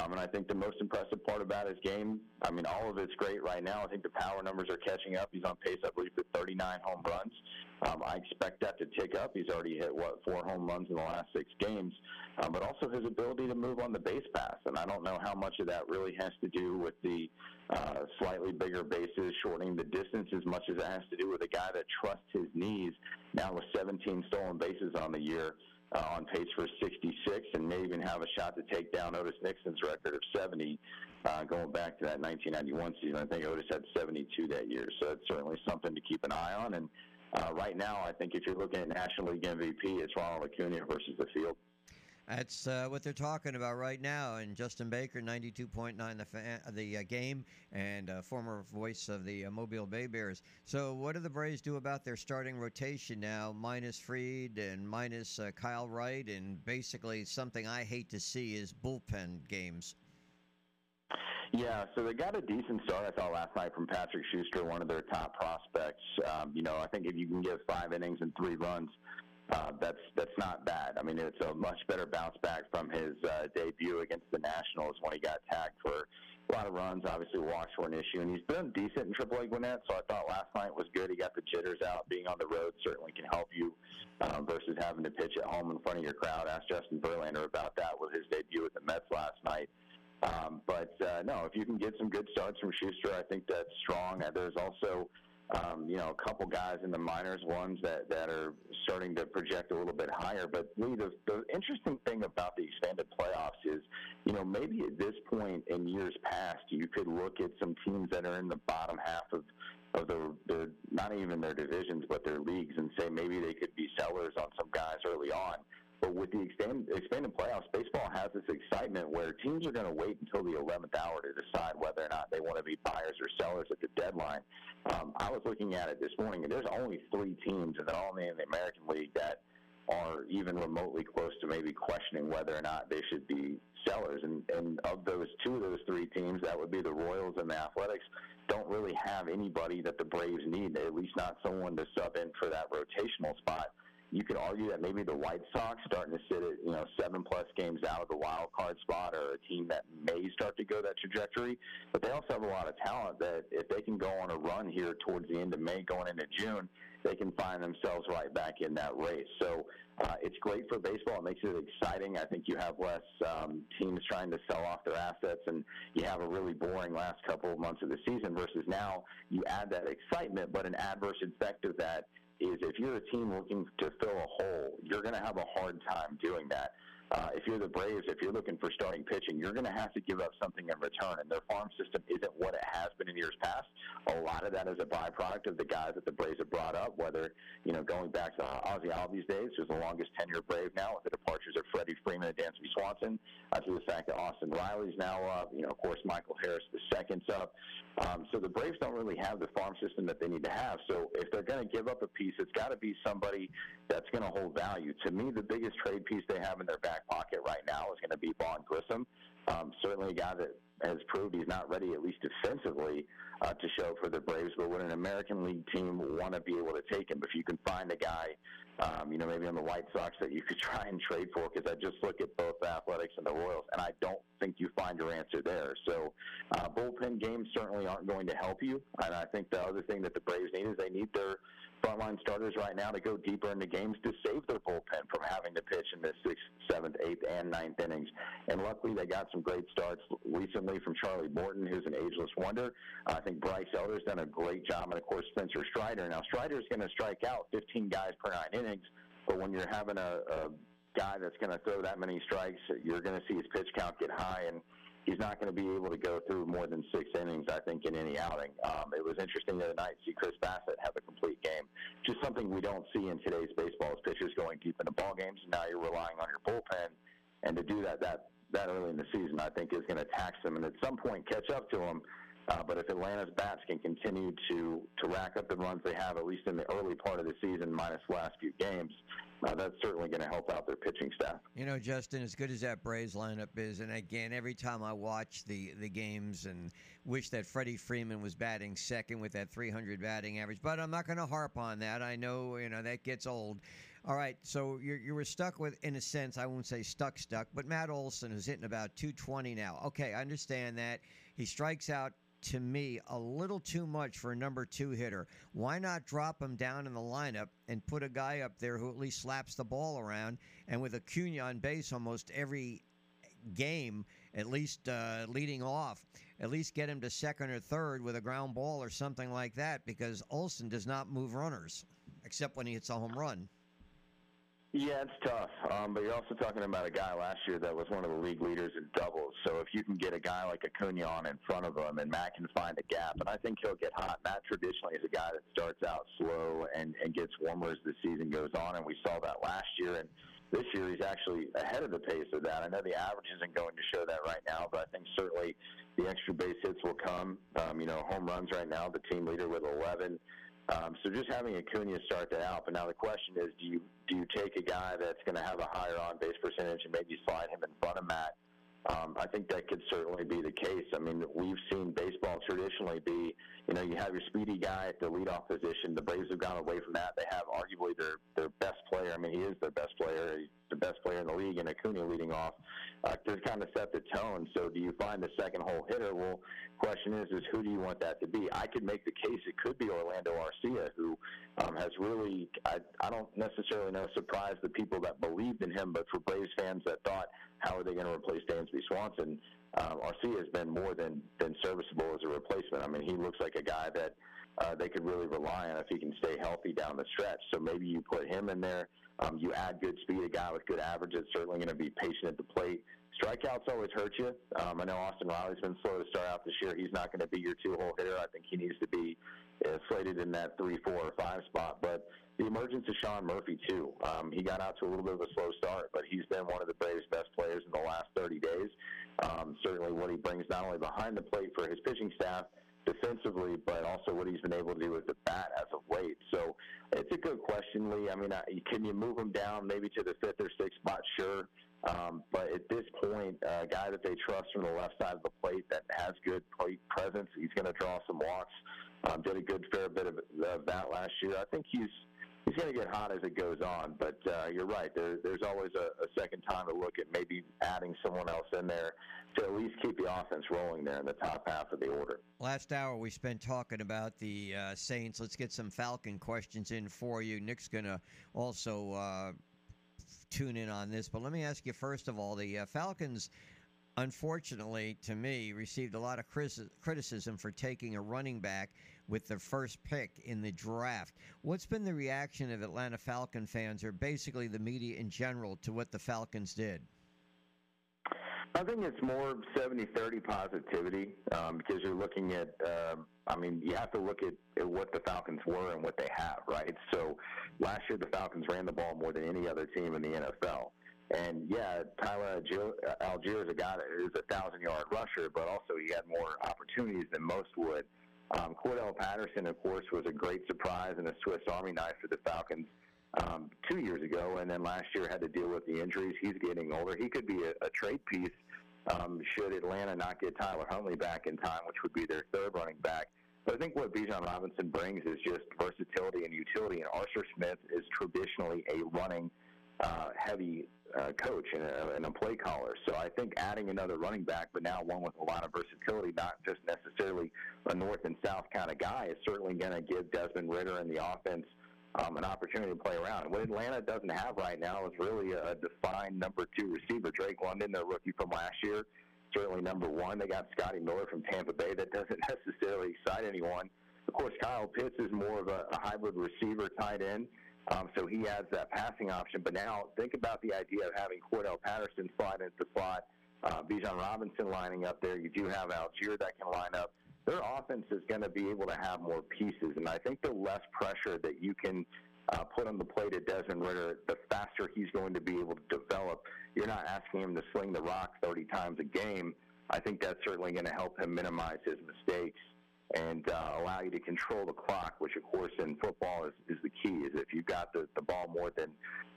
Um, and I think the most impressive part about his game, I mean, all of it's great right now. I think the power numbers are catching up. He's on pace, I believe, for 39 home runs. Um, I expect that to tick up. He's already hit what four home runs in the last six games, um, but also his ability to move on the base pass. And I don't know how much of that really has to do with the uh, slightly bigger bases, shortening the distance, as much as it has to do with a guy that trusts his knees. Now with 17 stolen bases on the year. Uh, on pace for 66 and may even have a shot to take down Otis Nixon's record of 70 uh, going back to that 1991 season. I think Otis had 72 that year, so it's certainly something to keep an eye on. And uh, right now, I think if you're looking at National League MVP, it's Ronald Acuna versus the field. That's uh, what they're talking about right now. And Justin Baker, 92.9 the fa- the uh, game, and uh, former voice of the uh, Mobile Bay Bears. So, what do the Braves do about their starting rotation now? Minus Fried and minus uh, Kyle Wright, and basically something I hate to see is bullpen games. Yeah, so they got a decent start, I thought, last night from Patrick Shuster, one of their top prospects. Um, you know, I think if you can give five innings and three runs, uh, that's that's not bad. I mean, it's a much better bounce back from his uh, debut against the Nationals when he got tagged for a lot of runs. Obviously, walks were an issue, and he's been decent in AAA Gwinnett. So I thought last night was good. He got the jitters out. Being on the road certainly can help you um, versus having to pitch at home in front of your crowd. Ask Justin Verlander about that with his debut with the Mets last night. Um, but uh, no, if you can get some good starts from Shuster, I think that's strong. Uh, there's also um, you know, a couple guys in the minors, ones that, that are starting to project a little bit higher. But Lee, the, the interesting thing about the expanded playoffs is, you know, maybe at this point in years past, you could look at some teams that are in the bottom half of of their, their not even their divisions but their leagues and say maybe they could be sellers on some guys early on. But with the expand, expanded playoffs, baseball has this excitement where teams are going to wait until the 11th hour to decide whether or not they want to be buyers or sellers at the deadline. Um, I was looking at it this morning, and there's only three teams, they're all in the American League that are even remotely close to maybe questioning whether or not they should be sellers. And, and of those two of those three teams, that would be the Royals and the Athletics, don't really have anybody that the Braves need, at least not someone to sub in for that rotational spot. You could argue that maybe the White Sox starting to sit at you know seven plus games out of the wild card spot, or a team that may start to go that trajectory. But they also have a lot of talent that if they can go on a run here towards the end of May, going into June, they can find themselves right back in that race. So uh, it's great for baseball. It makes it exciting. I think you have less um, teams trying to sell off their assets, and you have a really boring last couple of months of the season. Versus now, you add that excitement, but an adverse effect of that is if you're a team looking to fill a hole, you're going to have a hard time doing that. Uh, if you're the Braves, if you're looking for starting pitching, you're going to have to give up something in return. And their farm system isn't what it has been in years past. A lot of that is a byproduct of the guys that the Braves have brought up, whether, you know, going back to Ozzie Albies days, who's the longest tenured Brave now, with the departures of Freddie Freeman and Dansby Swanson, uh, to the fact that Austin Riley's now up, you know, of course, Michael Harris the second's up. Um, so the Braves don't really have the farm system that they need to have. So if they're going to give up a piece, it's got to be somebody that's going to hold value. To me, the biggest trade piece they have in their back pocket right now is going to be Vaughn Grissom. Um, certainly a guy that has proved he's not ready, at least defensively, uh, to show for the Braves. But would an American League team want to be able to take him? If you can find a guy, um, you know, maybe on the White Sox that you could try and trade for, because I just look at both the Athletics and the Royals, and I don't think you find your answer there. So uh, bullpen games certainly aren't going to help you. And I think the other thing that the Braves need is they need their frontline starters right now to go deeper into games to save their bullpen from having to pitch in the sixth, seventh, eighth, and ninth innings. And luckily, they got some great starts recently from Charlie Morton, who's an ageless wonder. I think Bryce Elder's done a great job, and of course Spencer Strider. Now Strider's going to strike out 15 guys per nine innings, but when you're having a, a guy that's going to throw that many strikes, you're going to see his pitch count get high and he's not going to be able to go through more than six innings, I think, in any outing. Um, it was interesting the other night to see Chris Bassitt have a complete game. Just something we don't see in today's baseball is pitchers going deep into ball games. Now you're relying on your bullpen, and to do that that that early in the season, I think, is going to tax them and at some point catch up to them. Uh, but if Atlanta's bats can continue to to rack up the runs they have, at least in the early part of the season, minus the last few games, uh, that's certainly going to help out their pitching staff. You know, Justin, as good as that Braves lineup is, and again, every time I watch the the games and wish that Freddie Freeman was batting second with that 300 batting average, but I'm not going to harp on that. I know, you know, that gets old. All right, so you're, you were stuck with, in a sense, I won't say stuck, stuck, but Matt Olson is hitting about 220 now. Okay, I understand that. He strikes out to me a little too much for a number two hitter. Why not drop him down in the lineup and put a guy up there who at least slaps the ball around and with Acuna on base almost every game, at least uh, leading off, at least get him to second or third with a ground ball or something like that because Olson does not move runners except when he hits a home run. Yeah, it's tough. Um, but you're also talking about a guy last year that was one of the league leaders in doubles. So if you can get a guy like Acuna on in front of him, and Matt can find a gap, and I think he'll get hot. Matt traditionally is a guy that starts out slow and, and gets warmer as the season goes on, and we saw that last year. And this year he's actually ahead of the pace of that. I know the average isn't going to show that right now, but I think certainly the extra base hits will come. Um, you know, home runs right now, the team leader with 11. Um, so just having Acuna start that out. But now the question is, do you do you take a guy that's going to have a higher on base percentage and maybe slide him in front of Matt? Um, I think that could certainly be the case. I mean, we've seen baseball traditionally be, you know, you have your speedy guy at the leadoff position. The Braves have gone away from that. They have arguably their their best player. I mean, he is their best player. He's the best player in the league, and Acuna leading off uh, to kind of set the tone. So, do you find the second hole hitter? Well, question is, is who do you want that to be? I could make the case it could be Orlando Arcia, who um, has really, I, I don't necessarily know, surprised the people that believed in him, but for Braves fans that thought, how are they going to replace Dansby Swanson? Um, Arcia has been more than than serviceable as a replacement. I mean, he looks like a guy that uh, they could really rely on if he can stay healthy down the stretch. So maybe you put him in there. Um, you add good speed, a guy with good average that's certainly going to be patient at the plate. strikeouts always hurt you. Um, I know Austin Riley's been slow to start out this year. He's not going to be your two-hole hitter. I think he needs to be uh, slated in that three, four, or five spot. But the emergence of Sean Murphy too. Um, he got out to a little bit of a slow start, but he's been one of the Braves' best players in the last 30 days. Um, certainly, what he brings not only behind the plate for his pitching staff defensively, but also what he's been able to do with the bat as of late. So it's a good question, Lee. I mean, I, can you move him down maybe to the fifth or sixth spot? Sure. Um, but at this point, a guy that they trust from the left side of the plate that has good plate presence, he's going to draw some walks. Um, did a good fair bit of, of that last year. I think he's he's going to get hot as it goes on. But uh, you're right. There, there's always a, a second time to look at maybe adding someone else in there to at least keep the offense rolling there in the top half of the order. Last hour we spent talking about the uh, Saints. Let's get some Falcon questions in for you. Nick's going to also uh, tune in on this. But let me ask you first of all the uh, Falcons unfortunately, to me, received a lot of criticism for taking a running back with their first pick in the draft. What's been the reaction of Atlanta Falcon fans, or basically the media in general, to what the Falcons did? I think it's more 70 30 positivity um, because you're looking at, uh, I mean, you have to look at, at what the Falcons were and what they have, right? So last year, the Falcons ran the ball more than any other team in the NFL. And yeah, Tyler Allgeier is a guy that is a thousand yard rusher, but also he had more opportunities than most would. Um, Cordarrelle Patterson, of course, was a great surprise and a Swiss Army knife for the Falcons um, two years ago, and then last year had to deal with the injuries. He's getting older. He could be a, a trade piece um, should Atlanta not get Tyler Huntley back in time, which would be their third running back. But I think what Bijan Robinson brings is just versatility and utility, and Arthur Smith is traditionally a running uh, heavy uh, coach and a, and a play caller. So I think adding another running back, but now one with a lot of versatility, not just necessarily a north and south kind of guy, is certainly going to give Desmond Ridder and the offense um, an opportunity to play around. And what Atlanta doesn't have right now is really a defined number two receiver. Drake London, their rookie from last year, certainly number one. They got Scotty Miller from Tampa Bay. That doesn't necessarily excite anyone. Of course, Kyle Pitts is more of a, a hybrid receiver tight end. Um, so he adds that passing option. But now think about the idea of having Cordarrelle Patterson slide into the slot, uh, Bijan Robinson lining up there. You do have Allgeier that can line up. Their offense is going to be able to have more pieces, and I think the less pressure that you can uh, put on the plate at Desmond Ridder, the faster he's going to be able to develop. You're not asking him to sling the rock 30 times a game. I think that's certainly going to help him minimize his mistakes and uh, allow you to control the clock, which of course in football is, is the key. Is if you've got the, the ball more than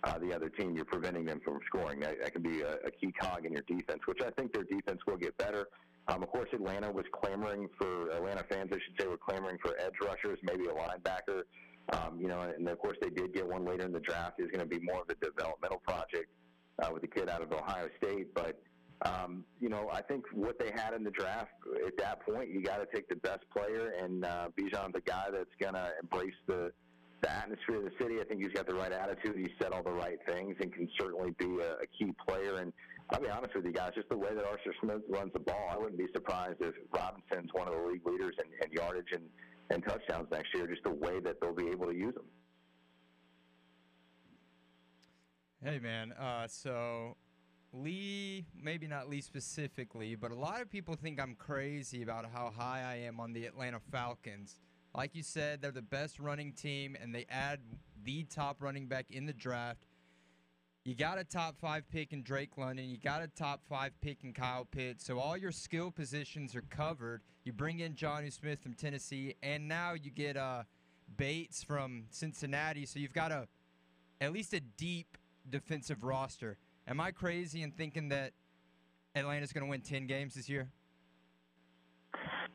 uh, the other team, you're preventing them from scoring. That, that can be a, a key cog in your defense, which I think their defense will get better. Um, of course, Atlanta was clamoring for Atlanta fans, I should say, were clamoring for edge rushers, maybe a linebacker. Um, you know, and of course they did get one later in the draft. He's going to be more of a developmental project uh, with a kid out of Ohio State, but um, you know, I think what they had in the draft at that point, you got to take the best player, and uh, Bijan's a guy that's going to embrace the the atmosphere of the city. I think he's got the right attitude. He said all the right things and can certainly be a, a key player. And I'll be honest with you guys, just the way that Arthur Smith runs the ball, I wouldn't be surprised if Robinson's one of the league leaders in, in yardage and, and touchdowns next year, just the way that they'll be able to use them. Hey, man. Uh, so Lee, maybe not Lee specifically, but a lot of people think I'm crazy about how high I am on the Atlanta Falcons. Like you said, they're the best running team, and they add the top running back in the draft. You got a top five pick in Drake London. You got a top five pick in Kyle Pitts. So all your skill positions are covered. You bring in Jonnu Smith from Tennessee, and now you get uh, Bates from Cincinnati. So you've got a at least a deep defensive roster. Am I crazy in thinking that Atlanta's going to win 10 games this year?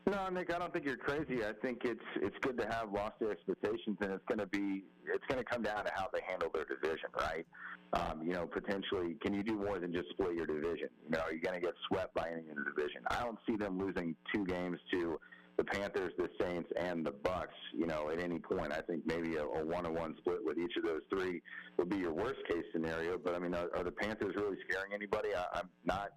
No, Nick, I don't think you're crazy. I think it's it's good to have lost their expectations, and it's going to be it's going to come down to how they handle their division, right? Um, you know, potentially, can you do more than just split your division? You know, are you going to get swept by any in the division? I don't see them losing two games to the Panthers, the Saints, and the Bucs. You know, at any point, I think maybe a, a one-on-one split with each of those three would be your worst-case scenario. But I mean, are, are the Panthers really scaring anybody? I, I'm not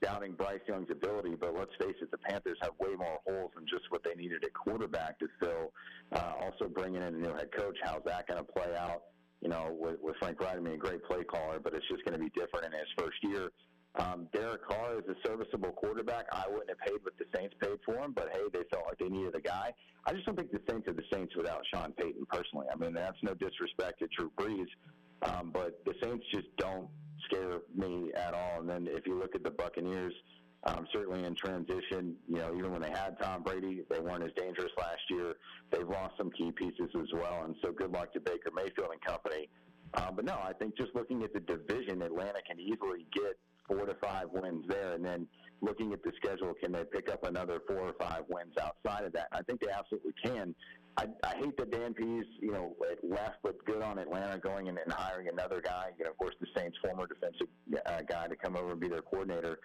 doubting Bryce Young's ability, but let's face it, the Panthers have way more holes than just what they needed at quarterback to fill. Uh, also, bringing in a new head coach, how's that going to play out? You know, with, with Frank Reich, mean, a great play caller, but it's just going to be different in his first year. Um, Derek Carr is a serviceable quarterback. I wouldn't have paid what the Saints paid for him, but hey, they felt like they needed a guy. I just don't think the Saints are the Saints without Sean Payton. Personally, I mean that's no disrespect to Drew Brees, um, but the Saints just don't scare me at all. And then if you look at the Buccaneers, um, certainly in transition, you know, even when they had Tom Brady, they weren't as dangerous last year. They've lost some key pieces as well, and so good luck to Baker Mayfield and company. Um, but no, I think just looking at the division, Atlanta can easily get four to five wins there, and then looking at the schedule, can they pick up another four or five wins outside of that? I think they absolutely can. I, I hate that Dan Pees, you know, left, but good on Atlanta going in and hiring another guy. You know, of course, the Saints' former defensive uh, guy to come over and be their coordinator.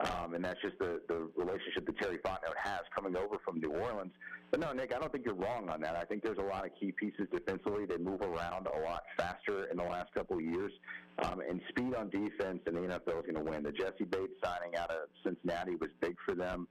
Um, and that's just the, the relationship that Terry Fontenot has coming over from New Orleans. But no, Nick, I don't think you're wrong on that. I think there's a lot of key pieces defensively. They move around a lot faster in the last couple of years. Um, and speed on defense, and the NFL is going to win. The Jessie Bates signing out of Cincinnati was big for them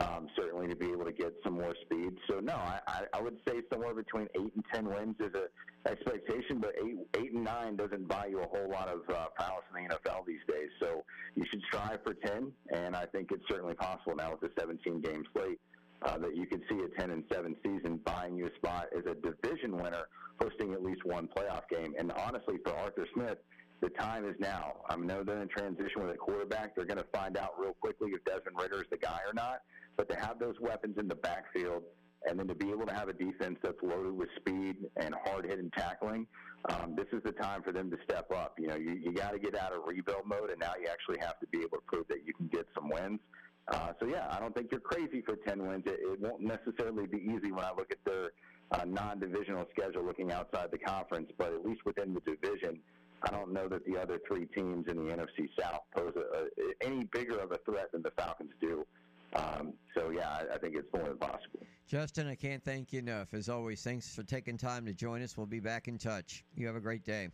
um, certainly to be able to get some more speed. So no, I, I, would say somewhere between eight and ten wins is a expectation, but eight eight and nine doesn't buy you a whole lot of uh, prowess in the NFL these days. So you should strive for ten, and I think it's certainly possible now with the 17 game slate. Uh, that you could see a 10 and 7 season buying you a spot as a division winner, hosting at least one playoff game. And honestly, for Arthur Smith, the time is now. I know they're in transition with a quarterback. They're going to find out real quickly if Desmond Ridder is the guy or not. But to have those weapons in the backfield and then to be able to have a defense that's loaded with speed and hard hitting tackling, um, this is the time for them to step up. You know, you, you got to get out of rebuild mode, and now you actually have to be able to prove that you can get some wins. Uh, so yeah, I don't think you're crazy for 10 wins. It, it won't necessarily be easy when I look at their uh, non-divisional schedule, looking outside the conference, but at least within the division, I don't know that the other three teams in the NFC South pose a, a, any bigger of a threat than the Falcons do. Um, so yeah, I, I think it's more than possible. Justin, I can't thank you enough. As always, thanks for taking time to join us. We'll be back in touch. You have a great day.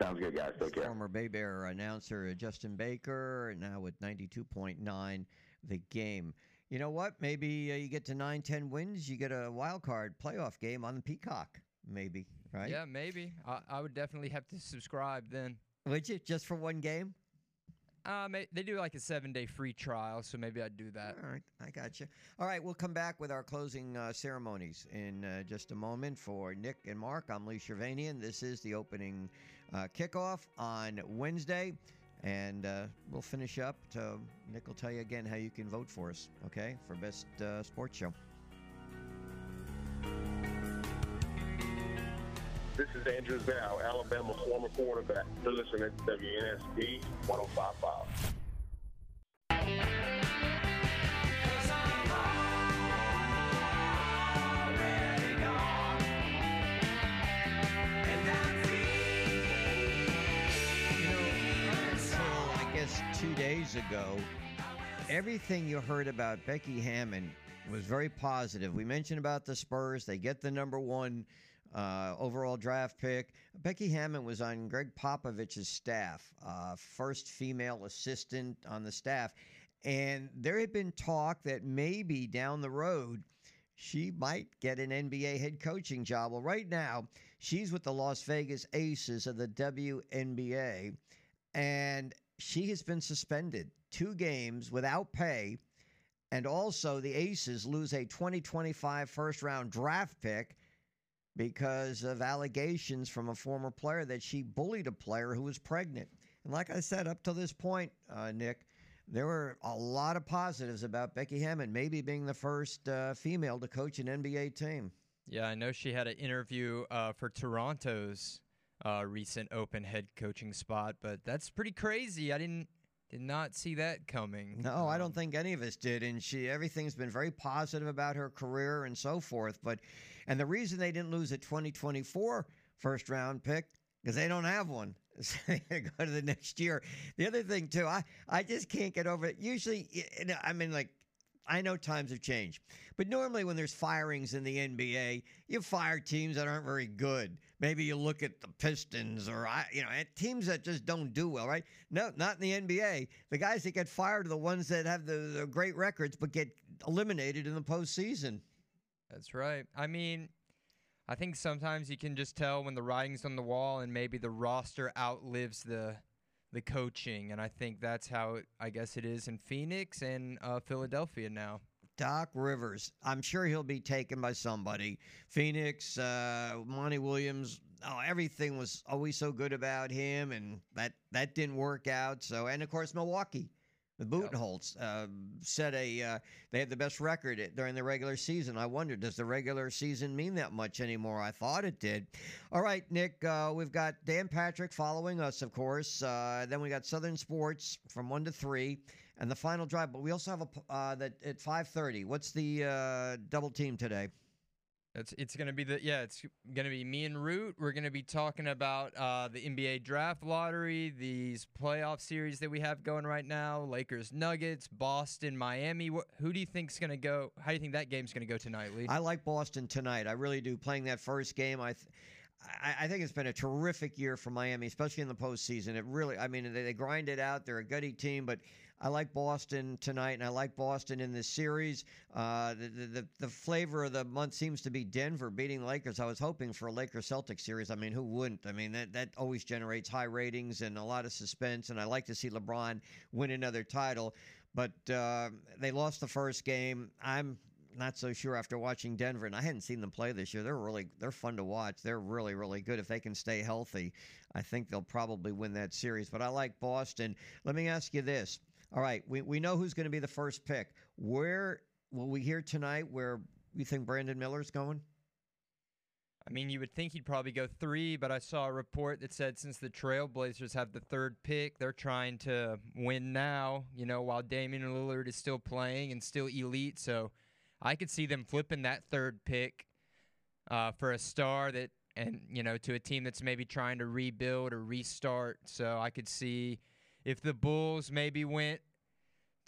Sounds good, guys. Take care. Former Bay Bear announcer uh, Justin Baker, now with 92.9 the game. You know what? Maybe uh, you get to 9, 10 wins, you get a wild card playoff game on the Peacock. Maybe, right? Yeah, maybe. I, I would definitely have to subscribe then. Would you? Just for one game? May, they do like a seven day free trial, so maybe I'd do that. All right, I got you. All right, we'll come back with our closing uh, ceremonies in uh, just a moment. For Nick and Mark, I'm Lee Shirvanian. This is the opening uh, kickoff on Wednesday, and uh, we'll finish up. To, Nick will tell you again how you can vote for us, okay, for Best uh, Sports Show. This is Andrew Zow, Alabama former quarterback. You're listening to WNSP 1055. Until, I guess, two days ago, everything you heard about Becky Hammon was very positive. We mentioned about the Spurs. They get the number one uh, overall draft pick. Becky Hammon was on Gregg Popovich's staff, uh, first female assistant on the staff. And there had been talk that maybe down the road she might get an NBA head coaching job. Well, right now, she's with the Las Vegas Aces of the WNBA, and she has been suspended two games without pay. And also, the Aces lose a 2025 first round draft pick because of allegations from a former player that she bullied a player who was pregnant. And like I said, up to this point, uh, Nick, there were a lot of positives about Becky Hammon maybe being the first uh, female to coach an NBA team. Yeah, I know she had an interview uh, for Toronto's uh, recent open head coaching spot, but that's pretty crazy. I didn't did not see that coming. No, I don't um, think any of us did. And she everything's been very positive about her career and so forth. But and the reason they didn't lose a 2024 first round pick because they don't have one. So they go to the next year. The other thing too, I I just can't get over it. Usually, you know, I mean, like I know times have changed, but normally when there's firings in the NBA, you fire teams that aren't very good. Maybe you look at the Pistons or you know, teams that just don't do well, right? No, not in the NBA. The guys that get fired are the ones that have the, the great records but get eliminated in the postseason. That's right. I mean, I think sometimes you can just tell when the writing's on the wall and maybe the roster outlives the the coaching, and I think that's how it, I guess it is in Phoenix and uh, Philadelphia now. Doc Rivers. I'm sure he'll be taken by somebody. Phoenix, uh, Monty Williams. Oh, everything was always so good about him, and that that didn't work out. So, and of course, Milwaukee with Budenholzer uh, set a. Uh, they had the best record during the regular season. I wonder, does the regular season mean that much anymore? I thought it did. All right, Nick. Uh, we've got Dan Patrick following us, of course. Uh, then we got Southern Sports from one to three, and the final drive. But we also have a uh, that at five thirty. What's the uh, double team today? It's it's gonna be the yeah it's gonna be me and Root. We're gonna be talking about uh, the NBA draft lottery, these playoff series that we have going right now, Lakers, Nuggets, Boston, Miami. Wh- who do you think's gonna go? How do you think that game's gonna go tonight, Lee? I like Boston tonight. I really do. Playing that first game, I. Th- I I think it's been a terrific year for Miami, especially in the postseason. It really, I mean, they, they grind it out. They're a gutty team, but I like Boston tonight, and I like Boston in this series. Uh, the, the the flavor of the month seems to be Denver beating Lakers. I was hoping for a Lakers Celtics series. I mean, who wouldn't? I mean, that that always generates high ratings and a lot of suspense, and I like to see LeBron win another title. But uh, they lost the first game. I'm not so sure after watching Denver, and I hadn't seen them play this year. They're really they're fun to watch. They're really really good. If they can stay healthy, I think they'll probably win that series. But I like Boston. Let me ask you this. All right, we we know who's going to be the first pick. Where will we hear tonight? Where you think Brandon Miller's going? I mean, you would think he'd probably go three, but I saw a report that said since the Trailblazers have the third pick, they're trying to win now, you know, while Damian Lillard is still playing and still elite. So I could see them flipping that third pick uh, for a star that, and, you know, to a team that's maybe trying to rebuild or restart. So I could see if the Bulls maybe went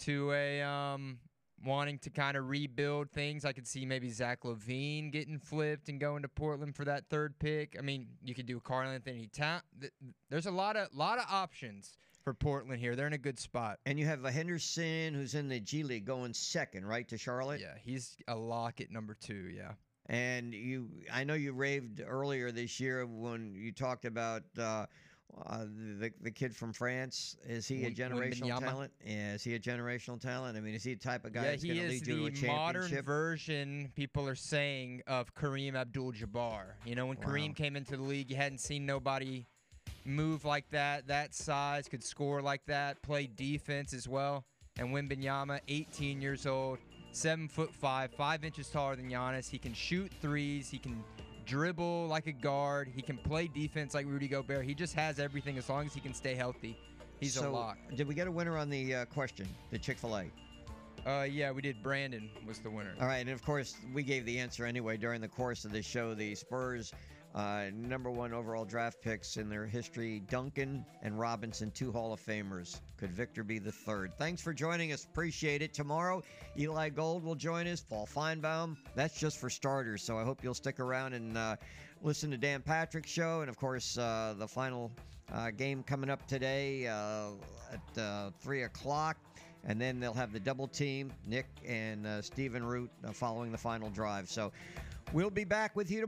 to a um wanting to kind of rebuild things. I could see maybe Zach LaVine getting flipped and going to Portland for that third pick. I mean, you could do Karl-Anthony Town. th- There's a lot of lot of options for Portland here. They're in a good spot. And you have a Henderson who's in the G League going second, right to Charlotte. Yeah, he's a lock at number two. Yeah. And you, I know you raved earlier this year when you talked about uh, uh, the the kid from France. Is he a generational talent? Yeah, is he a generational talent? I mean, is he the type of guy yeah, that's going to lead you to a the modern championship? version, people are saying, of Kareem Abdul-Jabbar. You know, when Wow. Kareem came into the league, you hadn't seen nobody move like that, that size, could score like that, play defense as well. And Wembanyama, 18 years old, seven foot five, five inches taller than Giannis. He can shoot threes. He can dribble like a guard. He can play defense like Rudy Gobert. He just has everything as long as he can stay healthy. He's so, a lock. Did we get a winner on the uh, question? The Chick Fil A. Uh, yeah, we did. Brandon was the winner. All right, and of course, we gave the answer anyway during the course of the show. The Spurs, uh, number one overall draft picks in their history, Duncan and Robinson, two Hall of Famers. Could Victor be the third? Thanks for joining us. Appreciate it. Tomorrow, Eli Gold will join us, Paul Finebaum. That's just for starters, so I hope you'll stick around and uh, listen to Dan Patrick's show. And of course, uh, the final uh, game coming up today uh, at uh, 3 o'clock. And then they'll have the double team, Nick and Stephen Root, following the final drive. So we'll be back with you tomorrow.